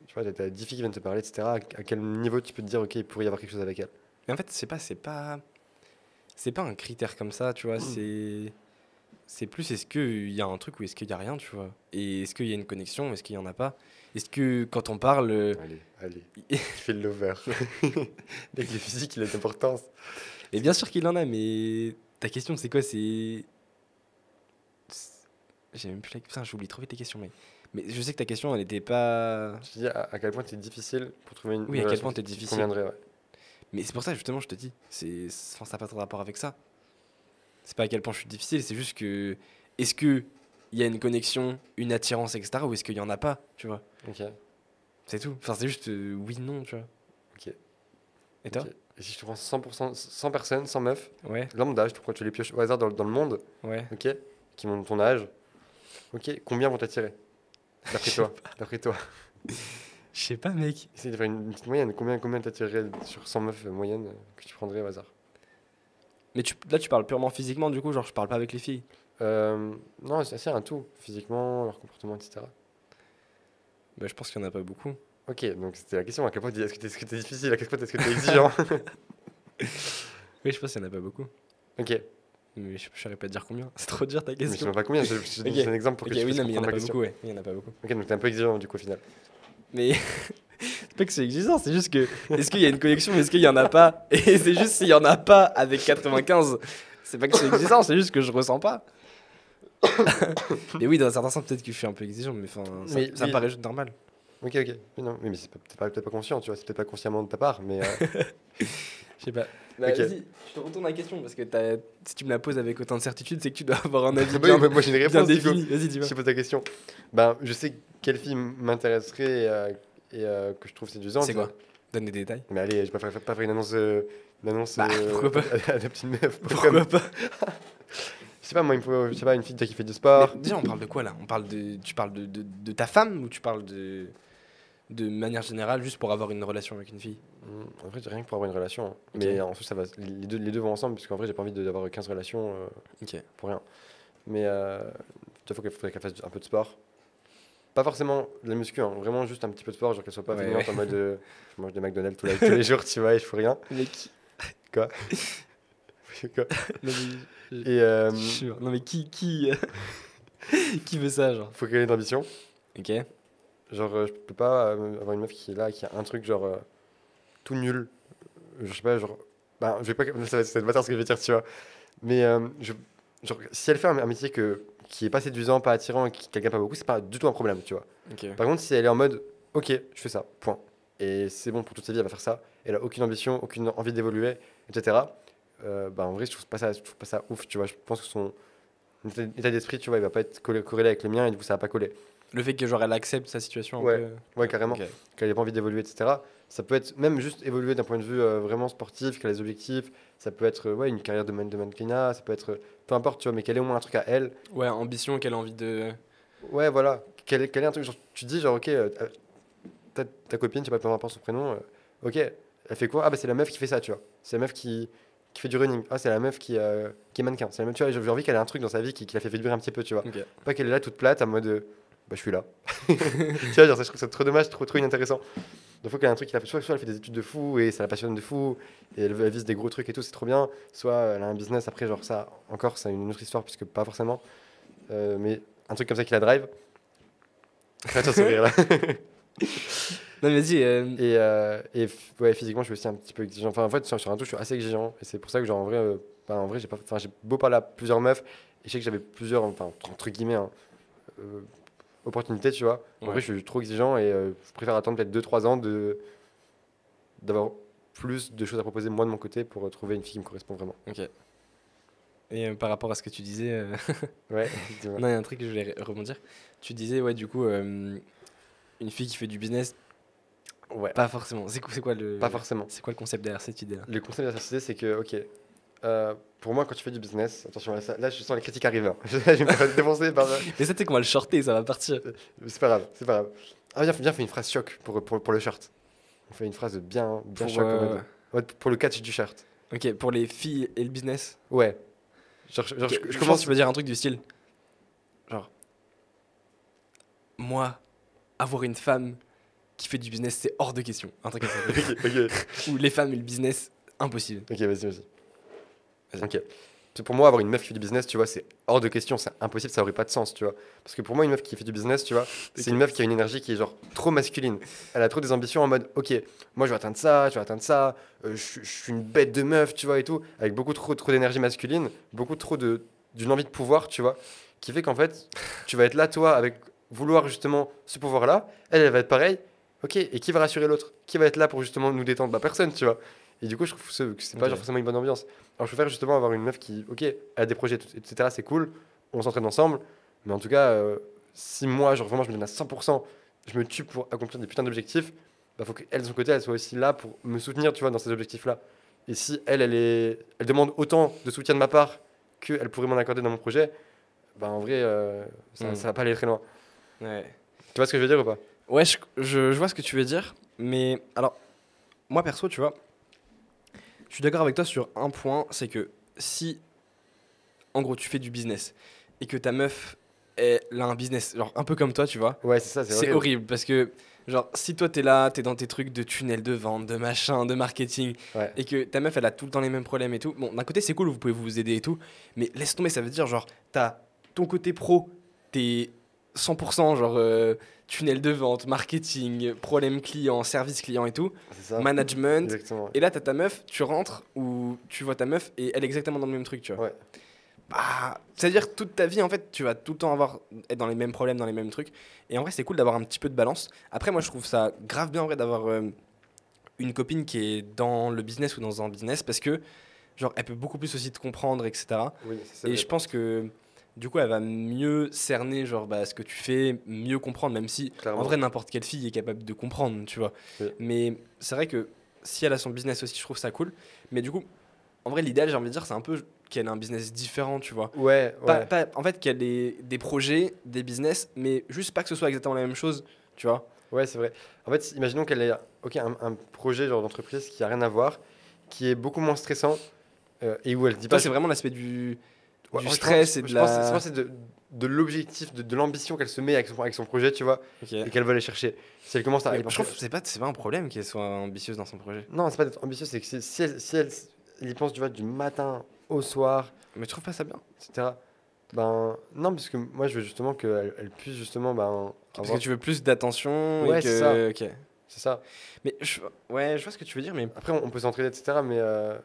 tu vois, t'as- t'as 10 filles qui viennent te parler, etc. À quel niveau tu peux te dire, ok, il pourrait y avoir quelque chose avec elle? Mais en fait, c'est pas, c'est pas, c'est pas un critère comme ça, tu vois. C'est, c'est plus est-ce qu'il y a un truc ou est-ce qu'il y a rien, tu vois? Et est-ce qu'il y a une connexion, est-ce qu'il y en a pas? Est-ce que quand on parle, euh, Allez, allez, tu fais le lover. Dès que le physique, il a de l'importance. et bien sûr qu'il en a, mais ta question c'est quoi? C'est, j'ai même plus la, putain, j'oublie trop vite tes questions, mais Mais je sais que ta question, elle n'était pas. Je te dis à, à quel point c'est difficile pour trouver une. Oui, à quel point t'es difficile. ouais. Mais c'est pour ça, justement, je te dis. C'est... Enfin, ça n'a pas trop de rapport avec ça. C'est pas à quel point je suis difficile, c'est juste que. Est-ce que il y a une connexion, une attirance, etc. Ou est-ce qu'il y en a pas, tu vois? Ok. C'est tout. Enfin, c'est juste euh, oui, non, tu vois. Ok. Et toi? Et si je te prends 100%, 100 personnes, 100 meufs, Ouais, lambda, je te prends tu les pioches au hasard dans, dans le monde, ouais. ok, qui ont ton âge, ok, combien vont t'attirer D'après toi, d'après toi? Je sais pas, mec. Essaye de faire une petite moyenne. Combien, combien t'attirerais sur 100 meufs moyennes euh, que tu prendrais au hasard? Mais tu, là, tu parles purement physiquement, du coup, genre, je parle pas avec les filles. euh, Non, c'est un tout. Physiquement, leur comportement, etc. Bah, je pense qu'il y en a pas beaucoup. Ok, donc c'était la question. À quel point t'es- est-ce que t'es est-ce que t'es difficile À quel point est-ce que t'es exigeant? Oui, je pense qu'il y en a pas beaucoup. Ok. Mais je ne saurais pas te dire combien. C'est trop dur ta Mais je sais question. même pas combien. Je, je te Ok. dis un exemple pour que tu oui, non, mais il y en a pas question. beaucoup, ouais. Il y en a pas beaucoup. Ok, donc t'es un peu exigeant du coup au final. Mais c'est pas que c'est exigeant, c'est juste que est-ce qu'il y a une connexion, est-ce qu'il y en a pas? Et c'est juste s'il y en a pas avec 95, c'est pas que c'est exigeant, c'est juste que je ressens pas. mais oui, dans un certain sens, peut-être que je suis un peu exigeant, mais enfin, ça, Mais- ça me paraît juste normal. Ok, ok. Mais non, mais, mais c'est pas- peut-être pas conscient, tu vois. C'est peut-être pas consciemment de ta part, mais. euh, Je sais pas. Bah. Vas-y, je te retourne la question parce que si tu me la poses avec autant de certitude, c'est que tu dois avoir un avis bah bien, oui, moi j'ai une bien réponse. Vas-y, dis-moi. Je te pose ta question. Ben, je sais quelle fille m'intéresserait et, euh, et, euh, que je trouve séduisante. C'est quoi? Donne des détails. Mais allez, je vais pas faire, pas faire une annonce, euh, une annonce Bah, euh, pourquoi pas à, la petite meuf. Pourquoi pas? Je sais pas, moi, il me faut, je sais pas, une fille qui fait du sport. Mais Déjà, on parle de quoi là? On parle de, tu parles de, de, de ta femme ou tu parles de, de manière générale juste pour avoir une relation avec une fille Hmm, En vrai, rien que pour avoir une relation. hein. Mais en fait, ça va, les deux, les deux vont ensemble, puisqu'en vrai, j'ai pas envie de- d'avoir 15 relations euh, pour rien. Mais euh, il faut qu'elle faudrait qu'elle fasse un peu de sport. Pas forcément de la muscu, hein, vraiment juste un petit peu de sport, genre qu'elle soit pas Ouais, en mode euh, je mange des McDonald's tous les, tous les jours, tu vois, et je fais rien. Mais qui Quoi? Non, mais, Et euh, je suis sûr. Non, mais qui qui, qui veut ça genre? faut qu'elle ait de l'ambition. Ok. Genre, euh, je peux pas euh, avoir une meuf qui est là, qui a un truc genre euh, tout nul. Je sais pas, genre. Bah, je vais pas. Ça va c'est le bâtard ce que je vais dire, tu vois. Mais euh, je, genre, si elle fait un, un métier que, qui est pas séduisant, pas attirant, qui- gagne pas beaucoup, c'est pas du tout un problème, tu vois. Par contre, si elle est en mode, ok, je fais ça, point. Et c'est bon pour toute sa vie, elle va faire ça. Elle a aucune ambition, aucune envie d'évoluer, etc. Euh, bah, en vrai, je trouve pas ça, je trouve pas ça ouf, tu vois. Je pense que son état état d'esprit, tu vois, il va pas être collé- corrélé avec le mien et du coup, ça va pas coller. Le fait que genre elle accepte sa situation un Ouais. peu. Ouais, carrément. Qu'elle n'a pas envie d'évoluer, etc. Ça peut être même juste évoluer d'un point de vue euh, vraiment sportif, qu'elle a des objectifs. Ça peut être euh, ouais, une carrière de, man de mannequinat, ça peut être euh, peu importe, tu vois, mais qu'elle ait au moins un truc à elle. Ouais, ambition qu'elle a envie de. Ouais, voilà, qu'elle ait, qu'elle ait un truc. Genre, tu dis, genre, ok, euh, ta, ta copine, tu sais pas peu importe son prénom, euh, ok, elle fait quoi? Ah, bah c'est la meuf qui fait ça, tu vois. C'est la meuf qui, qui fait du running. Ah, c'est la meuf qui, euh, qui est mannequin. C'est la meuf, tu vois, j'ai envie qu'elle ait un truc dans sa vie qui, qui la fait vibrer un petit peu, tu vois. Pas qu'elle est là toute plate, en mode, euh, bah je suis là. tu vois, genre, ça, je trouve ça trop dommage, trop, trop inintéressant. Donc, faut qu'elle ait un truc qui la fait. Soit, soit elle fait des études de fou et ça la passionne de fou et elle, elle vise des gros trucs et tout, c'est trop bien. Soit elle a un business après, genre ça, encore, c'est une autre histoire, puisque pas forcément. Euh, mais un truc comme ça qui la drive. Arrête de sourire là. Non, mais vas-y. euh, Et, euh, et ouais, physiquement, je suis aussi un petit peu exigeant. Enfin, en fait, sur, sur un truc, je suis assez exigeant. Et c'est pour ça que, genre, en vrai, bah, en vrai j'ai pas- enfin, j'ai beau parler à plusieurs meufs. Et je sais que j'avais plusieurs, enfin, entre guillemets, hein, opportunités, tu vois. En Ouais. vrai, je suis trop exigeant et euh, je préfère attendre peut-être 2-3 ans de d'avoir plus de choses à proposer moi de mon côté pour euh, trouver une fille qui me correspond vraiment. Ok. Et euh, par rapport à ce que tu disais. euh, Ouais. Non, il y a un truc que je voulais re- rebondir. Tu disais, ouais, du coup, une fille qui fait du business, Ouais, pas forcément. C'est quoi, le. pas forcément. C'est quoi le concept derrière cette idée-là? Le concept de la société, c'est que, ok, euh, pour moi, quand tu fais du business, attention, là, ça- là je sens les critiques arriver. hein. je vais me défoncer par. Mais ça, tu sais qu'on va le shorter, ça va partir. C'est pas grave, c'est pas grave. Ah, viens, viens, fais une phrase choc pour, pour, pour le shirt. On fait une phrase bien, bien Pour, choc. euh, ouais, pour le catch du shirt. Ok, pour les filles et le business. Ouais. Genre, je, commence, tu peux dire un truc du style. Genre. Moi, avoir une femme qui fait du business, c'est hors de question. Un truc comme ça. ok, ok, Ou les femmes et le business, impossible. ok, vas-y, vas-y. Vas-y. Ok. C'est Pour moi, avoir une meuf qui fait du business, tu vois, c'est hors de question, c'est impossible, ça aurait pas de sens, tu vois. Parce que pour moi, une meuf qui fait du business, tu vois, c'est une meuf qui a une énergie qui est genre trop masculine. Elle a trop des ambitions en mode, ok, moi je vais atteindre ça, je vais atteindre ça, euh, je, je suis une bête de meuf, tu vois, et tout, avec beaucoup trop, trop d'énergie masculine, beaucoup trop de d'une envie de pouvoir, tu vois, qui fait qu'en fait, tu vas être là, toi, avec vouloir justement ce pouvoir-là, elle, elle va être pareille. Ok, et qui va rassurer l'autre? Qui va être là pour justement nous détendre? Bah personne, tu vois. Et du coup, je trouve que c'est pas genre forcément une bonne ambiance. Alors, je préfère justement avoir une meuf qui, ok, elle a des projets, etc. C'est cool, on s'entraîne ensemble. Mais en tout cas, euh, si moi, genre vraiment, je me donne à 100%, je me tue pour accomplir des putains d'objectifs, bah faut qu'elle, de son côté, elle soit aussi là pour me soutenir, tu vois, dans ces objectifs-là. Et si elle, elle, est, elle demande autant de soutien de ma part qu'elle pourrait m'en accorder dans mon projet, bah en vrai, euh, ça, Mm. ça va pas aller très loin. Ouais. Tu vois ce que je veux dire ou pas? Ouais, je, je- je vois ce que tu veux dire, mais alors, moi perso, tu vois, je suis d'accord avec toi sur un point, c'est que si, en gros, tu fais du business et que ta meuf, elle a un business, genre un peu comme toi, tu vois, Ouais, c'est ça, c'est c'est horrible. horrible parce que, genre, si toi t'es là, t'es dans tes trucs de tunnel de vente, de machin, de marketing, Ouais. et que ta meuf elle a tout le temps les mêmes problèmes et tout, bon, d'un côté c'est cool, vous pouvez vous aider et tout, mais laisse tomber, ça veut dire, genre, t'as ton côté pro, t'es 100%, genre, euh, tunnel de vente, marketing, problème client, service client et tout, C'est ça. management. Exactement. Et là, t'as ta meuf, tu rentres ou tu vois ta meuf et elle est exactement dans le même truc, tu vois. Ouais. Bah, c'est-à-dire toute ta vie, en fait, tu vas tout le temps avoir être dans les mêmes problèmes, dans les mêmes trucs. Et en vrai, c'est cool d'avoir un petit peu de balance. Après, moi, je trouve ça grave bien, en vrai, d'avoir euh, une copine qui est dans le business ou dans un business parce que, genre, elle peut beaucoup plus aussi te comprendre, etc. Oui, Et je pense que du coup, elle va mieux cerner genre bah, ce que tu fais, mieux comprendre, même si Clairement. en vrai n'importe quelle fille est capable de comprendre, tu vois. Oui. Mais c'est vrai que si elle a son business aussi, je trouve ça cool. Mais du coup, en vrai, l'idéal, j'ai envie de dire, c'est un peu qu'elle ait un business différent, tu vois. Ouais, ouais. Pas, pas- en fait, qu'elle ait des projets, des business, mais juste pas que ce soit exactement la même chose, tu vois. Ouais, c'est vrai. En fait, imaginons qu'elle ait ok, un, un projet genre d'entreprise qui a rien à voir, qui est beaucoup moins stressant euh, et où elle dit Toi, pas. c'est vraiment l'aspect du, Ouais, du stress je et de je pense que la. c'est- de, de l'objectif, de, de l'ambition qu'elle se met avec son, avec son projet, tu vois, et qu'elle veut aller chercher. Si elle commence à. Mais je trouve que c'est pas, c'est pas un problème qu'elle soit ambitieuse dans son projet. Non, c'est pas d'être ambitieux, c'est que si elle, si elle, y pense, tu vois, du matin au soir, Mais tu trouves pas ça bien etc. Ben non, parce que moi je veux justement qu'elle elle puisse justement ben, Parce avoir- que tu veux plus d'attention Ouais, que... c'est ça. ok. C'est ça. Mais je... ouais, je vois ce que tu veux dire, mais Après, on, on peut s'entraider, etc. Mais euh,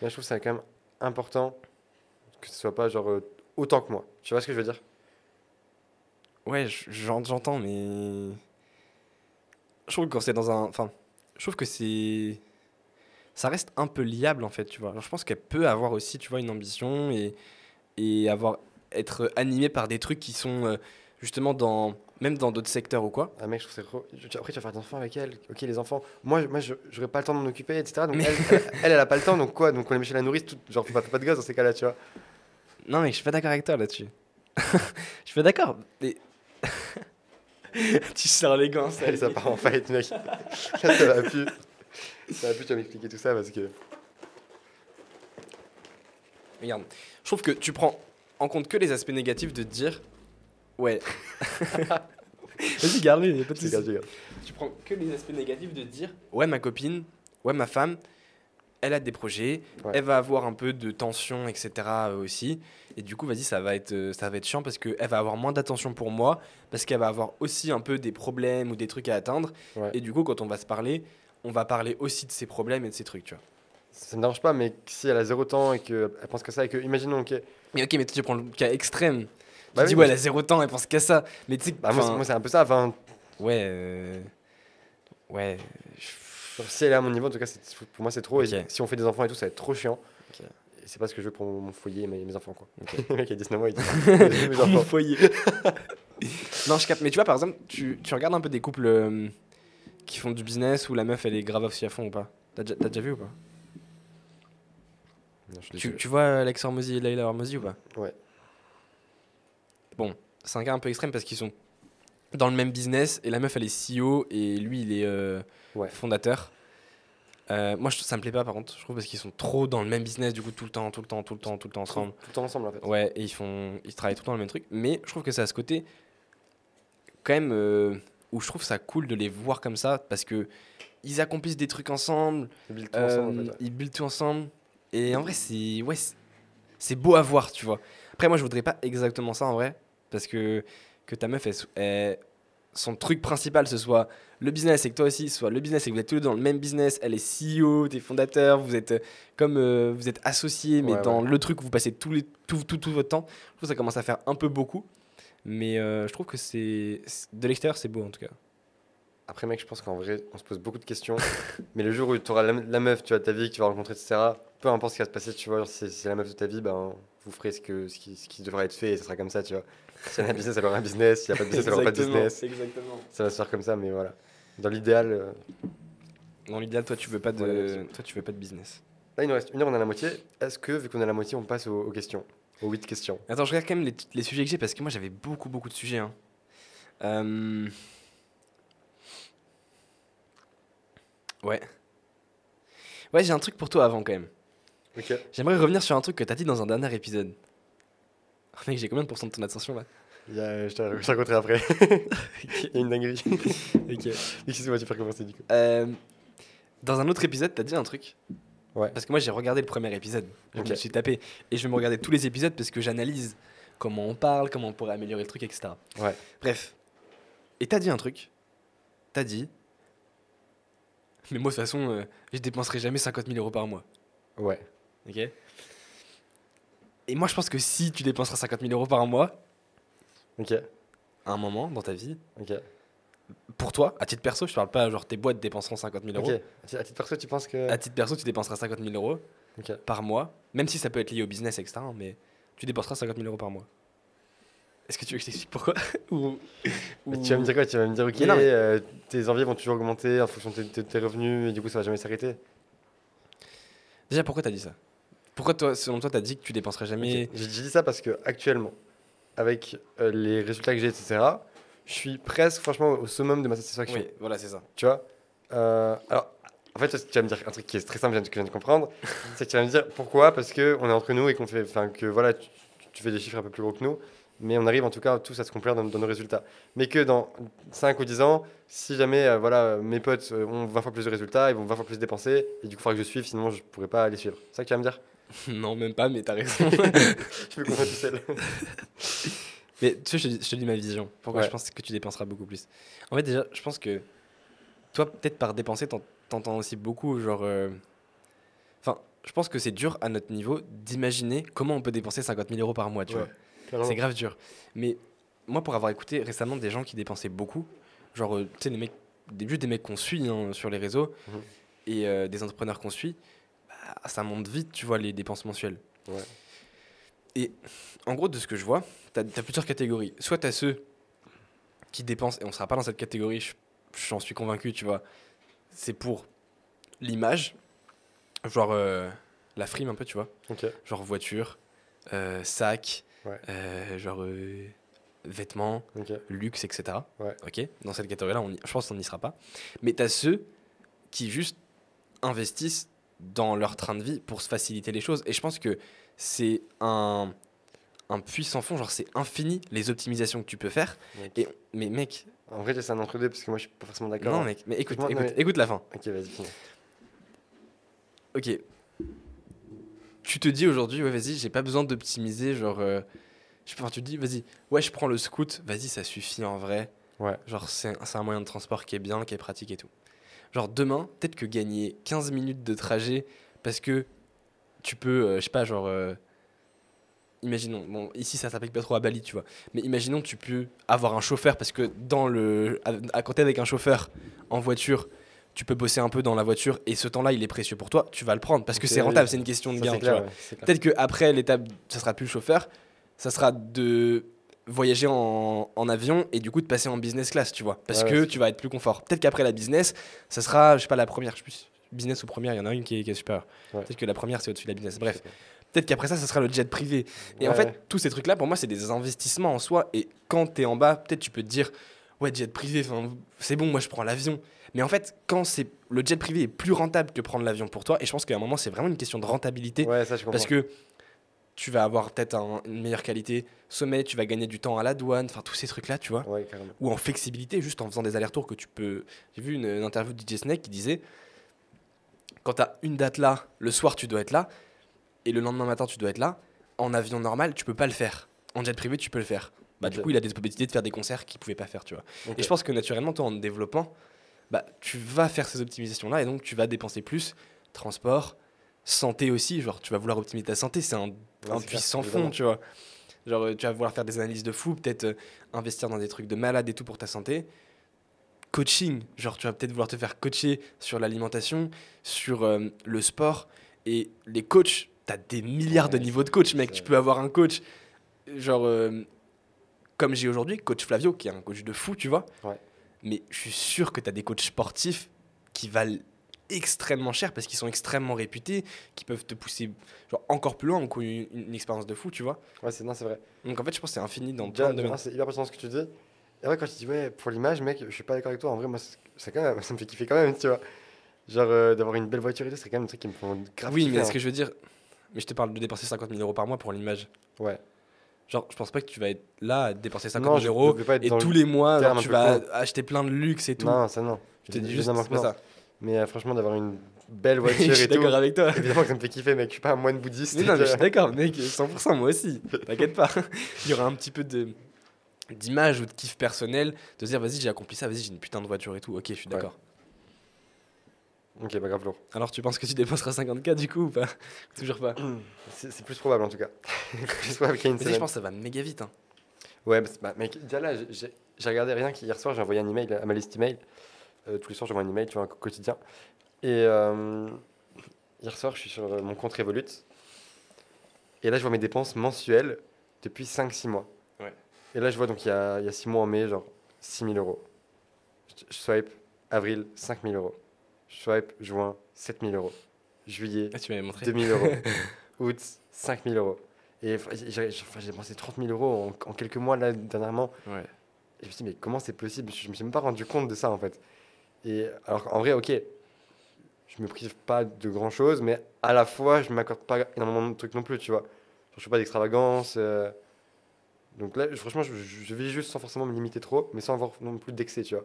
mais je trouve que c'est quand même important que ce soit pas genre euh, autant que moi. Tu vois ce que je veux dire? Ouais, je- j'en- j'entends, mais je trouve que quand c'est dans un, enfin, je trouve que c'est, ça reste un peu liable en fait, tu vois. Je pense qu'elle peut avoir aussi, tu vois, une ambition et et avoir être animée par des trucs qui sont euh, justement dans même dans d'autres secteurs ou quoi. Ah mec, je trouve c'est Après, tu vas faire des enfants avec elle. Ok, les enfants. Moi, moi j'aurais pas le temps de m'en occuper, etc. Donc Mais- elle, elle, elle, a pas le temps. Donc quoi? Donc on les met chez la nourrice. Tout, genre, pas, pas de gosse dans ces cas-là, tu vois. Non, mais je suis pas d'accord avec toi là-dessus. je suis pas d'accord. Mais... tu sors les gants, ça. Elle, ça part en fight, mec. Là, ça va plus. Ça va plus, tu vas m'expliquer tout ça parce que. Regarde, je trouve que tu prends en compte que les aspects négatifs de te dire ouais. Vas-y, garde-les, a pas de. Tu prends que les aspects négatifs de te dire ouais, ma copine, ouais, ma femme, elle a des projets, Ouais. elle va avoir un peu de tension, etc. euh, aussi. Et du coup, vas-y, ça va être, euh, ça va être chiant parce qu'elle va avoir moins d'attention pour moi, parce qu'elle va avoir aussi un peu des problèmes ou des trucs à atteindre. Ouais. Et du coup, quand on va se parler, on va parler aussi de ses problèmes et de ses trucs, tu vois. Ça me dérange pas, mais si elle a zéro temps et qu'elle pense que ça, et que, imaginons, ok. Mais ok, mais toi, tu prends le cas extrême. Bah tu dis, oui, ouais, mais- elle a zéro temps, elle pense qu'à ça. Mais tu sais, Bah, moi, c'est- un peu ça. Enfin, ouais. euh, Ouais. si elle est à mon niveau, en tout cas, pour moi, c'est trop. Et si on fait des enfants et tout, ça va être trop chiant. Ok. Et c'est pas ce que je veux pour mon foyer et mes, mes enfants, quoi. Ok. le mec, il a 19 mois, il dit mes Pour mon enfants. foyer. non, je capte. Mais tu vois, par exemple, tu, tu regardes un peu des couples euh, qui font du business où la meuf, elle est grave aussi à fond ou pas? T'as déjà, vu ou pas? Non, tu, tu vois Alex Hormozy et Leila Hormozy ou pas? Ouais. Bon, c'est un cas un peu extrême parce qu'ils sont dans le même business et la meuf, elle est CEO et lui, il est euh, Ouais. fondateur. Euh, moi, je, ça me plaît pas par contre, je trouve, parce qu'ils sont trop dans le même business, du coup, tout le temps, tout le temps, tout le temps, tout le temps ensemble. Tout le temps ensemble, en fait. Ouais, et ils font, ils travaillent tout le temps le même truc. Mais je trouve que c'est à ce côté, quand même, euh, où je trouve ça cool de les voir comme ça, parce que ils accomplissent des trucs ensemble, Ils build tout ensemble, en fait. ouais. ils build tout ensemble. Et en vrai, c'est ouais, c'est beau à voir, tu vois. Après, moi, je voudrais pas exactement ça en vrai, parce que que ta meuf, elle, so- elle- son truc principal, ce soit le business, et que toi aussi, ce soit le business, et que vous êtes tous les deux dans le même business. Elle est CEO, t'es fondateur, vous êtes euh, comme euh, vous êtes associés, mais Ouais, dans ouais. le truc où vous passez tout, les, tout, tout, tout votre temps. Je trouve que ça commence à faire un peu beaucoup. Mais euh, je trouve que c'est. De l'extérieur, c'est beau en tout cas. Après, mec, je pense qu'en vrai, on se pose beaucoup de questions. mais le jour où tu auras la, la meuf, tu de ta vie, que tu vas rencontrer, etc., peu importe ce qui va se passer, tu vois, si c'est la meuf de ta vie, ben, vous ferez ce, que, ce, qui, ce qui devra être fait et ça sera comme ça, tu vois. Si elle a un business, elle aura un business. S'il n'y a pas de business, elle aura pas de business. Exactement. Ça va se faire comme ça, mais voilà. Dans l'idéal, euh, Dans l'idéal, toi, tu veux pas de, toi, tu veux pas de business. là, il nous reste une heure, on a la moitié. Est-ce que, vu qu'on a la moitié, on passe aux, aux questions? Aux 8 questions Attends, je regarde quand même les, les sujets que j'ai parce que moi, j'avais beaucoup, beaucoup de sujets. hein. Euh, Ouais. Ouais, j'ai un truc pour toi avant quand même. Ok. J'aimerais revenir sur un truc que t'as dit dans un dernier épisode. Mec, j'ai combien de pourcents de ton attention là je te je te raconterai après. Il y a une dinguerie. Ok. Excuse-moi, tu peux recommencer du coup. Euh, dans un autre épisode, t'as dit un truc. Ouais. Parce que moi, j'ai regardé le premier épisode. Je Ok. me suis tapé. Et je vais me regarder tous les épisodes parce que j'analyse comment on parle, comment on pourrait améliorer le truc, etc. Ouais. Bref. Et t'as dit un truc. T'as dit. Mais moi, de toute façon, euh, je dépenserai jamais 50 000 euros par mois. Ouais. Ok Et moi, je pense que si tu dépenseras 50 000 euros par mois, Ok. à un moment dans ta vie, Ok. pour toi, à titre perso, je parle pas genre tes boîtes dépenseront 50 000 euros. Ok. À titre perso, tu penses que. À titre perso, tu dépenseras 50 000 euros par mois, même si ça peut être lié au business, etc. hein, Mais tu dépenseras 50 000 euros par mois. Est-ce que tu veux que je t'explique pourquoi ou, Mais ou- tu vas me dire quoi? Tu vas me dire, ok, Mais non, mais- euh, tes envies vont toujours augmenter en fonction de tes, tes- tes revenus et du coup, ça va jamais s'arrêter Déjà, pourquoi t'as dit ça? Pourquoi, toi, selon toi, t'as dit que tu dépenserais jamais. J'ai dit ça parce que actuellement, avec euh, les résultats que j'ai, etc., je suis presque, franchement, au summum de ma satisfaction. Oui, voilà, c'est ça. Tu vois? Euh, Alors, en fait, tu vas me dire un truc qui est très simple, que je viens de comprendre. c'est que tu vas me dire pourquoi Parce qu'on est entre nous et qu'on fait. Enfin, que voilà, tu, tu fais des chiffres un peu plus gros que nous. Mais on arrive en tout cas tous à se complaire dans, dans nos résultats. Mais que dans 5 ou 10 ans, si jamais euh, voilà, mes potes ont 20 fois plus de résultats, ils vont 20 fois plus dépenser, et du coup, il faudra que je suive, sinon je pourrais pas les suivre. C'est ça que tu vas me dire? non, même pas, mais t'as raison. Je me comprends tout seul. mais tu sais, je te, dis- je te dis ma vision. Pourquoi Ouais. je pense que tu dépenseras beaucoup plus? En fait, déjà, je pense que toi, peut-être par dépenser, t'en- t'entends aussi beaucoup, genre. euh, Enfin, je pense que c'est dur à notre niveau d'imaginer comment on peut dépenser 50 000 euros par mois, tu Ouais, vois. C'est grave dur. Mais moi, pour avoir écouté récemment des gens qui dépensaient beaucoup, genre, euh, tu sais, des mecs, des, des mecs qu'on suit hein, sur les réseaux Mhm. et euh, des entrepreneurs qu'on suit, ça monte vite, tu vois, les dépenses mensuelles. Ouais. Et en gros, de ce que je vois, tu as, plusieurs catégories. Soit tu as ceux qui dépensent, et on sera pas dans cette catégorie, je- j'en suis convaincu, tu vois, c'est pour l'image, genre euh, la frime un peu, tu vois genre voiture, euh, sac, Ouais. euh, genre vêtements, luxe, etc. Ouais. Ok, dans cette catégorie-là, je pense qu'on n'y sera pas. Mais tu as ceux qui juste investissent dans leur train de vie pour se faciliter les choses. Et je pense que c'est un, un puissant fond, genre c'est infini les optimisations que tu peux faire. Mec. Et, mais mec, En vrai, c'est un entre-deux parce que moi, je suis pas forcément d'accord. non mec, mais écoute, écoute, non, mais- écoute la fin. Ok, vas-y. Ok. Tu te dis aujourd'hui, ouais, vas-y, j'ai pas besoin d'optimiser, genre. euh, je enfin, tu te dis, vas-y, ouais, je prends le scoot, vas-y, ça suffit en vrai. Ouais. Genre, c'est un moyen de transport qui est bien, qui est pratique et tout. Genre, demain, peut-être que gagner 15 minutes de trajet parce que tu peux, euh, je sais pas, genre. euh, imaginons, bon, ici ça s'applique pas trop à Bali, tu vois, mais imaginons tu peux avoir un chauffeur parce que dans le. À, à côté avec un chauffeur en voiture, tu peux bosser un peu dans la voiture et ce temps-là il est précieux pour toi, tu vas le prendre parce que c'est oui. rentable, c'est une question de Ça, gain. ouais. Peut-être qu'après l'étape, ça sera plus le chauffeur, ça sera de voyager en, en avion et du coup de passer en business class, tu vois. Parce Ouais, que tu vas être plus confort. Peut-être qu'après la business, ça sera, je sais pas, la première, je sais plus, business ou première, il y en a une qui est, qui est supérieure. Ouais. Peut-être que la première c'est au-dessus de la business. Bref, peut-être qu'après ça, ça sera le jet privé. Et en fait, tous ces trucs-là, pour moi, c'est des investissements en soi. Et quand tu es en bas, peut-être tu peux te dire, ouais, jet privé, c'est bon, moi je prends l'avion. Mais en fait, quand c'est le jet privé est plus rentable que prendre l'avion pour toi, et je pense qu'à un moment, c'est vraiment une question de rentabilité. Ouais, ça, je comprends. Parce que tu vas avoir peut-être un- une meilleure qualité sommet, tu vas gagner du temps à la douane, enfin tous ces trucs-là, tu vois. Ouais. Ou en flexibilité, juste en faisant des allers-retours que tu peux. J'ai vu une, une interview de DJ Snake qui disait quand tu as une date là, le soir tu dois être là, et le lendemain matin tu dois être là, en avion normal, tu peux pas le faire. En jet privé, tu peux le faire. Bah, Du coup, il a des possibilités de faire des concerts qu'il pouvait pas faire, tu vois. Et je pense que naturellement, toi, en te développant, bah, tu vas faire ces optimisations-là et donc tu vas dépenser plus. Transport, santé aussi, genre tu vas vouloir optimiser ta santé, c'est un, Ouais, un puissant clair, fond, tu vois. Genre, euh, tu vas vouloir faire des analyses de fou, peut-être euh, investir dans des trucs de malade et tout pour ta santé. Coaching, genre, tu vas peut-être vouloir te faire coacher sur l'alimentation, sur euh, le sport. Et les coachs, tu as des milliards de niveaux de coach, mec. Tu peux avoir un coach, genre, euh, comme j'ai aujourd'hui, coach Flavio, qui est un coach de fou, tu vois. Ouais. Mais je suis sûr que tu as des coachs sportifs qui valent extrêmement cher parce qu'ils sont extrêmement réputés, qui peuvent te pousser genre, encore plus loin, ou une, une expérience de fou, tu vois. Ouais, c'est non, c'est vrai. Donc en fait, je pense que c'est infini dans plein de domaines. c'est hyper pertinent ce que tu dis. Et ouais, quand tu dis ouais, pour l'image, mec, je suis pas d'accord avec toi. En vrai, moi, ça, quand même, ça me fait kiffer quand même, tu vois. Genre, euh, d'avoir une belle voiture et tout, c'est quand même un truc qui me font grave Oui, mais ce hein. que je veux dire, mais je te parle de dépenser 50 000 euros par mois pour l'image. Ouais. Genre, je pense pas que tu vas être là à dépenser 50 Non, 000 je euros et tous le les mois, genre, tu vas acheter plein de luxe et tout. Non, ça non. je te dis juste, c'est pas ça. Mais euh, franchement, d'avoir une belle je voiture suis et tout. d'accord avec toi. Évidemment que ça me fait kiffer, mec. Je suis pas un moine bouddhiste. Mais non, mais je suis que- d'accord, mec, 100%, moi aussi. T'inquiète pas. Il y aura un petit peu de d'image ou de kiff personnel, de se dire, vas-y, j'ai accompli ça, vas-y, j'ai une putain de voiture et tout. Ok, je suis Ouais. d'accord. Ok, bah grave lourd. Alors, tu penses que tu dépenseras 50K du coup ou pas? Toujours pas. C'est plus probable en tout cas. plus probable une je pense que ça va méga vite. Hein. Ouais, bah, bah, mec, déjà là, j'ai regardé rien qu'hier soir, j'ai envoyé un email à ma liste email. Euh, tous les soirs, j'envoie un email, tu vois, un quotidien. Et euh, hier soir, je suis sur euh, mon compte Revolut. Et là, je vois mes dépenses mensuelles depuis 5-6 mois. Ouais. Et là, je vois donc il y a, il y a 6 mois en mai, genre 6 000 euros. Je, je swipe avril, 5 000 euros. Je swipe juin, 7 000 euros. Juillet, Ah, tu m'avais montré. 2000 euros. Août, 5000 euros. Et j'ai dépensé 30 000 euros en, en quelques mois là dernièrement. Ouais. Et je me suis dit, mais comment c'est possible? Je me suis même pas rendu compte de ça en fait. Et alors en vrai, ok, je me prive pas de grand chose, mais à la fois, je m'accorde pas énormément de trucs non plus, tu vois. Je fais pas d'extravagance. euh, Donc là, franchement, je, je- vis juste sans forcément me limiter trop, mais sans avoir non plus d'excès, tu vois.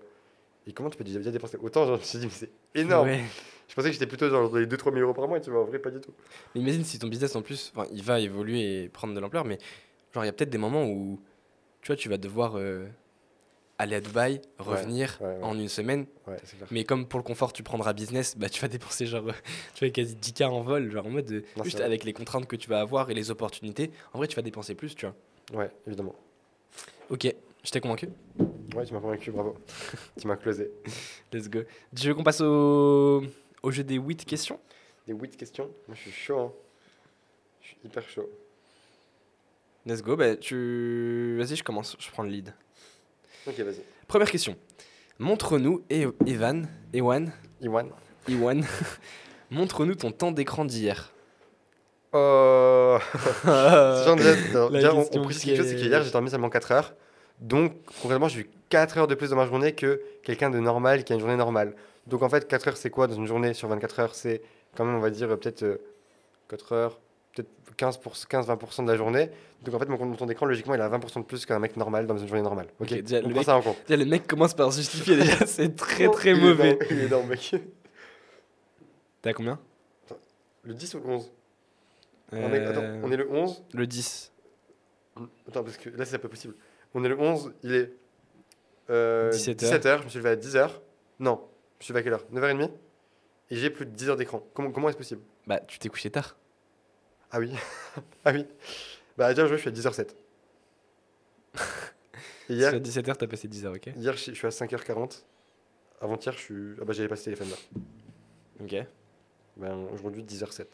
Et comment tu peux déjà dépenser autant Genre, Je me suis dit, mais c'est énorme. Ouais. Je pensais que j'étais plutôt genre dans les 2-3 000 euros par mois, tu vois. En vrai, pas du tout. Mais imagine si ton business en plus, il va évoluer et prendre de l'ampleur, mais genre il y a peut-être des moments où tu vois, tu vas devoir euh, aller à Dubaï, revenir ouais, ouais. en une semaine. Mais comme pour le confort, tu prendras business, bah tu vas dépenser genre, tu vois, quasi 10K en vol, genre en mode euh, Non, juste avec les contraintes que tu vas avoir et les opportunités. En vrai, tu vas dépenser plus, tu vois. Ouais, évidemment. Ok, je t'ai convaincu. Ouais, tu m'as convaincu, bravo. tu m'as closé. Let's go. Tu veux qu'on passe au, au jeu des 8 questions? Des 8 questions? Moi, je suis chaud, hein. Je suis hyper chaud. Let's go. Bah, tu... Vas-y, je commence. Je prends le lead. Ok, vas-y. Première question. Montre-nous, Evan, Ewan, Iwan. Iwan, montre-nous ton temps d'écran d'hier. Oh Genre, déjà, non, la déjà, on, on précise quelque chose, c'est qu'hier, j'ai dormi seulement 4 heures. Donc, concrètement, j'ai eu 4 heures de plus dans ma journée que quelqu'un de normal qui a une journée normale. Donc, en fait, 4 heures, c'est quoi dans une journée sur 24 heures? C'est quand même, on va dire, euh, peut-être euh, 4 heures, peut-être 15-20% de la journée. Donc, en fait, mon temps d'écran, logiquement, il a 20% de plus qu'un mec normal dans une journée normale. Ok, Ok, déjà, on le mec- ça en compte. Déjà, le mec commence par se justifier déjà, c'est très très Oh, est mauvais. Il est énorme, mec. T'es à combien? Le 10 ou le 11 on est, attends, Euh, on est le 11 Le 10. Attends, parce que là, c'est pas possible. On est le 11, il est euh, 17 17h. Je me suis levé à 10h. Non, je me suis levé à quelle heure? 9h30 Et j'ai plus de 10 heures d'écran. Comment, comment est-ce possible? Bah, tu t'es couché tard. Ah oui. ah oui. Bah, déjà, je suis à 10h07. Et hier, À 17h, t'as passé 10h, ok hier, je je suis à 5h40. Avant-hier, je suis. Ah bah, j'avais pas ce téléphone là. Ok. Ben, aujourd'hui, 10h07.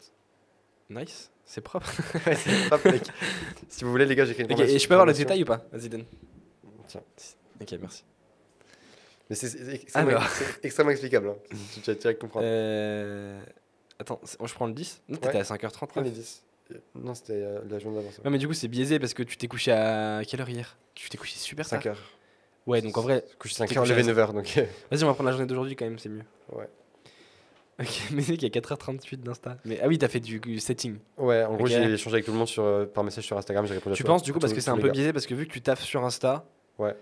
Nice, c'est propre. Mec. Si vous voulez, les gars, j'ai écrit une Ok, et je peux avoir le détail ou pas? Vas-y, donne. Tiens. Ok, merci. Mais c'est c'est extrêmement, Alors. c'est extrêmement explicable. hein. Tu tu vas direct comprendre. Euh... Attends, c'est- je prends le 10 Non, t'étais Ouais. à 5h30 Prends là les 10. Non, c'était euh, la journée d'avant ça. Ouais, mais du coup, c'est biaisé parce que tu t'es couché à quelle heure hier? Tu t'es couché super tard. 5 heures. Ouais, donc en vrai, Couché 5 t'es heures, couché levé à 9 heures. Donc, euh, vas-y, on va prendre la journée d'aujourd'hui quand même, c'est mieux. ouais. Ok, mais c'est qu'il y a 4h38 d'Insta. Mais ah oui, t'as fait du du setting. Ouais, en gros, Ok. j'ai échangé avec tout le monde sur, euh, par message sur Instagram. J'ai répondu à Tu tout- penses du coup tous- parce que tous c'est un les peu gars. biaisé parce que vu que tu taffes sur Insta. Ouais.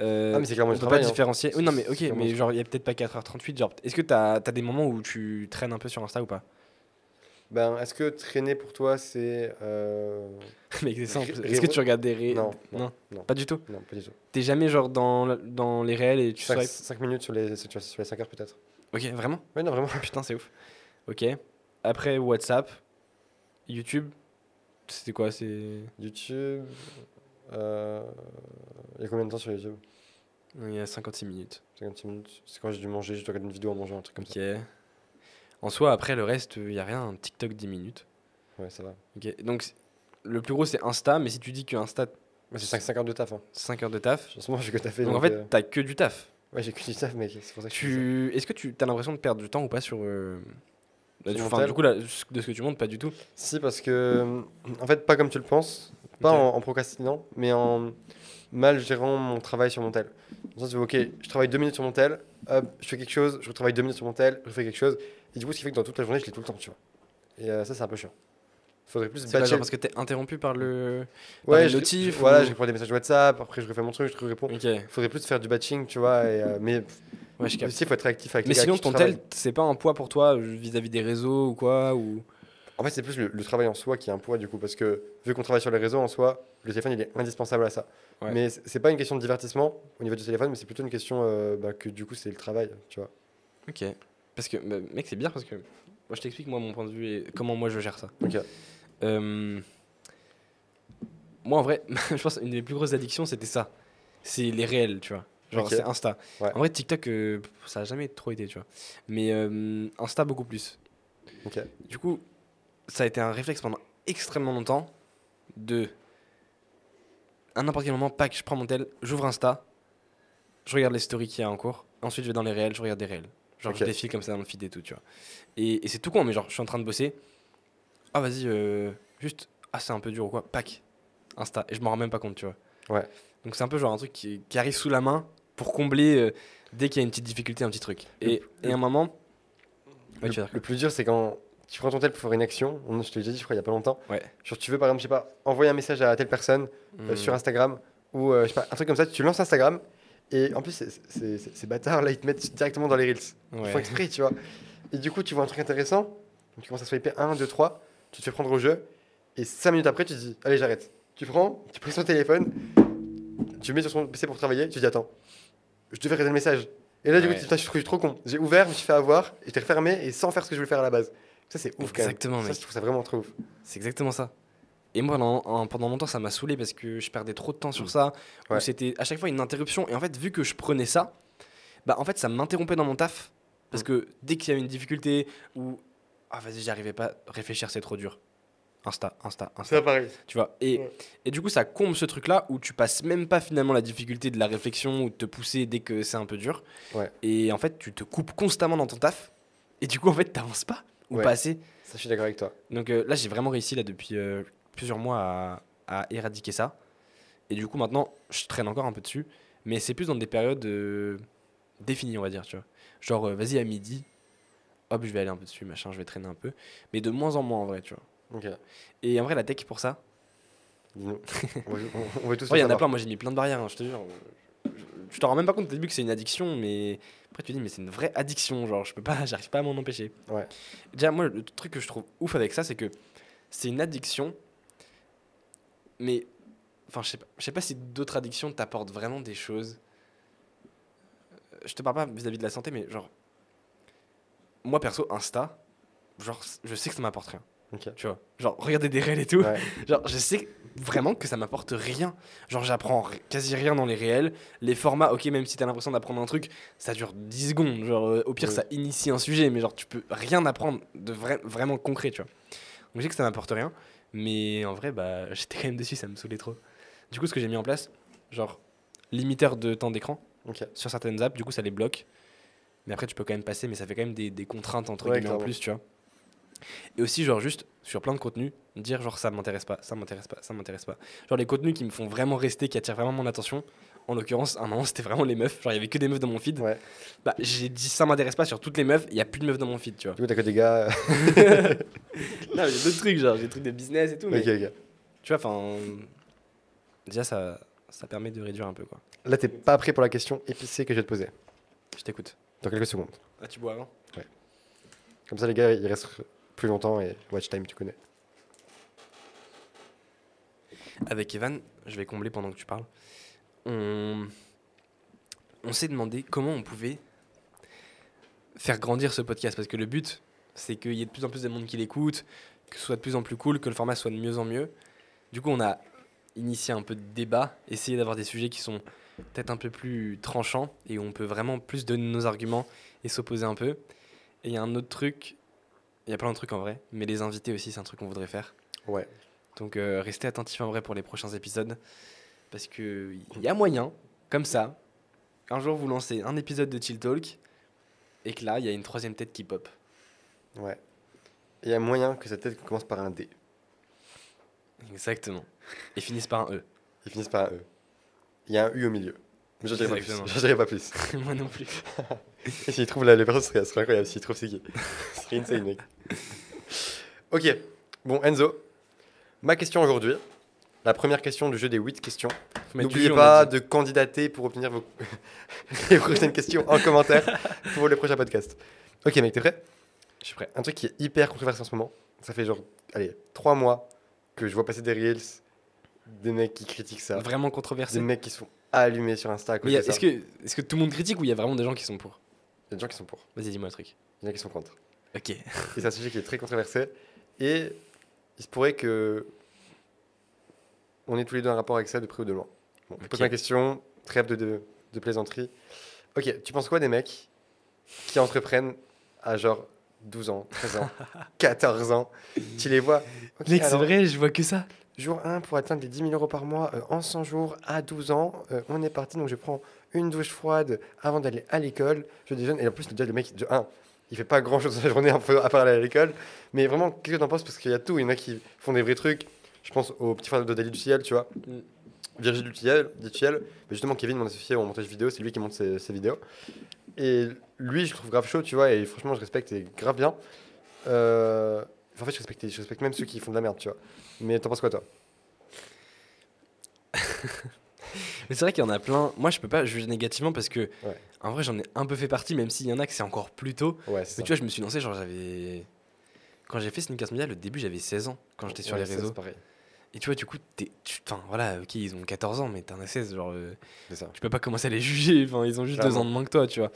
euh, Ah, mais c'est clairement on du peut travail, pas hein. différencier. Oui, non, mais ok, C'est clairement mais du genre, il y a peut-être pas 4h38. Genre, est-ce que t'as as des moments où tu traînes un peu sur Insta ou pas? Ben, est-ce que traîner pour toi, c'est. euh, c'est simple. Est-ce que tu regardes des ré... Non, non, non, non. pas du tout. Non, pas du tout. T'es jamais genre dans, dans les réels et tu 5, swipes minutes sur les, sur sur les 5 heures, peut-être. Ok, vraiment? Ouais, non, vraiment. Putain, c'est ouf. Ok. Après, WhatsApp, YouTube, C'était quoi C'est. YouTube. euh, Il y a combien de temps sur YouTube? Il y a 56 minutes. 56 minutes. C'est quand j'ai dû manger, je dois regarder une vidéo en mangeant, un truc comme Ok. ça. En soi, après, le reste, il y a rien. Un TikTok 10 minutes. Ouais, ça va. Donc, le plus gros, c'est Insta. Mais si tu dis que Insta, Ouais, c'est 5, 5 heures de taf. Hein. 5 heures de taf. En ce moment, j'ai que taffé. Donc, en donc, fait, euh, t'as que du taf. Ouais, j'ai que du taf, mec. C'est pour ça que. Tu... Est-ce que tu as l'impression de perdre du temps ou pas sur. euh, du, enfin, du coup, là, de ce que tu montres, pas du tout. Si, parce que, en fait, pas comme tu le penses, pas en, en procrastinant, mais en mal gérant mon travail sur mon tel. Dans le sens où, ok, je travaille deux minutes sur mon tel, hop, je fais quelque chose, je retravaille deux minutes sur mon tel, je fais quelque chose, et du coup, ce qui fait que dans toute la journée, je l'ai tout le temps, tu vois. Et euh, ça, c'est un peu chiant. Faudrait plus batcher. genre parce que t'es interrompu par le. par Ouais, les notifs je- voilà, ou- je réponds des messages WhatsApp, après je refais mon truc, je te réponds. Ok. Faudrait plus faire du batching, tu vois, et, euh, mais Ouais, je capte. aussi, il faut être réactif avec Mais les sinon, ton tel, c'est pas un poids pour toi vis-à-vis des réseaux ou quoi ou... En fait, c'est plus le, le travail en soi qui est un poids du coup, parce que vu qu'on travaille sur les réseaux en soi, le téléphone il est indispensable à ça. Ouais. Mais c'est c'est pas une question de divertissement au niveau du téléphone, mais c'est plutôt une question euh, bah, que du coup c'est le travail, tu vois. Ok. Parce que, bah, mec, c'est bien parce que. Moi, je t'explique, moi, mon point de vue et comment moi je gère ça. Ok. Euh, Moi, en vrai, je pense une des plus grosses addictions, c'était ça. C'est les réels, tu vois. Genre, c'est Insta. Ouais. En vrai, TikTok, euh, ça a jamais trop été, tu vois. Mais euh, Insta, beaucoup plus. Ok. Du coup, ça a été un réflexe pendant extrêmement longtemps de. À n'importe quel moment, pack, je prends mon tel, j'ouvre Insta, je regarde les stories qu'il y a en cours, ensuite je vais dans les réels, je regarde des réels. Genre, je défile comme ça dans le feed et tout, tu vois. Et, et c'est tout con, mais genre, je suis en train de bosser. Ah, vas-y, euh, juste. Ah, c'est un peu dur ou quoi Pack, Insta. Et je m'en rends même pas compte, tu vois. Ouais. Donc, c'est un peu genre un truc qui, qui arrive sous la main pour combler euh, dès qu'il y a une petite difficulté, un petit truc. Et, et à un moment. Ouais, le, plus dur c'est quand tu prends ton tel pour faire une action, on- je te l'ai déjà dit je crois il y a pas longtemps. Ouais. Genre tu veux par exemple, je sais pas, envoyer un message à telle personne euh, Hmm. sur Instagram ou euh, je sais pas, un truc comme ça, tu lances Instagram et en plus c'est- c'est c'est- c'est bâtard là, ils te mettent directement dans les reels. Ils font exprès, tu vois. Et du coup, tu vois un truc intéressant, donc tu commences à swiper 1, 2, 3, tu te fais prendre au jeu, et 5 minutes après, tu te dis, allez, j'arrête. Tu prends, tu prends ton téléphone, tu le mets sur son PC pour travailler, tu te dis, attends, je devais regarder le message. Et là, du coup, tu te dis, putain, je suis trop con. J'ai ouvert, je me suis fait avoir, et t'ai refermé, et sans faire ce que je voulais faire à la base. Ça, c'est ouf quand même. Exactement, Ça, mec. je trouve ça vraiment trop ouf. C'est exactement ça. Et moi, pendant, en- pendant longtemps, ça m'a saoulé parce que je perdais trop de temps sur ça. Où Ouais. c'était à chaque fois une interruption. Et en fait, vu que je prenais ça, bah en fait, ça m'interrompait dans mon taf. Parce Mm. que dès qu'il y avait une difficulté ou ah vas-y, j'y arrivais pas, réfléchir c'est trop dur. Insta, Insta, Insta. C'est pareil. Tu vois. Et, Ouais. et du coup, ça comble ce truc-là où tu passes même pas finalement la difficulté de la réflexion ou de te pousser dès que c'est un peu dur. Ouais. Et en fait, tu te coupes constamment dans ton taf. Et du coup, en fait, t'avances pas ou Ouais. pas assez. Ça, je suis d'accord avec toi. Donc euh, là, j'ai vraiment réussi là depuis euh, plusieurs mois à, à éradiquer ça. Et du coup, maintenant, je traîne encore un peu dessus, mais c'est plus dans des périodes euh, définies, on va dire, tu vois. Genre, euh, vas-y à midi, hop, je vais aller un peu dessus, machin, je vais traîner un peu, mais de moins en moins en vrai, tu vois. Ok. Et en vrai, la tech pour ça, on, veut, on- on il y en a plein. Moi, j'ai mis plein de barrières, hein, je te jure. Je- Tu t'en rends même pas compte au début que c'est une addiction, mais après tu te dis mais c'est une vraie addiction, genre je peux pas, j'arrive pas à m'en empêcher. Ouais. Déjà moi le truc que je trouve ouf avec ça c'est que c'est une addiction, mais enfin je sais pas, je sais pas si d'autres addictions t'apportent vraiment des choses. Euh, Je te parle pas vis-à-vis de la santé, mais genre moi perso Insta, genre je sais que ça m'apporte rien. Ok. Tu vois, genre regarder des réels et tout. Ouais. Genre, je sais vraiment que ça m'apporte rien. Genre, j'apprends quasi rien dans les réels. Les formats, ok, même si t'as l'impression d'apprendre un truc, ça dure 10 secondes. Genre, euh, au pire, Oui. ça initie un sujet, mais genre, tu peux rien apprendre de vrai- vraiment concret, tu vois. Donc, je sais que ça m'apporte rien, mais en vrai, bah, j'étais quand même dessus, ça me saoulait trop. Du coup, ce que j'ai mis en place, genre, limiteur de temps d'écran sur certaines apps, du coup, ça les bloque. Mais après, tu peux quand même passer, mais ça fait quand même des, des contraintes, entre Ouais, guillemets, en plus, tu vois. Et aussi, genre, juste sur plein de contenus, dire genre ça m'intéresse pas, ça m'intéresse pas, ça m'intéresse pas. Genre les contenus qui me font vraiment rester, qui attirent vraiment mon attention. En l'occurrence, un moment, c'était vraiment les meufs. Genre, il y avait que des meufs dans mon feed. Ouais. Bah, j'ai dit ça m'intéresse pas sur toutes les meufs, il y a plus de meufs dans mon feed, tu vois. Du coup, t'as que des gars. non, j'ai d'autres trucs, genre, j'ai des trucs de business et tout. Mais ok, ok. tu vois, enfin. Déjà, ça, ça permet de réduire un peu, quoi. Là, t'es pas prêt pour la question épicée que je vais te poser. Je t'écoute. Dans quelques secondes. Ah, tu bois avant Comme ça, les gars, ils restent plus longtemps et watch time, tu connais. Avec Evan, je vais combler pendant que tu parles. On, on s'est demandé comment on pouvait faire grandir ce podcast parce que le but, c'est qu'il y ait de plus en plus de monde qui l'écoute, que ce soit de plus en plus cool, que le format soit de mieux en mieux. Du coup, on a initié un peu de débat, essayé d'avoir des sujets qui sont peut-être un peu plus tranchants et où on peut vraiment plus donner nos arguments et s'opposer un peu. Et il y a un autre truc, il y a plein de trucs en vrai, mais les invités aussi, c'est un truc qu'on voudrait faire. Ouais. Donc euh, restez attentifs en vrai pour les prochains épisodes. Parce que il y a moyen, comme ça, un jour vous lancez un épisode de Chill Talk et que là, il y a une troisième tête qui pop. Ouais. Il y a moyen que cette tête commence par un D. Exactement. Et finissent par un E. Ils finissent par un E. Il y a un U au milieu. Mais je dirais pas plus. Pas. Moi non plus. Et s'ils trouvent la, les personnes, ce serait, incroyable. S'ils trouvent c'est qui? Ce serait insane, mec. Ok. Bon, Enzo. Ma question aujourd'hui. La première question du jeu des 8 questions. N'oubliez pas de candidater pour obtenir vos les prochaines questions en commentaire pour les prochains podcasts. Ok, mec, t'es prêt? Je suis prêt. Un truc qui est hyper controversé en ce moment. Ça fait genre, allez, 3 mois que je vois passer des reels, des mecs qui critiquent ça, Vraiment des controversé. mecs qui se font allumer sur Insta est-ce que, est que tout le monde critique ou il y a vraiment des gens qui sont pour? Il y a des gens qui sont pour, Vas-y, dis-moi un truc. il y en a qui sont contre. Ok. C'est un sujet qui est très controversé. Et il se pourrait que on ait tous les deux un rapport avec ça de près ou de loin. Bon, je pose Ok. ma question, trêve de, de, de plaisanterie. Ok, tu penses quoi des mecs qui entreprennent à genre 12 ans, 13 ans, 14 ans? Tu les vois? Ok, Mec, c'est vrai, je vois que ça. Jour 1 pour atteindre les 10 000 euros par mois euh, en 100 jours à 12 ans. euh, on est parti, donc je prends une douche froide avant d'aller à l'école. Je déjeune. Et en plus, le mec, de 1, il fait pas grand chose dans la journée à part aller à l'école. Mais vraiment, qu'est-ce que t'en penses? Parce qu'il y a tout. Il y en a qui font des vrais trucs. Je pense au petit frère de Dali Duciel, tu vois. Mm. Virgile Duciel, Duciel. Mais justement, Kevin, mon associé au montage vidéo, c'est lui qui monte ses, ses vidéos. Et lui, je trouve grave chaud, tu vois. Et franchement, je respecte et grave bien. Euh, En fait, je respecte, je respecte même ceux qui font de la merde, tu vois. Mais t'en penses quoi, toi? Mais c'est vrai qu'il y en a plein. Moi, je peux pas juger négativement parce que, Ouais. en vrai, j'en ai un peu fait partie, même s'il y en a que c'est encore plus tôt. Ouais, Mais tu vois, je me suis lancé, genre, j'avais. Quand j'ai fait Sneakers Media, le début, j'avais 16 ans quand j'étais sur Ouais, les réseaux. Pareil. Et tu vois, du coup, t'es. tu- voilà, ok, ils ont 14 ans, mais t'en as 16, genre. euh, C'est ça. tu peux pas commencer à les juger. Enfin, ils ont juste deux Clairement. ans de moins que toi, tu vois.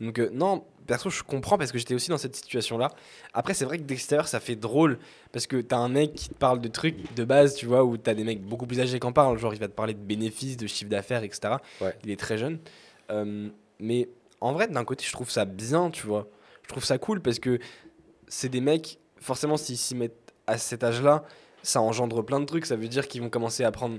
Donc, euh, non, perso, je comprends parce que j'étais aussi dans cette situation-là. Après, c'est vrai que d'extérieur, ça fait drôle parce que t'as un mec qui te parle de trucs de base, tu vois, où t'as des mecs beaucoup plus âgés qui en parlent. Genre, il va te parler de bénéfices, de chiffre d'affaires, etc. Ouais. Il est très jeune. Euh, mais en vrai, d'un côté, je trouve ça bien, tu vois. Je trouve ça cool parce que c'est des mecs, forcément, s'ils s'y mettent à cet âge-là, ça engendre plein de trucs. Ça veut dire qu'ils vont commencer à prendre.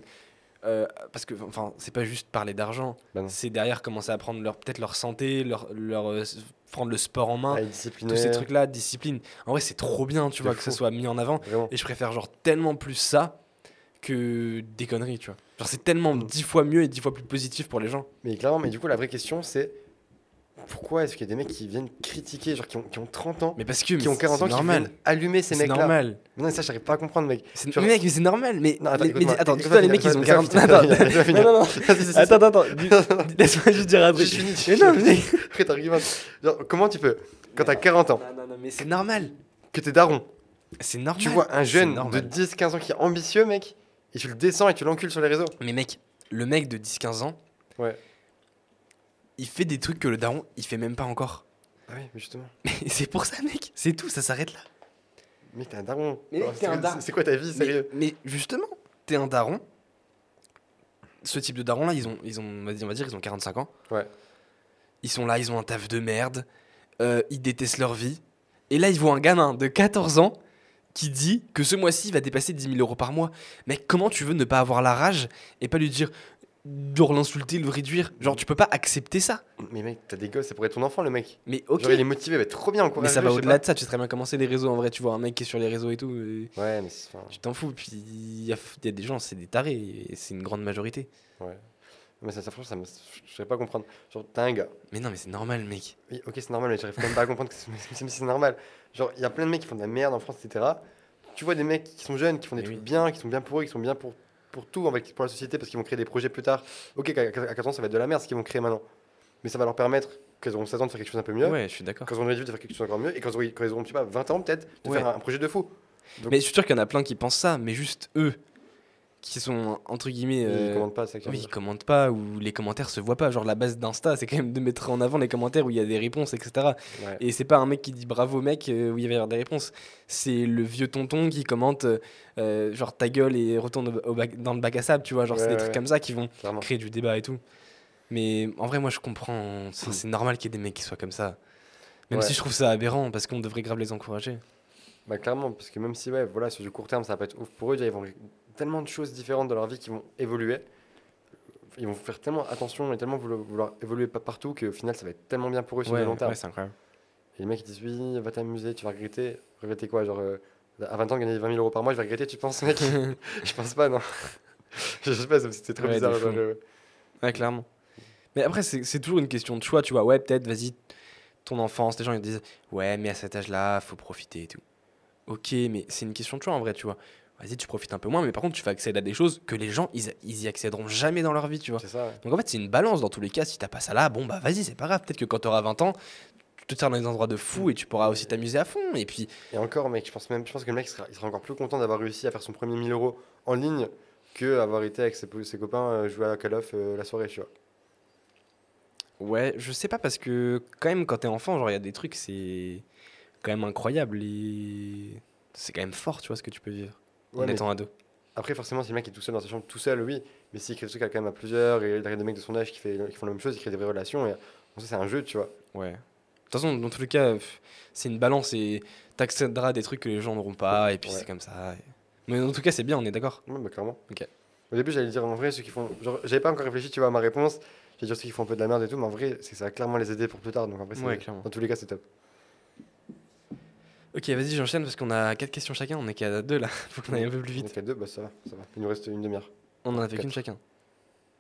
euh, parce que, enfin, c'est pas juste parler d'argent, Bah c'est derrière commencer à prendre leur peut-être leur santé, leur, leur euh, prendre le sport en main, tous ces trucs-là, discipline. En vrai, c'est trop bien, tu vois, que ça soit mis en avant. Vraiment. Et je préfère genre tellement plus ça que des conneries, tu vois. Genre c'est tellement Mm. dix fois mieux et dix fois plus positif pour les gens. Mais clairement, mais du coup, la vraie question, c'est pourquoi est-ce qu'il y a des mecs qui viennent critiquer, genre qui ont, qui ont 30 ans, Mais parce que qui ont 40 ans, c'est qui normal. viennent allumer ces C'est mecs-là normal. Non, mais ça, j'arrive pas à comprendre, mec. C'est Genre- mec, mais c'est normal. Mais, Non, attends, les- mais attends, dis-toi les mecs, ils ont finir, 40 laisse-moi finir, Attends, non, non, non. Attends, attends, attends. Laisse-moi juste dire un truc. Mais non, mais... Après. Genre, comment tu peux, quand t'as 40 ans, Non, non, non, mais c'est normal. que t'es daron, C'est normal. tu vois un jeune de normal. 10-15 ans qui est ambitieux, mec, et tu le descends et tu l'encules sur les réseaux Mais mec, le mec de 10-15 ans, Ouais. Il fait des trucs que le daron, il fait même pas encore. Ah oui, mais justement. Mais c'est pour ça, mec. C'est tout, ça s'arrête là. Mec, t'es un daron. Mais mec, t'es un daron. C'est quoi ta vie, Mais, sérieux mais justement, t'es un daron. Ce type de daron là, ils ont, ils ont, on va dire, on va dire, ils ont 45 ans. Ouais. Ils sont là, ils ont un taf de merde. euh, ils détestent leur vie. Et là, ils voient un gamin de 14 ans qui dit que ce mois-ci, il va dépasser 10 000 euros par mois. Mec, comment tu veux ne pas avoir la rage et pas lui dire, genre l'insulter, le réduire Genre, tu peux pas accepter ça. Mais mec, t'as des gosses, ça pourrait être ton enfant, le mec. Mais ok. Genre, il est motivé, être trop bien mais ça va au-delà de ça. Tu sais très bien commencer les réseaux en vrai. Tu vois un mec qui est sur les réseaux et tout. et Ouais, mais c'est. tu t'en fous. Puis il y, a- il y a des gens, c'est des tarés. Et c'est une grande majorité. Ouais. Mais ça, ça, franchement, ça me. Je saurais pas comprendre. Genre, t'as un gars. Mais non, mais c'est normal, mec. Oui, ok, c'est normal, mais j'arrive quand même pas à comprendre que c'est normal. Genre, il y a plein de mecs qui font de la merde en France, etc. Tu vois des mecs qui sont jeunes, qui font des Mais trucs oui. bien, qui sont bien pour eux, qui sont bien pour, pour tout, pour la société, parce qu'ils vont créer des projets plus tard. Ok, à 14 ans, ça va être de la merde ce qu'ils vont créer maintenant. Mais ça va leur permettre, quand ils auront 16 ans, de faire quelque chose un peu mieux. Ouais, je suis d'accord. Quand ils auront réduit, de faire quelque chose encore mieux. Et quand ils auront, quand ils auront je sais pas, 20 ans, peut-être, de Ouais. faire un, un projet de fou. Donc- Mais je suis sûr qu'il y en a plein qui pensent ça, mais juste eux, qui sont entre guillemets. Ils euh, commandent pas, ça oui, ils commentent pas ou les commentaires se voient pas. Genre la base d'Insta, c'est quand même de mettre en avant les commentaires où il y a des réponses, etc. Ouais. Et c'est pas un mec qui dit bravo mec euh, où il va y avoir des réponses. C'est le vieux tonton qui commente euh, euh, genre ta gueule et retourne au- au bac- dans le bac à sable, tu vois. Genre c'est des ouais, trucs comme ça qui vont Clairement. créer du débat et tout. Mais en vrai, moi je comprends. C'est Mm. c'est normal qu'il y ait des mecs qui soient comme ça. Même si je trouve ça aberrant parce qu'on devrait grave les encourager. Bah clairement, parce que même si ouais, voilà, sur du court terme, ça va pas être ouf pour eux, déjà, ils vont tellement de choses différentes dans leur vie qui vont évoluer. Ils vont faire tellement attention et tellement vouloir, vouloir évoluer pas partout qu'au final, ça va être tellement bien pour eux sur Ouais, le long terme. ouais, c'est incroyable. Et les mecs ils disent oui, va t'amuser, tu vas regretter. Regretter quoi Genre euh, à 20 ans gagner 20 000 euros par mois, je vais regretter, tu penses mec? Je pense pas, non. je sais pas, c'était Ouais, bizarre. genre, euh, Ouais, clairement. Mais après, c'est c'est toujours une question de choix, tu vois. Ouais, peut-être, vas-y, ton enfance, les gens ils disent, ouais, mais à cet âge-là, faut profiter et tout. Ok, mais c'est une question de choix en vrai, tu vois. Vas-y, tu profites un peu moins, mais par contre, tu vas accéder à des choses que les gens, ils, ils y accéderont jamais dans leur vie, tu vois. Ça. ouais. Donc en fait, c'est une balance dans tous les cas. Si t'as pas ça là, bon, bah vas-y, c'est pas grave. Peut-être que quand t'auras 20 ans, tu te sers dans des endroits de fou et tu pourras aussi t'amuser à fond. Et puis, Et encore, mec, je pense même, je pense que le mec il sera, il sera encore plus content d'avoir réussi à faire son premier 1000 euros en ligne que avoir été avec ses, ses copains euh, jouer à Call of euh, la soirée, tu vois. ouais, je sais pas parce que quand même, quand t'es enfant, genre, il y a des trucs, c'est quand même incroyable. Et c'est quand même fort, tu vois, ce que tu peux vivre en Ouais, étant ado. Après, forcément, si le mec est tout seul dans sa chambre, tout seul, oui. Mais s'il crée des trucs quand même à plusieurs, et il y a des mecs de son âge qui, fait, qui font la même chose, il crée des vraies relations, et bon, ça, c'est un jeu, tu vois. Ouais. De toute façon, dans tous les cas, c'est une balance et t'accéderas à des trucs que les gens n'auront pas, et puis Ouais. c'est comme ça. et- Mais en tout cas, c'est bien, on est d'accord. Ouais, bah, clairement. Ok. Au début, j'allais dire en vrai, ceux qui font. Genre, j'avais pas encore réfléchi, tu vois, à ma réponse. J'allais dire ceux qui font un peu de la merde et tout, mais en vrai, c'est ça va clairement les aider pour plus tard. Donc, en vrai, Ouais, clairement. dans tous les cas, c'est top. Ok, vas-y, j'enchaîne parce qu'on a quatre questions chacun, on est qu'à deux là. Faut qu'on aille un peu plus On est vite. qu'à deux, bah ça va, ça va. Il nous reste une demi-heure. On en a fait qu'une chacun.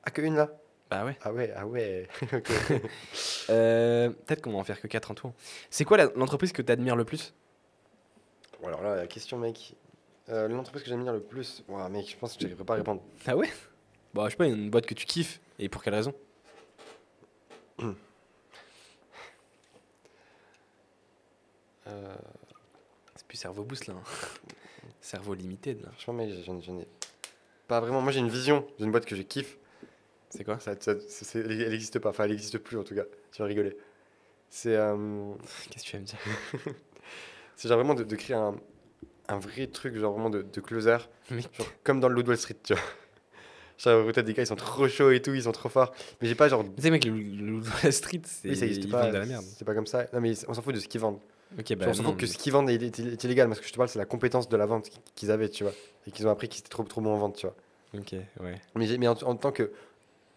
Ah, que une là? Bah ouais. Ah ouais, ah ouais. Ok. Euh, Peut-être qu'on va en faire que quatre en tout. C'est quoi la- l'entreprise que t'admires le plus? Bon, alors là, la question, mec. Euh, L'entreprise que j'aime bien le plus, Ouah, mec, je pense que j'arriverai pas à répondre. Ah ouais? Bah, je sais pas, une boîte que tu kiffes. Et pour quelle raison? Euh, plus cerveau boost là. hein. cerveau limited là. franchement, mec, j'en j'en ai pas vraiment. Moi, j'ai une vision d'une boîte que je kiffe. C'est quoi? Ça, ça- elle n'existe pas, enfin, elle n'existe plus en tout cas. Tu vas rigoler. C'est euh, Qu'est-ce que tu vas me dire? c'est genre vraiment de, de créer un, un vrai truc, genre vraiment de, de closer, genre comme dans le Loot Wall Street, tu vois. Genre, t'as des gars, ils sont trop chauds et tout, ils sont trop forts. Mais j'ai pas genre. Tu sais, mec, le, le Wall Street, c'est. Oui, ça existe ils vendent de la merde. C'est pas comme ça. Non, mais on s'en fout de ce qu'ils vendent. Ok, Genre, bah. on s'en fout que ce qu'ils vendent est, est- est illégal. Parce que je te parle, c'est la compétence de la vente qu'ils avaient, tu vois. Et qu'ils ont appris qu'ils étaient trop, trop bons en vente, tu vois. Ok, ouais. Mais, mais en, en tant que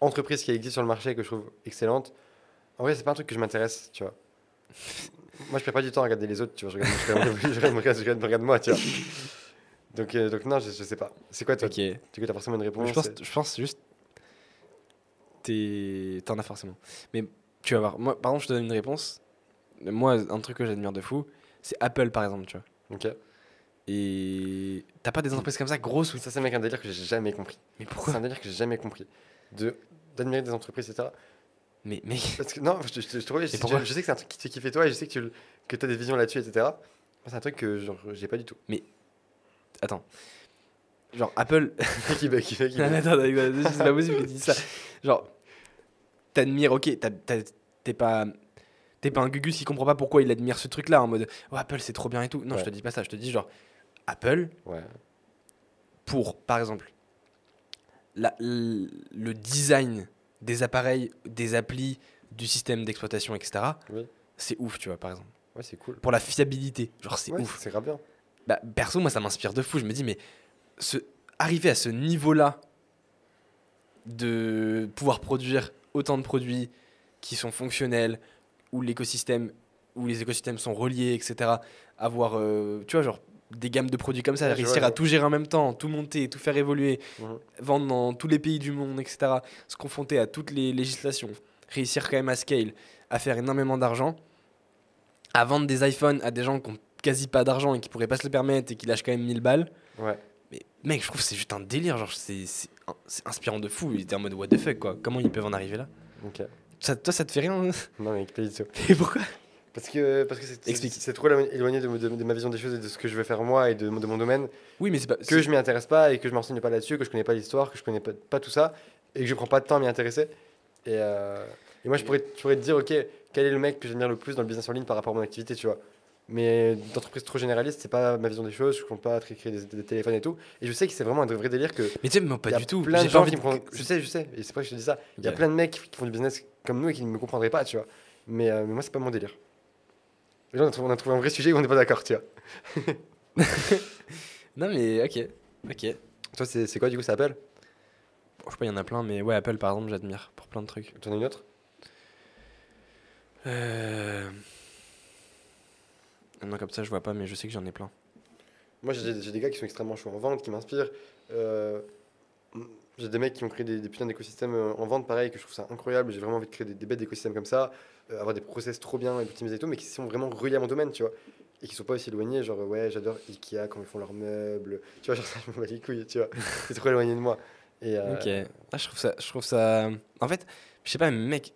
entreprise qui existe sur le marché que je trouve excellente, en vrai, c'est pas un truc que je m'intéresse, tu vois. moi, je perds pas du temps à regarder les autres, tu vois. Je regarde, je regarde, je regarde, je regarde- je regarde- je regarde moi, tu vois. Donc, euh, donc non, je, je sais pas. C'est quoi, toi? Ok. Du coup, t'as forcément une réponse. je, pense, je pense juste. T'en as forcément. Mais tu vas voir. Moi, par exemple, je te donne une réponse. Moi, un truc que j'admire de fou, c'est Apple par exemple, tu vois. Ok. Et t'as pas des entreprises comme ça grosses ou Ça, c'est mec un délire que j'ai jamais compris. Mais C'est pourquoi un délire que j'ai jamais compris. De d'admirer des entreprises, etc. Mais mec, Parce que non, je, je, je, te vois, je, pourquoi je sais que c'est un truc qui te fait kiffer toi et je sais que tu que as des visions là-dessus, etc. Moi, C'est un truc que genre, j'ai pas du tout. attends. Genre Apple. qui bug, qui bug, qui mais attends, c'est pas possible que tu dises ça. Genre, t'admires, ok, t'as- t'as- t'es pas. T'es pas un gugus qui comprend pas pourquoi il admire ce truc-là en mode oh, Apple c'est trop bien et tout. Non, Ouais. je te dis pas ça. Je te dis genre Apple Ouais. pour, par exemple, la- le design des appareils, des applis, du système d'exploitation, etc. Oui. C'est ouf, tu vois, par exemple. Ouais, c'est cool. Pour la fiabilité, genre c'est Ouais, ouf. C'est grave bien. Bah, perso, moi, ça m'inspire de fou. Je me dis, mais ce, arriver à ce niveau-là de pouvoir produire autant de produits qui sont fonctionnels, où l'écosystème, où les écosystèmes sont reliés, etc. Avoir, euh, tu vois, genre des gammes de produits comme ça, Ouais, réussir à tout gérer en même temps, tout monter, tout faire évoluer, Mhm. vendre dans tous les pays du monde, etc. Se confronter à toutes les législations, réussir quand même à scale, à faire énormément d'argent, à vendre des iPhones à des gens qui ont quasi pas d'argent et qui pourraient pas se le permettre et qui lâchent quand même 1000 balles. Ouais. Mais mec, je trouve que c'est juste un délire, genre c'est inspirant de fou. Il était en mode what the fuck quoi. Comment ils peuvent en arriver là? Ok. Ça, Toi, ça te fait rien hein Non, mais pas du tout. Et pourquoi Parce que parce que c'est- trop éloigné de, de- de ma vision des choses et de ce que je veux faire moi et de, mon- de mon domaine Oui, mais c'est pas. que je m'y intéresse pas et que je m'enseigne pas là-dessus, que je connais pas l'histoire, que je connais pas, pas tout ça et que je prends pas de temps à m'y intéresser. Et, euh, et moi, je pourrais, je pourrais te dire, ok, quel est le mec que j'admire le plus dans le business en ligne par rapport à mon activité, tu vois. Mais d'entreprise trop généraliste, c'est pas ma vision des choses, je compte pas créer des, des téléphones et tout. Et je sais que c'est vraiment un vrai délire que. Mais tu sais, moi, pas du tout. Plein J'ai de pas gens envie qui me Je sais, je sais, et c'est pas que je te dis ça. Il y a plein de mecs qui font du business comme nous et qui ne me comprendraient pas, tu vois. Mais, euh, mais moi, c'est pas mon délire. Et là, on a trouvé, on a trouvé un vrai sujet où on n'est pas d'accord, tu vois. Non, mais ok. Ok. Toi, c'est c'est quoi, du coup, ça appelle Bon, je sais pas, il y en a plein, mais ouais, Apple par exemple, j'admire pour plein de trucs. T'en as une autre? Euh... Non, comme ça, je vois pas, mais je sais que j'en ai plein. Moi, j'ai j'ai des gars qui sont extrêmement chauds en vente, qui m'inspirent. Euh, j'ai des mecs qui ont créé des, des putains d'écosystèmes euh, en vente, pareil, que je trouve ça incroyable. J'ai vraiment envie de créer des, des bêtes d'écosystèmes comme ça, euh, avoir des process trop bien et optimisés et tout, mais qui sont vraiment reliés à mon domaine, tu vois. Et qui sont pas aussi éloignés, genre, ouais, j'adore Ikea quand ils font leurs meubles. Tu vois, genre, ça, je me bats les couilles, tu vois. C'est trop éloigné de moi. Et, euh, Ok. Ah, je trouve ça, je trouve ça. En fait, je sais pas, mec,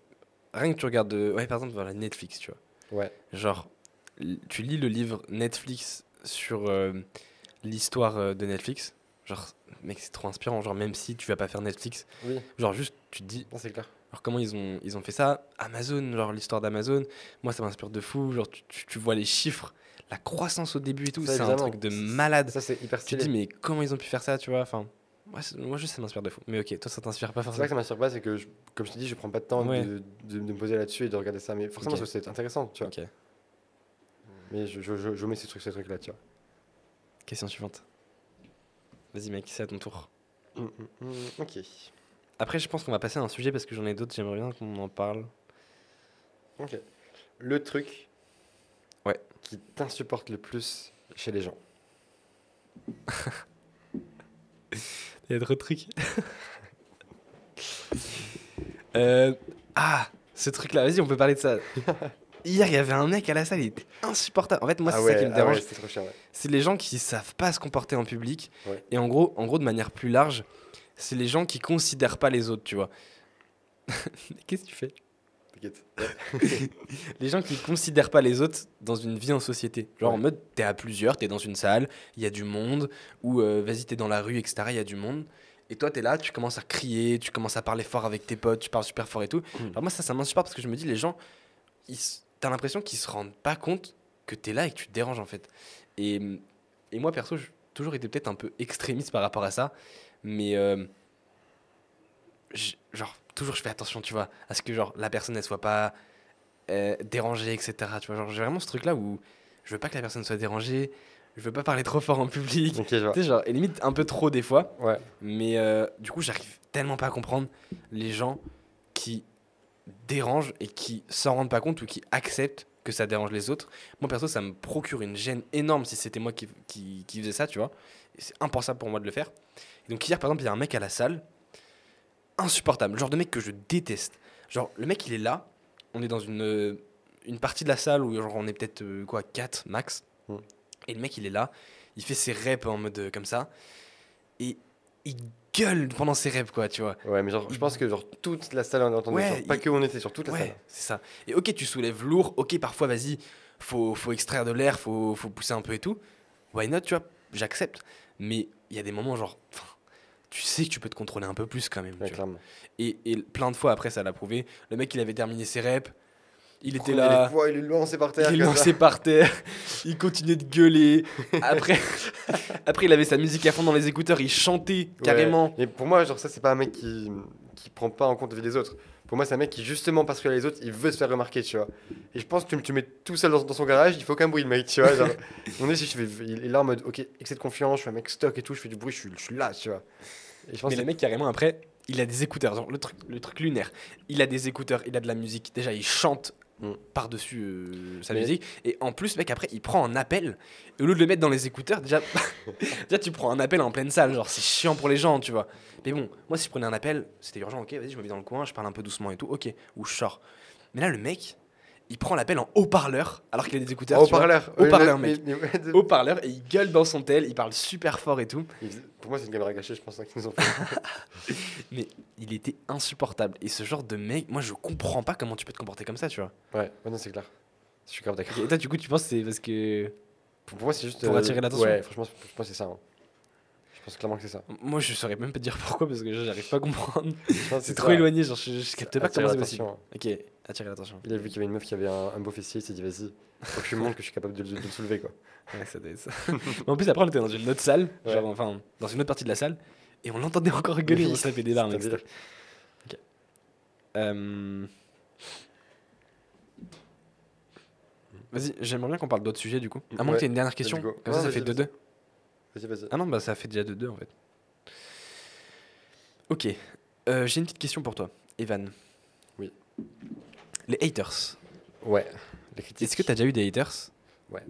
rien que tu regardes, de... ouais, par exemple, voilà, Netflix, tu vois. Ouais. Genre, tu lis le livre Netflix sur euh, l'histoire de Netflix. Genre, mec, c'est trop inspirant. Genre, même si tu vas pas faire Netflix, Oui, genre, juste, tu te dis, c'est clair. alors comment ils ont, ils ont fait ça? Amazon, genre, l'histoire d'Amazon, moi, ça m'inspire de fou. Genre, tu, tu- tu vois les chiffres, la croissance au début et tout, Ça, c'est un truc de malade. Ça, c'est hyper Tu te stylé. dis, mais comment ils ont pu faire ça, tu vois? Enfin, moi, c'est- moi juste, ça m'inspire de fou. Mais ok, toi, ça t'inspire pas C'est vrai forcément. que ça m'inspire pas, c'est que, je- comme je te dis, je prends pas de temps Ouais. de, de- de me poser là-dessus et de regarder ça. Mais forcément, Ok. ça, c'est intéressant, tu vois. Ok, Mais je, je, je, je mets ces trucs, ces trucs-là, tu vois. question suivante. Vas-y, mec, c'est à ton tour. Hum, hum, hum, ok. Après, je pense qu'on va passer à un sujet parce que j'en ai d'autres, j'aimerais bien qu'on en parle. Ok. Le truc Ouais. qui t'insupporte le plus chez les gens. Il y a trop de trucs. Euh, ah, ce truc-là, vas-y, on peut parler de ça. Hier, il y avait un mec à la salle, il était insupportable. En fait, moi, Ah c'est ouais, ça qui me ah dérange. ouais, ouais. c'est les gens qui savent pas se comporter en public. Et en gros, en gros, de manière plus large, c'est les gens qui considèrent pas les autres, tu vois. Qu'est-ce que tu fais? T'inquiète. Les gens qui considèrent pas les autres dans une vie en société. Genre en mode, t'es à plusieurs, t'es dans une salle, il y a du monde, ou euh, vas-y, t'es dans la rue, etc., il y a du monde. Et toi, t'es là, tu commences à crier, tu commences à parler fort avec tes potes, tu parles super fort et tout. Alors moi, ça, ça m'insupporte parce que je me dis, les gens, ils t'as l'impression qu'ils se rendent pas compte que t'es là et que tu te déranges en fait. Et, et moi, perso, j'ai toujours été peut-être un peu extrémiste par rapport à ça, mais euh, genre, toujours je fais attention, tu vois, à ce que genre la personne, elle soit pas euh, dérangée, etc. Tu vois, genre, j'ai vraiment ce truc-là où je veux pas que la personne soit dérangée, je veux pas parler trop fort en public. Ok, je vois. Tu sais, genre, et limite un peu trop des fois. Ouais. Mais euh, du coup, j'arrive tellement pas à comprendre les gens qui dérangent et qui s'en rendent pas compte ou qui acceptent que ça dérange les autres. Moi, perso, ça me procure une gêne énorme si c'était moi qui, qui, qui faisais ça, tu vois. C'est impensable pour moi de le faire. Et donc, hier, par exemple, il y a un mec à la salle, insupportable, le genre de mec que je déteste. Genre, le mec, il est là, on est dans une, euh, une partie de la salle où genre, on est peut-être, euh, quoi, 4 max. Mm. Et le mec, il est là, il fait ses reps en mode euh, comme ça. Et il gueule pendant ses reps, quoi, tu vois. Ouais, mais genre, je pense que genre toute la salle en a entendu. Ouais, pas il- que on était sur toute la Ouais, salle. c'est ça. Et ok, tu soulèves lourd, ok, parfois, vas-y, faut, faut extraire de l'air, faut, faut pousser un peu et tout. Why not, tu vois, j'accepte. Mais il y a des moments, genre, tu sais que tu peux te contrôler un peu plus quand même. Ouais, tu vois. clairement. Et, et plein de fois après, ça l'a prouvé. Le mec, il avait terminé ses reps, il était là. poids, il est lancé par terre. Il est lancé par terre, il continuait de gueuler. Après, après, il avait sa musique à fond dans les écouteurs, il chantait carrément. Et pour moi, genre, ça, c'est pas un mec qui, qui prend pas en compte la vie des autres. Pour moi, c'est un mec qui, justement, parce qu'il a les autres, il veut se faire remarquer, tu vois. Et je pense que tu, me- tu mets tout seul dans, dans son garage, il faut aucun bruit, le mec, tu vois. Genre, on est, je fais, il est là en mode, ok, excès de confiance, je suis un mec stock et tout, je fais du bruit, je suis, je suis là, tu vois. Et je pense Mais que le mec, carrément, après, il a des écouteurs. Genre, le, truc, le truc lunaire. Il a des écouteurs, il a de la musique. Déjà, il chante Mm. par-dessus euh, sa Mais- musique. Et en plus, mec, après, il prend un appel. Et au lieu de le mettre dans les écouteurs, déjà, déjà tu prends un appel en pleine salle. Genre, c'est chiant pour les gens, tu vois. Mais bon, moi, si je prenais un appel, c'était urgent, ok, vas-y, je me mets dans le coin, je parle un peu doucement et tout, ok. Ou je sors. Mais là, le mec, il prend l'appel en haut-parleur, alors qu'il a des écouteurs. Haut-parleur, mais- mec. Haut-parleur, et il gueule dans son tel, il parle super fort et tout. Pour moi, c'est une caméra cachée, je pense, hein, qu'ils nous ont fait. Mais il était insupportable. Et ce genre de mec, moi je comprends pas comment tu peux te comporter comme ça, tu vois. Ouais, ouais, non, c'est clair. Je suis grave d'accord. Et toi, du coup, tu penses que c'est parce que. Pour moi, c'est juste. Pour euh, attirer l'attention Ouais, franchement, je pense que c'est ça. hein. Je pense clairement que c'est ça. Moi, je saurais même pas te dire pourquoi parce que j'arrive pas à comprendre. C'est ça. trop éloigné, genre, je, je capte pas comment c'est possible. l'attention. Ok, attirer l'attention. Il a vu qu'il y avait une meuf qui avait un, un beau fessier, il s'est dit vas-y, faut que je lui montre que je suis capable de, le- de le soulever quoi. Ouais, ça ça. En plus, après, on était dans une autre salle, Ouais. genre, enfin, dans une autre partie de la salle, et on l'entendait encore rigoler, Oui, on se tapait des larmes, c'est etc. Ok. Euh, Vas-y, j'aimerais bien qu'on parle d'autres sujets du coup. À moins Ouais, que tu une dernière question. Comme ça, fait vas-y, 2-2. Vas-y, vas-y. Ah non, bah ça fait déjà 2-2 en fait. Ok. Euh, J'ai une petite question pour toi, Evan. Les haters. Ouais, les critiques. Est-ce que tu as déjà eu des haters? Ouais.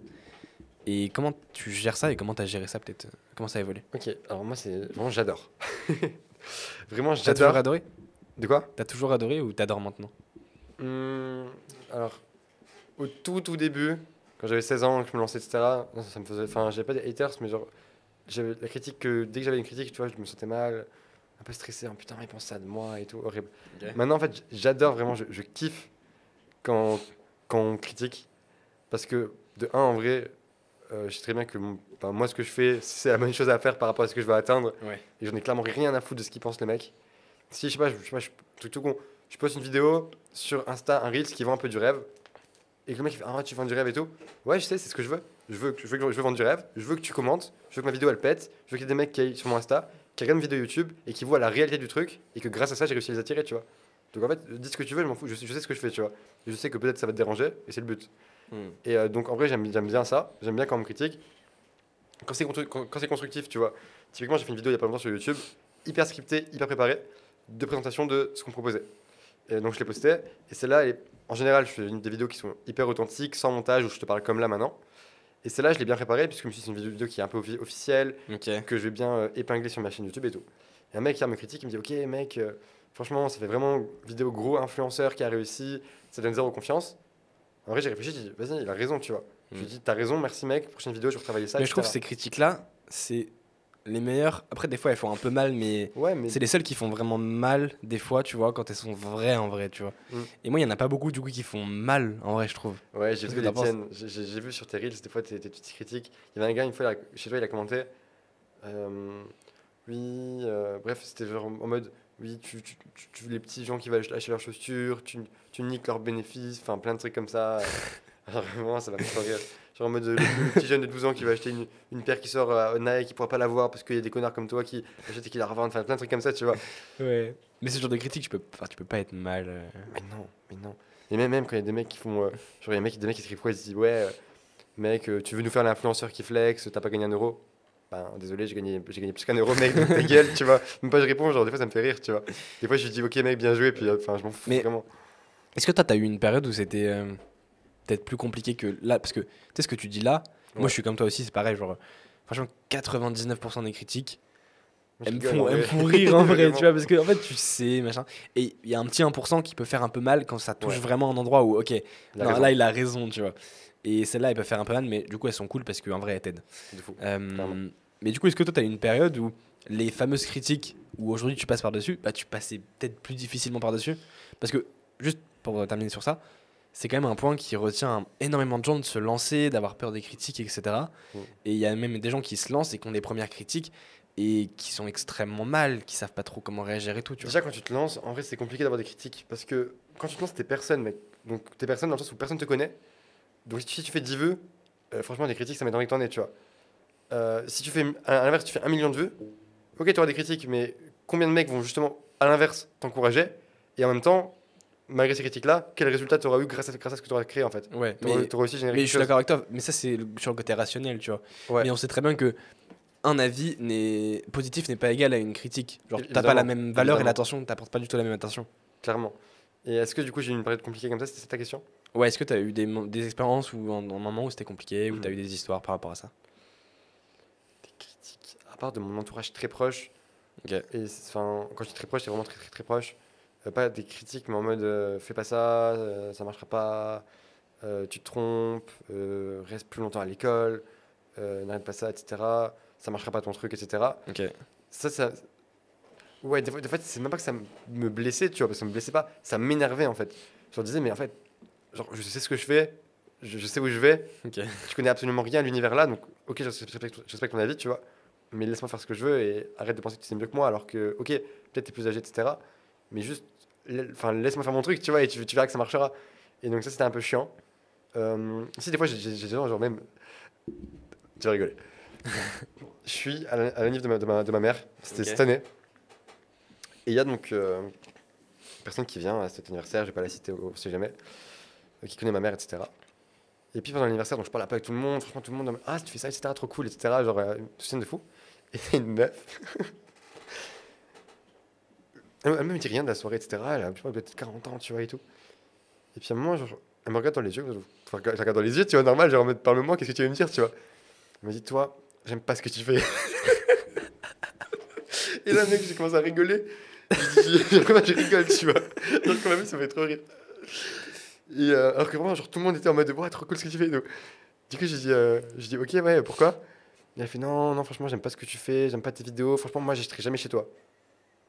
Et comment tu gères ça et comment tu as géré ça peut-être? Comment ça a évolué? Ok, alors moi c'est vraiment j'adore. vraiment T'as toujours j'adore. adoré? De quoi? T'as toujours adoré ou t'adores maintenant? Hum, Alors, au tout tout début, quand j'avais 16 ans, que je me lançais, etc., non, ça, ça me faisait. Enfin, j'avais pas des haters, mais genre, j'avais la critique que dès que j'avais une critique, tu vois, je me sentais mal, un peu stressé, oh, putain, il pense ça de moi et tout, horrible. Maintenant, en fait, j'adore vraiment, je, je kiffe quand, quand on critique, parce que, de un, en vrai, euh, je sais très bien que moi, ce que je fais, c'est la bonne chose à faire par rapport à ce que je veux atteindre, Ouais. et j'en ai clairement rien à foutre de ce qu'ils pensent les mecs. Si, je sais pas, je, je sais pas, je, truc tout con, je poste une vidéo sur Insta, un Reels qui vend un peu du rêve, et que le mec il fait Ah, tu vends du rêve et tout. Ouais, je sais, c'est ce que je veux. Je veux, je, veux, je veux vendre du rêve, je veux que tu commentes, je veux que ma vidéo elle pète, je veux qu'il y ait des mecs qui aillent sur mon Insta, qui regardent une vidéo YouTube et qui voient la réalité du truc, et que grâce à ça, j'ai réussi à les attirer, tu vois. Donc en fait, dis ce que tu veux, je m'en fous, je sais, je sais ce que je fais, tu vois. Et je sais que peut-être ça va te déranger, et c'est le but. Hmm. Et euh, donc en vrai, j'aime bien ça, j'aime bien quand on me critique. Quand c'est quand, quand constructif, tu vois. Typiquement, j'ai fait une vidéo il y a pas longtemps sur YouTube, hyper scriptée, hyper préparée, de présentation de ce qu'on proposait. Et donc je l'ai posté, et celle-là, en général, je fais une- des vidéos qui sont hyper authentiques, sans montage, où je te parle comme là maintenant. Et celle-là, je l'ai bien préparée, puisque je me suis dit, c'est une vidéo qui est un peu offi- officielle, que je vais bien euh, épingler sur ma chaîne YouTube et tout. Et un mec qui me critique, il me dit Ok, mec, euh, franchement, ça fait vraiment vidéo gros influenceur qui a réussi, ça donne zéro confiance. En vrai, j'ai réfléchi, j'ai dit Vas-y, il a raison, tu vois. Je lui ai Mm. dit T'as raison, merci mec, prochaine vidéo, je vais retravailler ça. Mais je trouve etc. ces critiques-là, c'est les meilleures. Après, des fois, elles font un peu mal, mais Ouais, mais c'est les seules qui font vraiment mal, des fois, tu vois, quand elles sont vraies en vrai, tu vois. Mm. Et moi, il y en a pas beaucoup, du coup, qui font mal, en vrai, je trouve. Ouais, j'ai vu que les tiennes. J'ai- sur tes reels, des fois, tes, tes petites critiques. Il y avait un gars, une fois, a- chez toi, il a commenté. euh, oui, euh, bref, c'était genre en mode. Oui, tu, tu, tu- tu- les petits gens qui veulent acheter leurs chaussures, tu, tu niques leurs bénéfices, enfin plein de trucs comme ça. Vraiment, ça m'a fait trop rire. Genre en mode euh, le, le petit jeune de 12 ans qui va acheter une, une paire qui sort à Nike, qui pourra pas l'avoir parce qu'il y a des connards comme toi qui achètent et qui la revendent, enfin plein de trucs comme ça, tu vois. Ouais. Mais ce genre de critique, tu peux, tu peux pas être mal. euh. Mais non, mais non. Et même, même quand il y a des mecs qui font. euh, genre, il y a des mecs, des mecs qui écrivent quoi Ils se disent Ouais, euh, mec, euh, tu veux nous faire l'influenceur qui flex, t'as pas gagné un euro? Ben, désolé, j'ai gagné, j'ai gagné plus qu'un euro, mec, donc ta gueule, tu vois. Même pas je réponds, genre, des fois ça me fait rire, tu vois. Des fois je lui dis Ok, mec, bien joué, puis euh, enfin, je m'en fous Mais- vraiment. Est-ce que toi, t'as eu une période où c'était euh, peut-être plus compliqué que là? Parce que, tu sais, ce que tu dis là, moi, je suis comme toi aussi, c'est pareil, genre, franchement, 99% des critiques, elles me font, elles me font rire en vrai, tu vois, parce que en fait, tu sais, machin. Et il y a un petit 1% qui peut faire un peu mal quand ça touche Ouais. vraiment un endroit où, ok, non, là, il a raison, tu vois. Et celles-là, elles peuvent faire un peu mal, mais du coup, elles sont cool parce qu'en vrai, elles t'aident. Euh. Mais du coup, est-ce que toi, tu as une période où les fameuses critiques, où aujourd'hui tu passes par-dessus, bah, tu passais peut-être plus difficilement par-dessus? Parce que, juste pour terminer sur ça, c'est quand même un point qui retient énormément de gens de se lancer, d'avoir peur des critiques, etc. Et il y a même des gens qui se lancent et qui ont des premières critiques et qui sont extrêmement mal, qui savent pas trop comment réagir et tout, tu vois. Déjà, quand tu te lances, en vrai, c'est compliqué d'avoir des critiques parce que quand tu te lances, t'es personne, mec. Donc, t'es personne dans le sens où personne te connaît. Donc, si tu, fais 10 vues, euh, franchement, des critiques, ça m'étonnerait que t'en aies, tu vois. Euh, si tu fais, à l'inverse, tu fais un million de vues, ok, tu auras des critiques, mais combien de mecs vont justement, à l'inverse, t'encourager Et en même temps, malgré ces critiques-là, quel résultat tu auras eu grâce à, grâce à ce que tu auras créé, en fait? Ouais, Tu auras mais, aussi généré mais je suis d'accord avec toi, mais ça, c'est le- sur le côté rationnel, tu vois. Ouais. Mais on sait très bien que un avis n'est positif n'est pas égal à une critique. Genre, t'as pas la même valeur et l'attention, t'apportes pas du tout la même attention. Clairement. Et est-ce que du coup, j'ai eu une période compliquée comme ça? C'était ta question? Ouais, est-ce que t'as eu des, expériences ou un, un moment où c'était compliqué, où Mhm. t'as eu des histoires par rapport à ça? Part de mon entourage très proche. Et enfin, quand je dis très proche, c'est vraiment très très très proche. Euh, pas des critiques, mais en mode euh, fais pas ça, euh, ça marchera pas, tu te trompes, reste plus longtemps à l'école, n'arrête pas ça, etc. Ça marchera pas ton truc, etc. Ça, ça. Ouais, des fois, des fois, c'est même pas que ça me blessait, tu vois, parce que ça me blessait pas, ça m'énervait en fait. Je leur disais, mais en fait, genre, je sais ce que je fais, je, je sais où je vais, Ok. je connais absolument rien à l'univers là, donc ok, je respecte, je respecte ton avis, tu vois, mais laisse-moi faire ce que je veux et arrête de penser que tu sais mieux que moi, alors que, ok, peut-être t'es plus âgé, etc., mais juste, enfin, laisse-moi faire mon truc, tu vois, et tu, tu verras que ça marchera. Et donc ça, c'était un peu chiant. Euh, si, des fois, j'ai genre, genre même... Tu vas rigoler. je suis à la, à la de ma, de ma, de ma mère, c'était Ok. cette année, et il y a donc euh, une personne qui vient à cet anniversaire, je vais pas la citer, on sait jamais, euh, qui connaît ma mère, etc. Et puis pendant l'anniversaire, donc je parle un peu avec tout le monde, franchement tout le monde, ah tu fais ça, etc., trop cool, etc. Genre, euh, une scène de fou. Et une meuf. elle, me dit rien de la soirée, etc. Elle a, peut-être 40 ans, tu vois, et tout. Et puis à un moment, elle me regarde dans les yeux, je regarde dans les yeux, tu vois, normal, genre en mode parle-moi, qu'est-ce que tu vas me dire, tu vois. Elle m'a dit, toi, j'aime pas ce que tu fais. et là, mec, j'ai commencé à rigoler. Je, rigole, tu vois. Genre, quand même, ça me fait trop rire. Et euh, alors que vraiment, genre, tout le monde était en mode, ouais, trop cool ce que tu fais. Donc, du coup, j'ai dit, euh, dit, ok, ouais, pourquoi? Et elle fait, non, non, franchement, j'aime pas ce que tu fais, j'aime pas tes vidéos. Franchement, moi, j'achèterai jamais chez toi.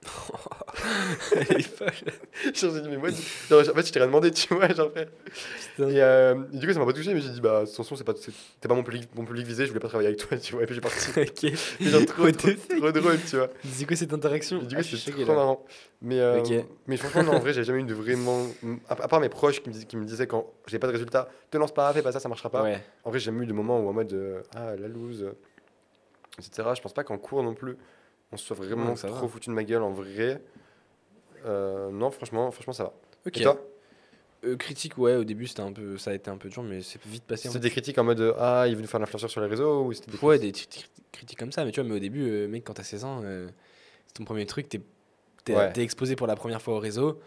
Elle est folle. Genre, j'ai dit, mais moi, genre, en fait, je t'ai rien demandé, tu vois, genre, frère. Et, euh, et du coup, ça m'a pas touché, mais j'ai dit, bah, attention, c'est pas, c'est- t'es pas mon public, mon public visé, je voulais pas travailler avec toi, tu vois. Et puis, j'ai parti. ok. Et genre, trop, trop, drôle, tu vois. C'est quoi cette interaction? Et du Ah, coup, je suis c'est trop marrant. Mais, euh, mais franchement, non, en vrai, j'ai jamais eu de vraiment. À, part mes proches qui me, dis- qui me disaient quand j'ai pas de résultat, te lance pas, fais pas ça, ça marchera pas. Ouais. En vrai, j'ai jamais eu de moments où en mode euh, ah la loose, etc. Je pense pas qu'en cours non plus, on se soit vraiment Ouais, trop va. foutu de ma gueule en vrai. Euh, non, franchement, franchement, ça va. Ok. Et toi? Euh, critique, ouais, au début, c'était un peu, ça a été un peu dur, mais c'est vite passé. C'était fait. des critiques en mode euh, ah, il veut nous faire l'influenceur sur les réseaux ou des Ouais, des cri- critiques comme ça, mais tu vois, mais au début, euh, mec, quand t'as 16 ans, euh, c'est ton premier truc, t'es Ouais. exposé pour la première fois au réseau,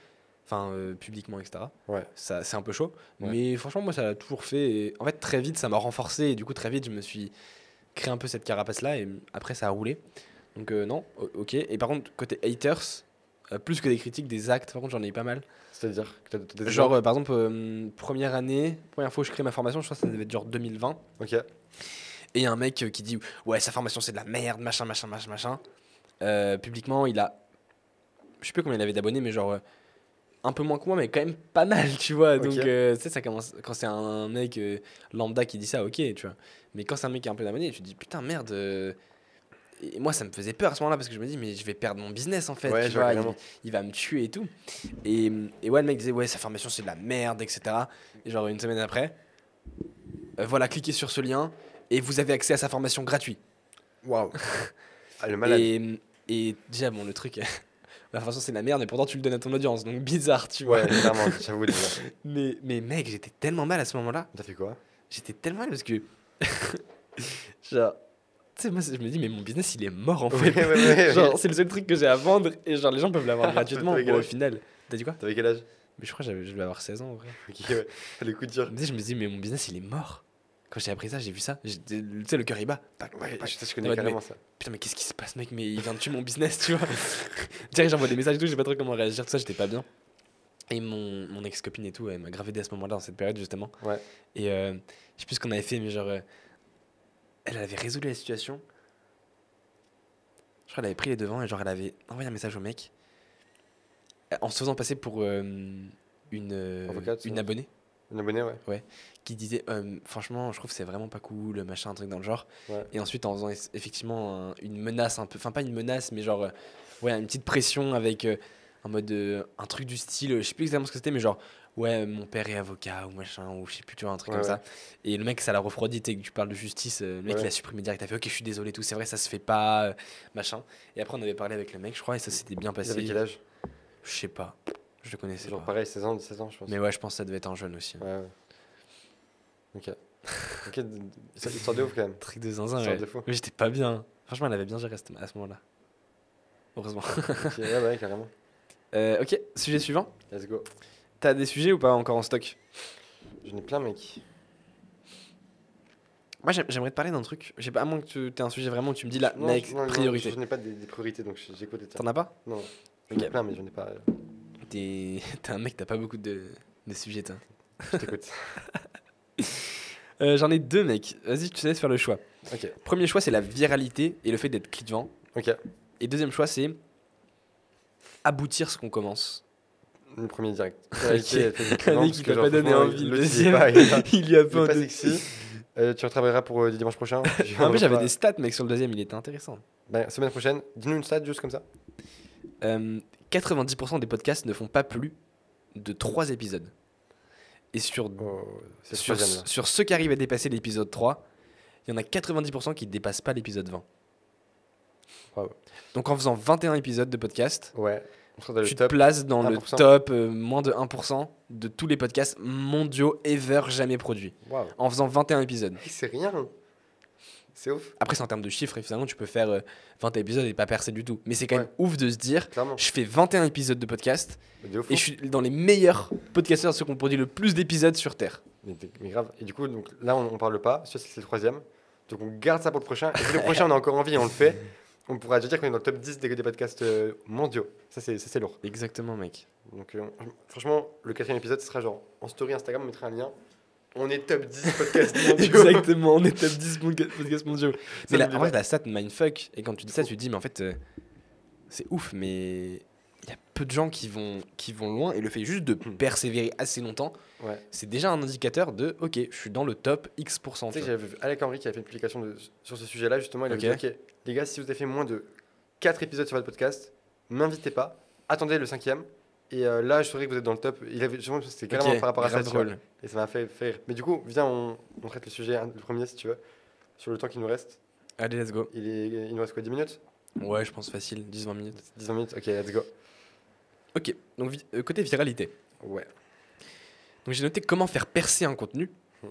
enfin, publiquement, etc. Ouais. C'est un peu chaud, Ouais. mais franchement, moi, ça l'a toujours fait. Et en fait, très vite, ça m'a renforcé, et du coup, très vite, je me suis créé un peu cette carapace-là, et après, ça a roulé. Donc, euh, non, ok. Et par contre, côté haters, euh, plus que des critiques, des actes, par contre, j'en ai eu pas mal. C'est-à-dire que t'as- des Genre, euh, par exemple, première année, première fois où je crée ma formation, je crois que ça devait être genre 2020. Ok. Et il y a un mec qui dit Ouais, sa formation c'est de la merde, machin, machin, machin, machin. Publiquement, il a. Je sais plus combien il avait d'abonnés, mais genre. Un peu moins que moi, mais quand même pas mal, tu vois. Donc, euh, tu sais, ça commence. Quand c'est un mec euh, lambda qui dit ça, ok, tu vois. Mais quand c'est un mec qui a un peu d'abonnés, tu te dis Putain, merde. euh, Et moi, ça me faisait peur à ce moment-là parce que je me dis, mais je vais perdre mon business en fait. Ouais, tu vois il, va me tuer et tout. Et, et ouais, le mec disait, ouais, sa formation c'est de la merde, etc. Et genre une semaine après, voilà, cliquez sur ce lien et vous avez accès à sa formation gratuite. Waouh. ah, le malade. Et, et déjà, bon, le truc, la formation c'est la merde, mais pourtant tu le donnes à ton audience, donc bizarre, tu vois. Ouais, clairement, j'avoue. Mais, mais mec, j'étais tellement mal à ce moment-là. T'as fait quoi? J'étais tellement mal parce que. genre. Tu sais, moi, je me dis, mais mon business il est mort en fait. Ouais, ouais, ouais, genre, c'est le seul truc que j'ai à vendre et genre les gens peuvent l'avoir gratuitement. Bon, au final. T'as dit quoi? T'avais quel âge? Mais je crois que je devais avoir 16 ans en vrai. Ok, ouais. Le coup dur. Mais je me dis, mais mon business il est mort. Quand j'ai appris ça, j'ai vu ça. Tu sais, le cœur il bat. Ouais, je, je connais carrément ça. Putain, mais qu'est-ce qui se passe, mec? Mais il vient de tuer mon business, tu vois. Direct, j'envoie des messages et tout, je sais pas trop comment réagir, tout ça, j'étais pas bien. Et mon, mon ex-copine et tout, elle m'a grave aidé à ce moment-là, dans cette période, justement. Ouais. Et euh, je sais plus ce qu'on avait fait, mais genre. euh, elle avait résolu la situation. Je crois qu'elle avait pris les devants et genre, elle avait envoyé un message au mec. euh, En se faisant passer pour euh, une, Avocate, une abonnée Un abonné, ouais. qui disait euh, franchement je trouve que c'est vraiment pas cool machin un truc dans le genre Ouais. et ensuite en faisant eff- effectivement un- une menace un peu enfin pas une menace mais genre euh, ouais une petite pression avec euh, en mode euh, un truc du style je sais plus exactement ce que c'était mais genre ouais mon père est avocat ou machin ou je sais plus tu vois un truc Ouais, comme ouais. ça et le mec ça l'a refroidi tu que tu parles de justice le mec Ouais. il a supprimé direct il a fait ok je suis désolé tout c'est vrai ça se fait pas machin et après on avait parlé avec le mec je crois et ça s'était bien Il passé avait quel âge? Je sais pas je le connaissais Genre pas. pareil, 16 ans, 17 ans, je pense. mais ouais je pense que ça devait être un jeune aussi hein. Ouais, ouais. Ok. Ok, histoire de ouf quand même. Truc de zinzin, ouais. de. Mais j'étais pas bien. Franchement, elle avait bien géré à ce moment-là. Heureusement. Ok, ouais, ouais, carrément. Euh, ok, sujet suivant. Let's go. T'as des sujets ou pas encore en stock? J'en ai plein, mec. Moi, j'aim- j'aimerais te parler d'un truc. J'ai pas à moins que tu aies un sujet vraiment où tu me dis là, Non, mec, non, priorité. Je n'ai pas des, des priorités, donc j'écoute les. T'en as pas? Non, j'en ai plein, mais j'en ai pas. T'es un mec, t'as pas beaucoup de, de sujets, toi. Je t'écoute. Euh, J'en ai deux, mec. Vas-y, tu te laisses faire le choix. ok, Premier choix, c'est la viralité et le fait d'être clivant. ok. Et deuxième choix, c'est aboutir ce qu'on commence. Le premier direct. Ok. Réalité, elle fait des Un mec qui t'a pas donné envie. il- Le deuxième, pas- il pas- il lui a pas pas sexy. Euh, tu retravailleras pour euh, dimanche prochain. En plus, j'avais des stats, mec, sur le deuxième, il était intéressant. Ben, semaine prochaine, dis-nous une stat juste comme ça. Euh, 90% des podcasts ne font pas plus de 3 épisodes. Et sur, Oh, sur, ceux qui arrivent à dépasser l'épisode 3, il y en a 90% qui ne dépassent pas l'épisode 20. Wow. Donc en faisant 21 épisodes de podcast, Ouais. Le tu top. te places dans le 1%. top euh, moins de 1% de tous les podcasts mondiaux ever jamais produits. En faisant 21 épisodes. C'est rien. C'est ouf, Après, c'est en termes de chiffres, et finalement, tu peux faire euh, 21 épisodes et pas percer du tout. Mais c'est quand même Ouais. ouf de se dire, clairement. je fais 21 épisodes de podcast, De et je suis dans les meilleurs podcasteurs, ceux qui ont produit le plus d'épisodes sur Terre. Mais, mais grave. Et du coup, donc, là, on, on parle pas. Ça, c'est le troisième. Donc, on garde ça pour le prochain. Et si le prochain, on a encore envie et on le fait, on pourra déjà dire qu'on est dans le top 10 des, des podcasts euh, mondiaux. Ça, c'est ça, c'est lourd. Exactement, mec. Donc, euh, franchement, le quatrième épisode, ce sera genre en story Instagram, on mettra un lien. On est top 10 podcasts mondiaux. Exactement, on est top 10 podca- podcasts mondiaux. Mais n'oublie en vrai, la stat mindfuck, et quand tu dis ça, tu te dis, mais en fait, euh, c'est ouf, mais il y a peu de gens qui vont, qui vont loin, et le fait juste de persévérer assez longtemps, Ouais. c'est déjà un indicateur de, ok, je suis dans le top X%. Tu sais j'avais vu Alec Henry qui avait fait une publication de- sur ce sujet-là, justement. Il a dit Ok. Ok, les gars, si vous avez fait moins de 4 épisodes sur votre podcast, m'invitez pas, attendez le cinquième. Et euh, là, je saurais que vous êtes dans le top. Il avait, je pense que c'était carrément par rapport à ça. drôle. Et ça m'a fait, rire. Mais du coup, viens, on, on traite le sujet, hein, le premier, si tu veux, sur le temps qui nous reste. Allez, let's go. Il, est, il nous reste quoi, 10 minutes? Ouais, je pense facile, 10-20 minutes. 10 minutes Ok, let's go. Ok, donc vi- euh, côté viralité. Ouais. Donc j'ai noté comment faire percer un contenu. Hmm.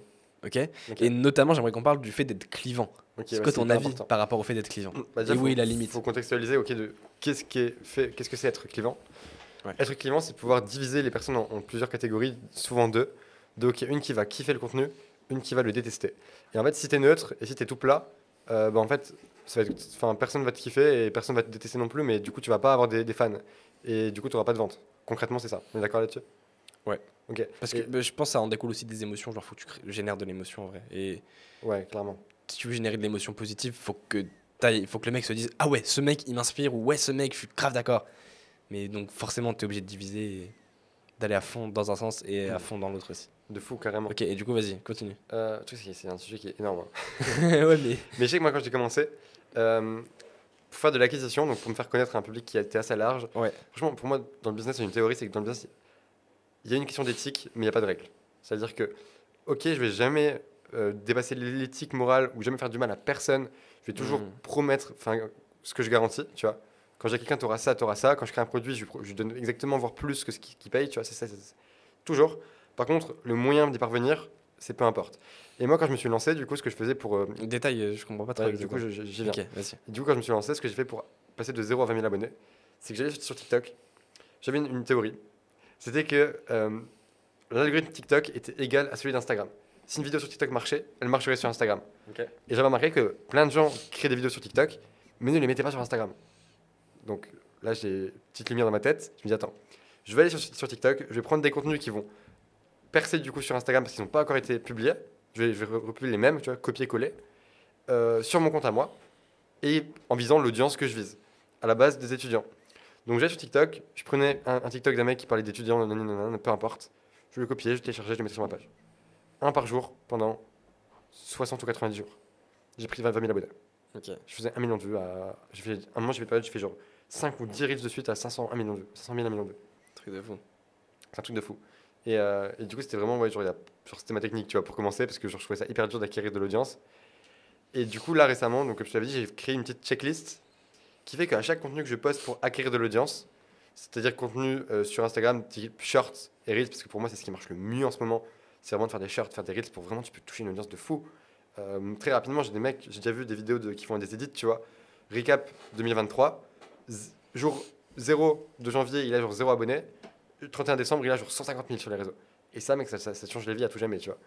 Ok? Ok. Et notamment, j'aimerais qu'on parle du fait d'être clivant. Ok, C'est quoi ton avis important. par rapport au fait d'être clivant? Bah, déjà, Et où faut- est la limite? faut contextualiser ok, de qu'est-ce qui est qu'est-ce que c'est être clivant? Ouais. Être clivant, c'est pouvoir diviser les personnes en, en plusieurs catégories, souvent deux. Donc une qui va kiffer le contenu, une qui va le détester. Et en fait, si t'es neutre et si t'es tout plat, euh, bah, en fait, ça va être- enfin, personne va te kiffer et personne va te détester non plus, mais du coup, tu vas pas avoir des, des fans. Et du coup, tu n'auras pas de vente. Concrètement, c'est ça. On est d'accord là-dessus? Ouais. Ok. Parce que Et- bah, je pense que ça en découle aussi des émotions. Genre, faut que tu crées- génères de l'émotion en vrai. Et Ouais, clairement. si tu veux générer de l'émotion positive, faut que t'ailles- faut que le mec se dise Ah ouais, ce mec il m'inspire ou ouais, ce mec, je suis grave d'accord. Mais donc, forcément, tu es obligé de diviser et d'aller à fond dans un sens et à Mm. fond dans l'autre aussi. De fou, carrément. Ok, et du coup, vas-y, continue. Euh, c'est- un sujet qui est énorme. hein. ouais, mais. Mais je sais que moi, quand j'ai commencé, euh, pour faire de l'acquisition, donc pour me faire connaître à un public qui était assez large, Ouais. franchement, pour moi, dans le business, il y a une théorie, c'est que dans le business, il y a une question d'éthique, mais il n'y a pas de règle. C'est-à-dire que, ok, je vais jamais euh, dépasser l'éthique morale ou jamais faire du mal à personne. Je vais toujours Mhm. promettre ce que je garantis, tu vois. Quand j'ai quelqu'un, t'auras ça, t'auras ça. Quand je crée un produit, je, donne exactement, voire plus que ce qui, qui paye, tu vois. C'est ça, c'est- c'est- toujours. Par contre, le moyen d'y parvenir, c'est peu importe. Et moi, quand je me suis lancé, du coup, ce que je faisais pour... euh, Détail, euh, je comprends pas trop. ouais, du coup, j'y viens. Ok, vas-y. Et du coup, quand je me suis lancé, ce que j'ai fait pour passer de 0 à 20 000 abonnés, c'est que j'allais sur TikTok. J'avais une, une théorie. C'était que euh, l'algorithme TikTok était égal à celui d'Instagram. Si une vidéo sur TikTok marchait, elle marcherait sur Instagram. Et j'avais remarqué que plein de gens créaient des vidéos sur TikTok, mais ne les mettaient pas sur Instagram. Donc là, j'ai une petite lumière dans ma tête. Je me dis, attends, je vais aller sur, sur TikTok, je vais prendre des contenus qui vont percer du coup sur Instagram parce qu'ils n'ont pas encore été publiés. Je vais, je vais republier les mêmes, tu vois, copier-coller, euh, sur mon compte à moi, et en visant l'audience que je vise, à la base des étudiants. Donc j'allais sur TikTok, je prenais un, un TikTok d'un mec qui parlait d'étudiants, peu importe, je le copiais, je le téléchargeais, je le mettais sur ma page. Un par jour pendant 60 ou 90 jours. J'ai pris 20 000 abonnés. Ok. Je faisais 1 million de vues à. fait- un moment, j'ai fait une période, j'ai fait genre 5 ou 10 reels de suite à 500, 1 million de vues. 500 000, 1 million de vues. Truc de fou. C'est un truc de fou. Et, euh, et du coup, c'était vraiment, ouais, genre, genre, c'était ma technique, tu vois, pour commencer, parce que genre, je trouvais ça hyper dur d'acquérir de l'audience. Et du coup, là, récemment, donc, comme je t'avais dit, j'ai créé une petite checklist qui fait qu'à chaque contenu que je poste pour acquérir de l'audience, c'est-à-dire contenu euh, sur Instagram, type shorts et reels, parce que pour moi, c'est ce qui marche le mieux en ce moment, c'est vraiment de faire des shorts, faire des reels pour vraiment, tu peux toucher une audience de fou. Euh, très rapidement, j'ai des mecs, j'ai déjà vu des vidéos de, qui font des edits, tu vois. Recap 2023, z- jour 0 de janvier, il a genre 0 abonnés. Le 31 décembre, il a genre 150 000 sur les réseaux. Et ça, mec, ça, ça, ça change les vies à tout jamais, tu vois.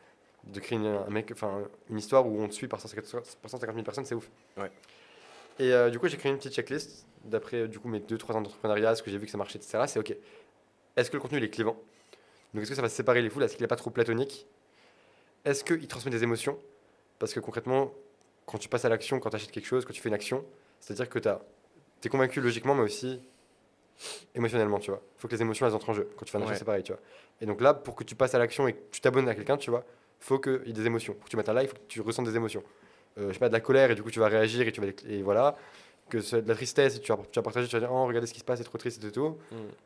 De créer une, un mec, enfin, une histoire où on te suit par 150 par 150 000 personnes, c'est ouf. Ouais. Et euh, du coup, j'ai créé une petite checklist d'après euh, du coup mes 2-3 ans d'entrepreneuriat, ce que j'ai vu que ça marchait, etc. C'est ok. Est-ce que le contenu il est clivant Donc est-ce que ça va séparer les foules? Est-ce qu'il n'est pas trop platonique? Est-ce qu'il transmet des émotions? Parce que concrètement, quand tu passes à l'action, quand tu achètes quelque chose, quand tu fais une action, c'est-à-dire que tu es convaincu logiquement, mais aussi émotionnellement, tu vois. Il faut que les émotions elles entrent en jeu. Quand tu fais un achat, Ouais. c'est pareil, tu vois. Et donc là, pour que tu passes à l'action et que tu t'abonnes à quelqu'un, tu vois, faut qu'il y ait des émotions. Faut que tu mettes un like, faut que tu ressentes des émotions. Euh, je sais pas, de la colère et du coup tu vas réagir et tu vas et voilà. Que ce de la tristesse et tu vas, tu vas partager, tu vas dire oh regardez ce qui se passe, c'est trop triste et tout.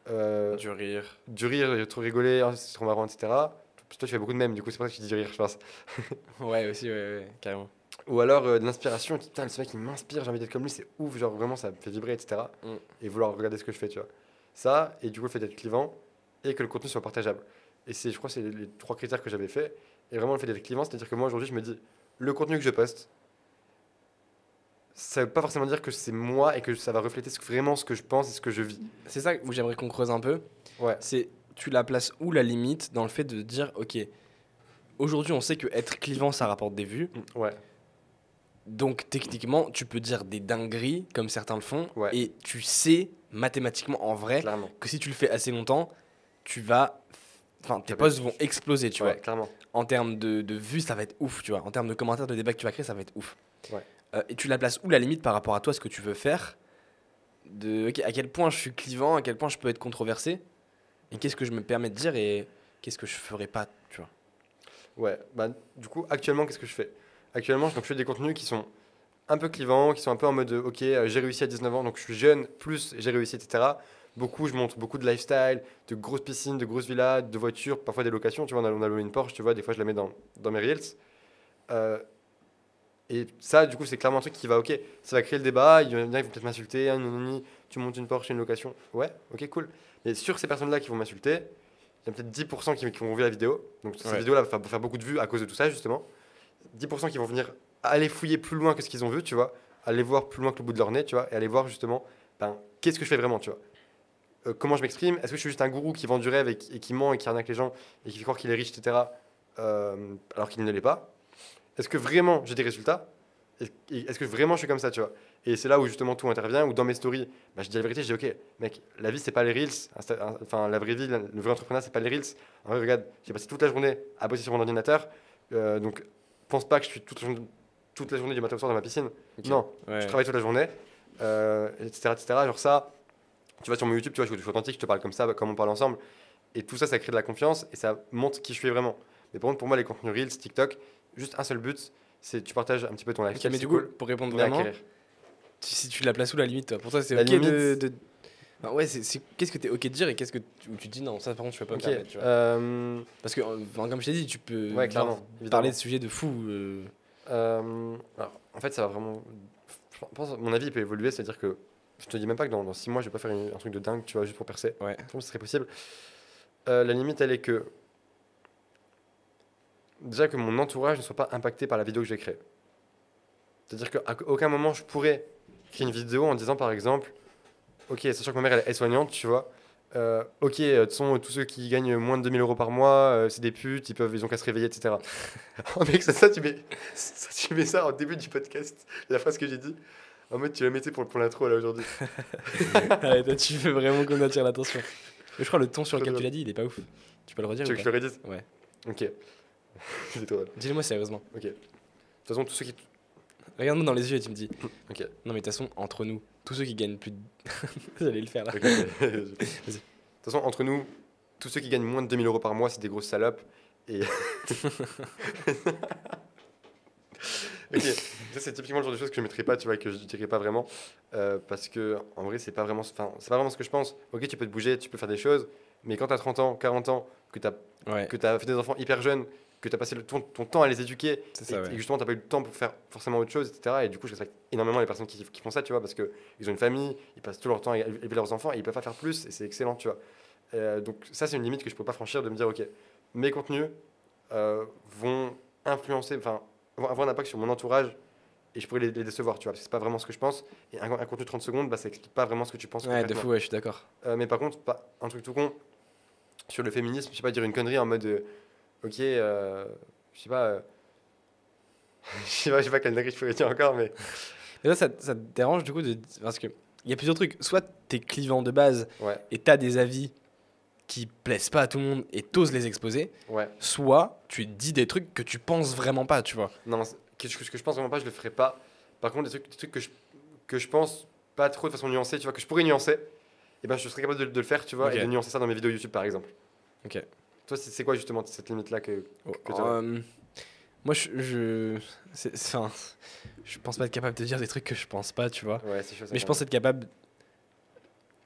Euh, Du rire. du rire, trop rigolé, oh, c'est trop marrant, etc. Toi tu fais beaucoup de mèmes, du coup c'est pour ça que tu dis rire, je pense. Ouais, aussi, ouais, ouais, carrément. Ou alors euh, de l'inspiration, putain, ce mec il m'inspire, j'ai envie d'être comme lui, c'est ouf, genre vraiment ça me fait vibrer, etc. Mm. Et vouloir regarder ce que je fais, tu vois. Ça, et du coup le fait d'être clivant et que le contenu soit partageable. Et c'est, je crois, que c'est les, les trois critères que j'avais fait. Et vraiment le fait d'être clivant, c'est-à-dire que moi aujourd'hui je me dis, le contenu que je poste, ça veut pas forcément dire que c'est moi et que ça va refléter ce- vraiment ce que je pense et ce que je vis. C'est ça où j'aimerais qu'on creuse un peu. Ouais. C'est tu la places où la limite dans le fait de dire ok aujourd'hui on sait que être clivant ça rapporte des vues Ouais. Donc techniquement tu peux dire des dingueries comme certains le font Ouais. et tu sais mathématiquement en vrai Clairement. que si tu le fais assez longtemps tu vas enfin tes posts vont exploser tu ouais, vois clairement. en termes de, de vues ça va être ouf tu vois en termes de commentaires de débats que tu vas créer ça va être ouf Ouais. Euh, et tu la places où la limite par rapport à toi ce que tu veux faire de à quel point je suis clivant à quel point je peux être controversé et qu'est-ce que je me permets de dire et qu'est-ce que je ferais pas tu vois Ouais, bah, du coup, actuellement, qu'est-ce que je fais? Actuellement, donc, je fais des contenus qui sont un peu clivants, qui sont un peu en mode euh, ok, euh, j'ai réussi à 19 ans, donc je suis jeune, plus j'ai réussi, etc. Beaucoup, je montre beaucoup de lifestyle, de grosses piscines, de grosses villas, de voitures, parfois des locations. Tu vois, on a, on a loué une Porsche, tu vois, des fois je la mets dans, dans mes Reels. Euh, et ça, du coup, c'est clairement un truc qui va, ok, ça va créer le débat. Il y en a qui vont peut-être m'insulter, nanani, tu montes une Porsche, une location. Ouais, ok, cool. Mais sur ces personnes-là qui vont m'insulter, il y a peut-être 10% qui, qui vont vu la vidéo. Donc cette Ouais. vidéo-là va faire beaucoup de vues à cause de tout ça, justement. 10% qui vont venir aller fouiller plus loin que ce qu'ils ont vu, tu vois. Aller voir plus loin que le bout de leur nez, tu vois. Et aller voir, justement, ben, qu'est-ce que je fais vraiment, tu vois. Euh, comment je m'exprime? Est-ce que je suis juste un gourou qui vend du rêve et qui, ment et qui arnaque les gens et qui fait croire qu'il est riche, etc. euh, alors qu'il ne l'est pas? Est-ce que vraiment j'ai des résultats? Est-ce que vraiment je suis comme ça, tu vois? Et c'est là où justement tout intervient, où dans mes stories, bah, je dis la vérité, je dis ok, mec, la vie c'est pas les reels, enfin la vraie vie, le vrai entrepreneur c'est pas les reels. En vrai, regarde, j'ai passé toute la journée à bosser sur mon ordinateur, euh, donc pense pas que je suis toute, la journée- toute la journée du matin au soir dans ma piscine. Non, Ouais. je travaille toute la journée, euh, etc., etc. Genre ça, tu vas sur mon YouTube, tu vois, je suis authentique, je te parle comme ça, comme on parle ensemble. Et tout ça, ça crée de la confiance et ça montre qui je suis vraiment. Mais par contre, pour moi, les contenus Reels, TikTok, juste un seul but, c'est tu partages un petit peu ton Ok, lifestyle. mais du coup cool, pour répondre vraiment tu- si tu la places où la limite toi? Pour toi c'est ok de, limite- de- Enfin, ouais c'est c'est- qu'est-ce que t'es ok de dire et qu'est-ce que tu, tu dis non ça par contre je peux pas me Ok, permettre tu vois. euh, Parce que, euh, enfin, comme je t'ai dit, tu peux Ouais, clairement, parler de sujets de fou. euh, euh, alors, en fait, ça va vraiment. Je pense, mon avis il peut évoluer, c'est-à-dire que je te dis même pas que dans, 6 mois, je vais pas faire une- un truc de dingue, tu vois, juste pour percer. Ouais. Je pense que ce serait possible. La limite, elle est que. Déjà que mon entourage ne soit pas impacté par la vidéo que je vais créer. C'est-à-dire qu'à aucun moment je pourrais créer une vidéo en disant par exemple Ok, sachant que ma mère elle est soignante, tu vois. euh, ok, euh, de toute façon, tous ceux qui gagnent moins de 2000 euros par mois, euh, c'est des putes, ils, peuvent, ils ont qu'à se réveiller, etc. oh mec, ça, ça, tu mets, ça, tu mets ça au début du podcast, la phrase que j'ai dit. En mode, tu la mettais pour, pour l'intro là aujourd'hui. Ouais, toi, tu veux vraiment qu'on attire l'attention. Mais je crois le ton sur lequel tu l'as dit, il est pas ouf. Tu peux le redire Tu ou veux que je le redise? Ouais. Ok. c'est drôle. Dis-le-moi sérieusement. Ok. De toute façon, tous ceux qui. Regarde-moi dans les yeux et tu me dis. Ok. Non, mais de toute façon, entre nous, tous ceux qui gagnent plus de. J'allais le faire là. De toute façon, entre nous, tous ceux qui gagnent moins de 2000 euros par mois, c'est des grosses salopes. Et. ok, ça c'est typiquement le genre de choses que je ne mettrais pas, tu vois, que je dirais pas vraiment. euh, parce que, en vrai, c'est pas vraiment. Pas vraiment ce que je pense. Ok, tu peux te bouger, tu peux faire des choses, mais quand tu as 30 ans, 40 ans, que tu as, Ouais, que as fait des enfants hyper jeunes, que tu as passé le, ton, ton temps à les éduquer, et, ça, et ouais. que justement, tu n'as pas eu le temps pour faire forcément autre chose, etc. Et du coup, je respecte énormément les personnes qui, qui font ça, tu vois, parce qu'ils ont une famille, ils passent tout leur temps à élever leurs enfants et ils peuvent pas faire plus, et c'est excellent, tu vois. Euh, donc, ça, c'est une limite que je peux pas franchir de me dire, ok, mes contenus euh, vont influencer, enfin, vont avoir un impact sur mon entourage et je pourrais les, les décevoir, tu vois, parce que c'est pas vraiment ce que je pense. Et un, un contenu de 30 secondes, bah, ça explique pas vraiment ce que tu penses. Ouais, de fou, ouais, je suis d'accord. Euh, mais par contre, pas, un truc tout con, sur le féminisme, je sais pas, dire une connerie en mode, ok, euh, je sais pas, euh, je sais pas, je sais pas quelle dinguerie je pourrais dire encore, mais Et là, ça, ça te dérange du coup de. Parce que il y a plusieurs trucs. Soit t'es clivant de base ouais, et t'as des avis qui plaisent pas à tout le monde et t'oses les exposer. ouais. Soit tu dis des trucs que tu penses vraiment pas, tu vois. Non, que ce que je pense vraiment pas, je le ferai pas. Par contre, des trucs, des trucs que, je, que je pense pas trop de façon nuancée, tu vois, que je pourrais nuancer, et ben je serais capable de, de le faire, tu vois, et de nuancer ça dans mes vidéos YouTube par exemple. Ok. Toi, c'est quoi justement cette limite-là que, que t'aurais Euh, moi, je, je, c'est- enfin, je pense pas être capable de dire des trucs que je pense pas, tu vois. Ouais, chaud. Mais je pense être capable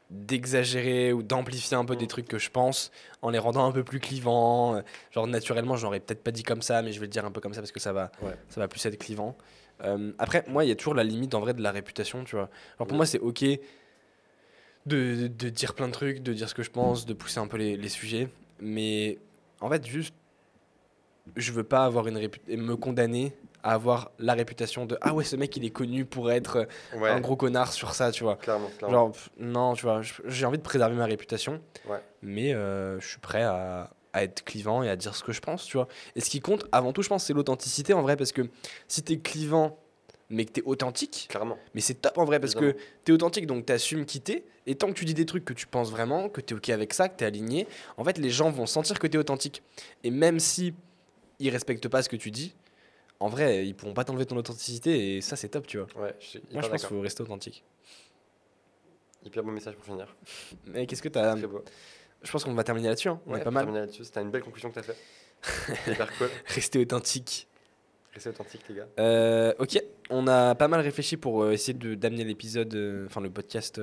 d'exagérer ou d'amplifier un peu des Mm. trucs que je pense en les rendant un peu plus clivants. Genre naturellement, je l'aurais peut-être pas dit comme ça, mais je vais le dire un peu comme ça parce que ça va, Ouais. ça va plus être clivant. Euh, après, moi, il y a toujours la limite en vrai de la réputation, tu vois. Alors pour moi, c'est ok de, de dire plein de trucs, de dire ce que je pense, de pousser un peu les, les sujets, mais en fait, juste, je veux pas avoir une me condamner à avoir la réputation de ah ouais, ce mec il est connu pour être. Ouais, un gros connard sur ça, tu vois. clairement, clairement. Genre, pff, non, tu vois, j'ai envie de préserver ma réputation, Ouais. mais euh, je suis prêt à, à être clivant et à dire ce que je pense, tu vois. Et ce qui compte, avant tout, je pense, c'est l'authenticité en vrai, parce que si t'es clivant, mais que t'es authentique, Clairement. mais c'est top en vrai, parce Évidemment. que t'es authentique, donc t'assumes qui t'es, et tant que tu dis des trucs que tu penses vraiment, que t'es ok avec ça, que t'es aligné, en fait, les gens vont sentir que t'es authentique. Et même si ils respectent pas ce que tu dis, en vrai, ils pourront pas t'enlever ton authenticité, et ça, c'est top, tu vois. Ouais, je suis Moi, je pense qu'il faut rester authentique. Hyper beau message pour finir. Mais qu'est-ce que t'as. Je pense qu'on va terminer là-dessus. hein. On Ouais, est pas mal. terminer là-dessus, c'était une belle conclusion que t'as fait. Hyper cool. Rester authentique. Restez authentique, les gars. Euh, ok, on a pas mal réfléchi pour euh, essayer de d'amener l'épisode, euh, enfin le podcast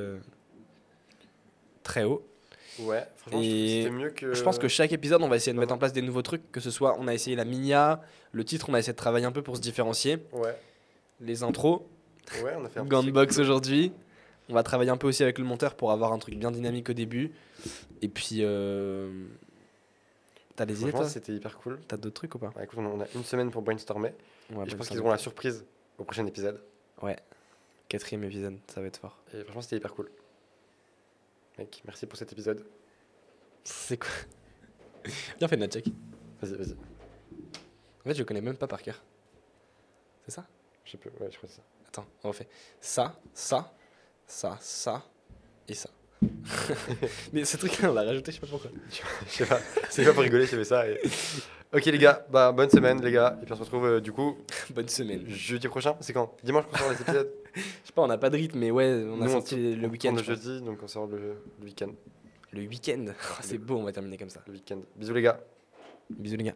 très haut. Ouais, franchement, c'était mieux que. Je pense que chaque épisode, on va essayer de mettre en place des nouveaux trucs, que ce soit, on a essayé la minia, le titre, on a essayé de travailler un peu pour se différencier, Ouais, les intros, ouais, on a fait un coup. aujourd'hui. On va travailler un peu aussi avec le monteur pour avoir un truc bien dynamique au début. Et puis, euh... t'as des idées Franchement, toi c'était hyper cool. T'as d'autres trucs ou pas Ouais, écoute, on a une semaine pour brainstormer. Et je pense qu'ils auront la surprise au prochain épisode. savoir. Quatrième épisode, ça va être fort. Et franchement, c'était hyper cool. Mec, merci pour cet épisode. C'est quoi Bien fait, Natchek. Vas-y, vas-y. En fait, je connais même pas par cœur. C'est ça? Je sais plus, ouais, je crois que c'est ça. Attends, on refait. Ça, ça, ça, ça et ça. Mais ce truc-là, on l'a rajouté, je sais pas pourquoi. Je sais pas, c'est pas pour rigoler, j'ai fait ça. et- Ok, les gars, bah bonne semaine, les gars. Et puis on se retrouve euh, du coup Bonne semaine. jeudi prochain. C'est quand? Dimanche qu'on sort les épisodes Je sais pas, on n'a pas de rythme, mais ouais, on a Nous, sorti le on week-end. je le jeudi, donc on sort le, le week-end. Le week-end? Oh, C'est beau, on va terminer comme ça. Le week-end. Bisous, les gars. Bisous les gars.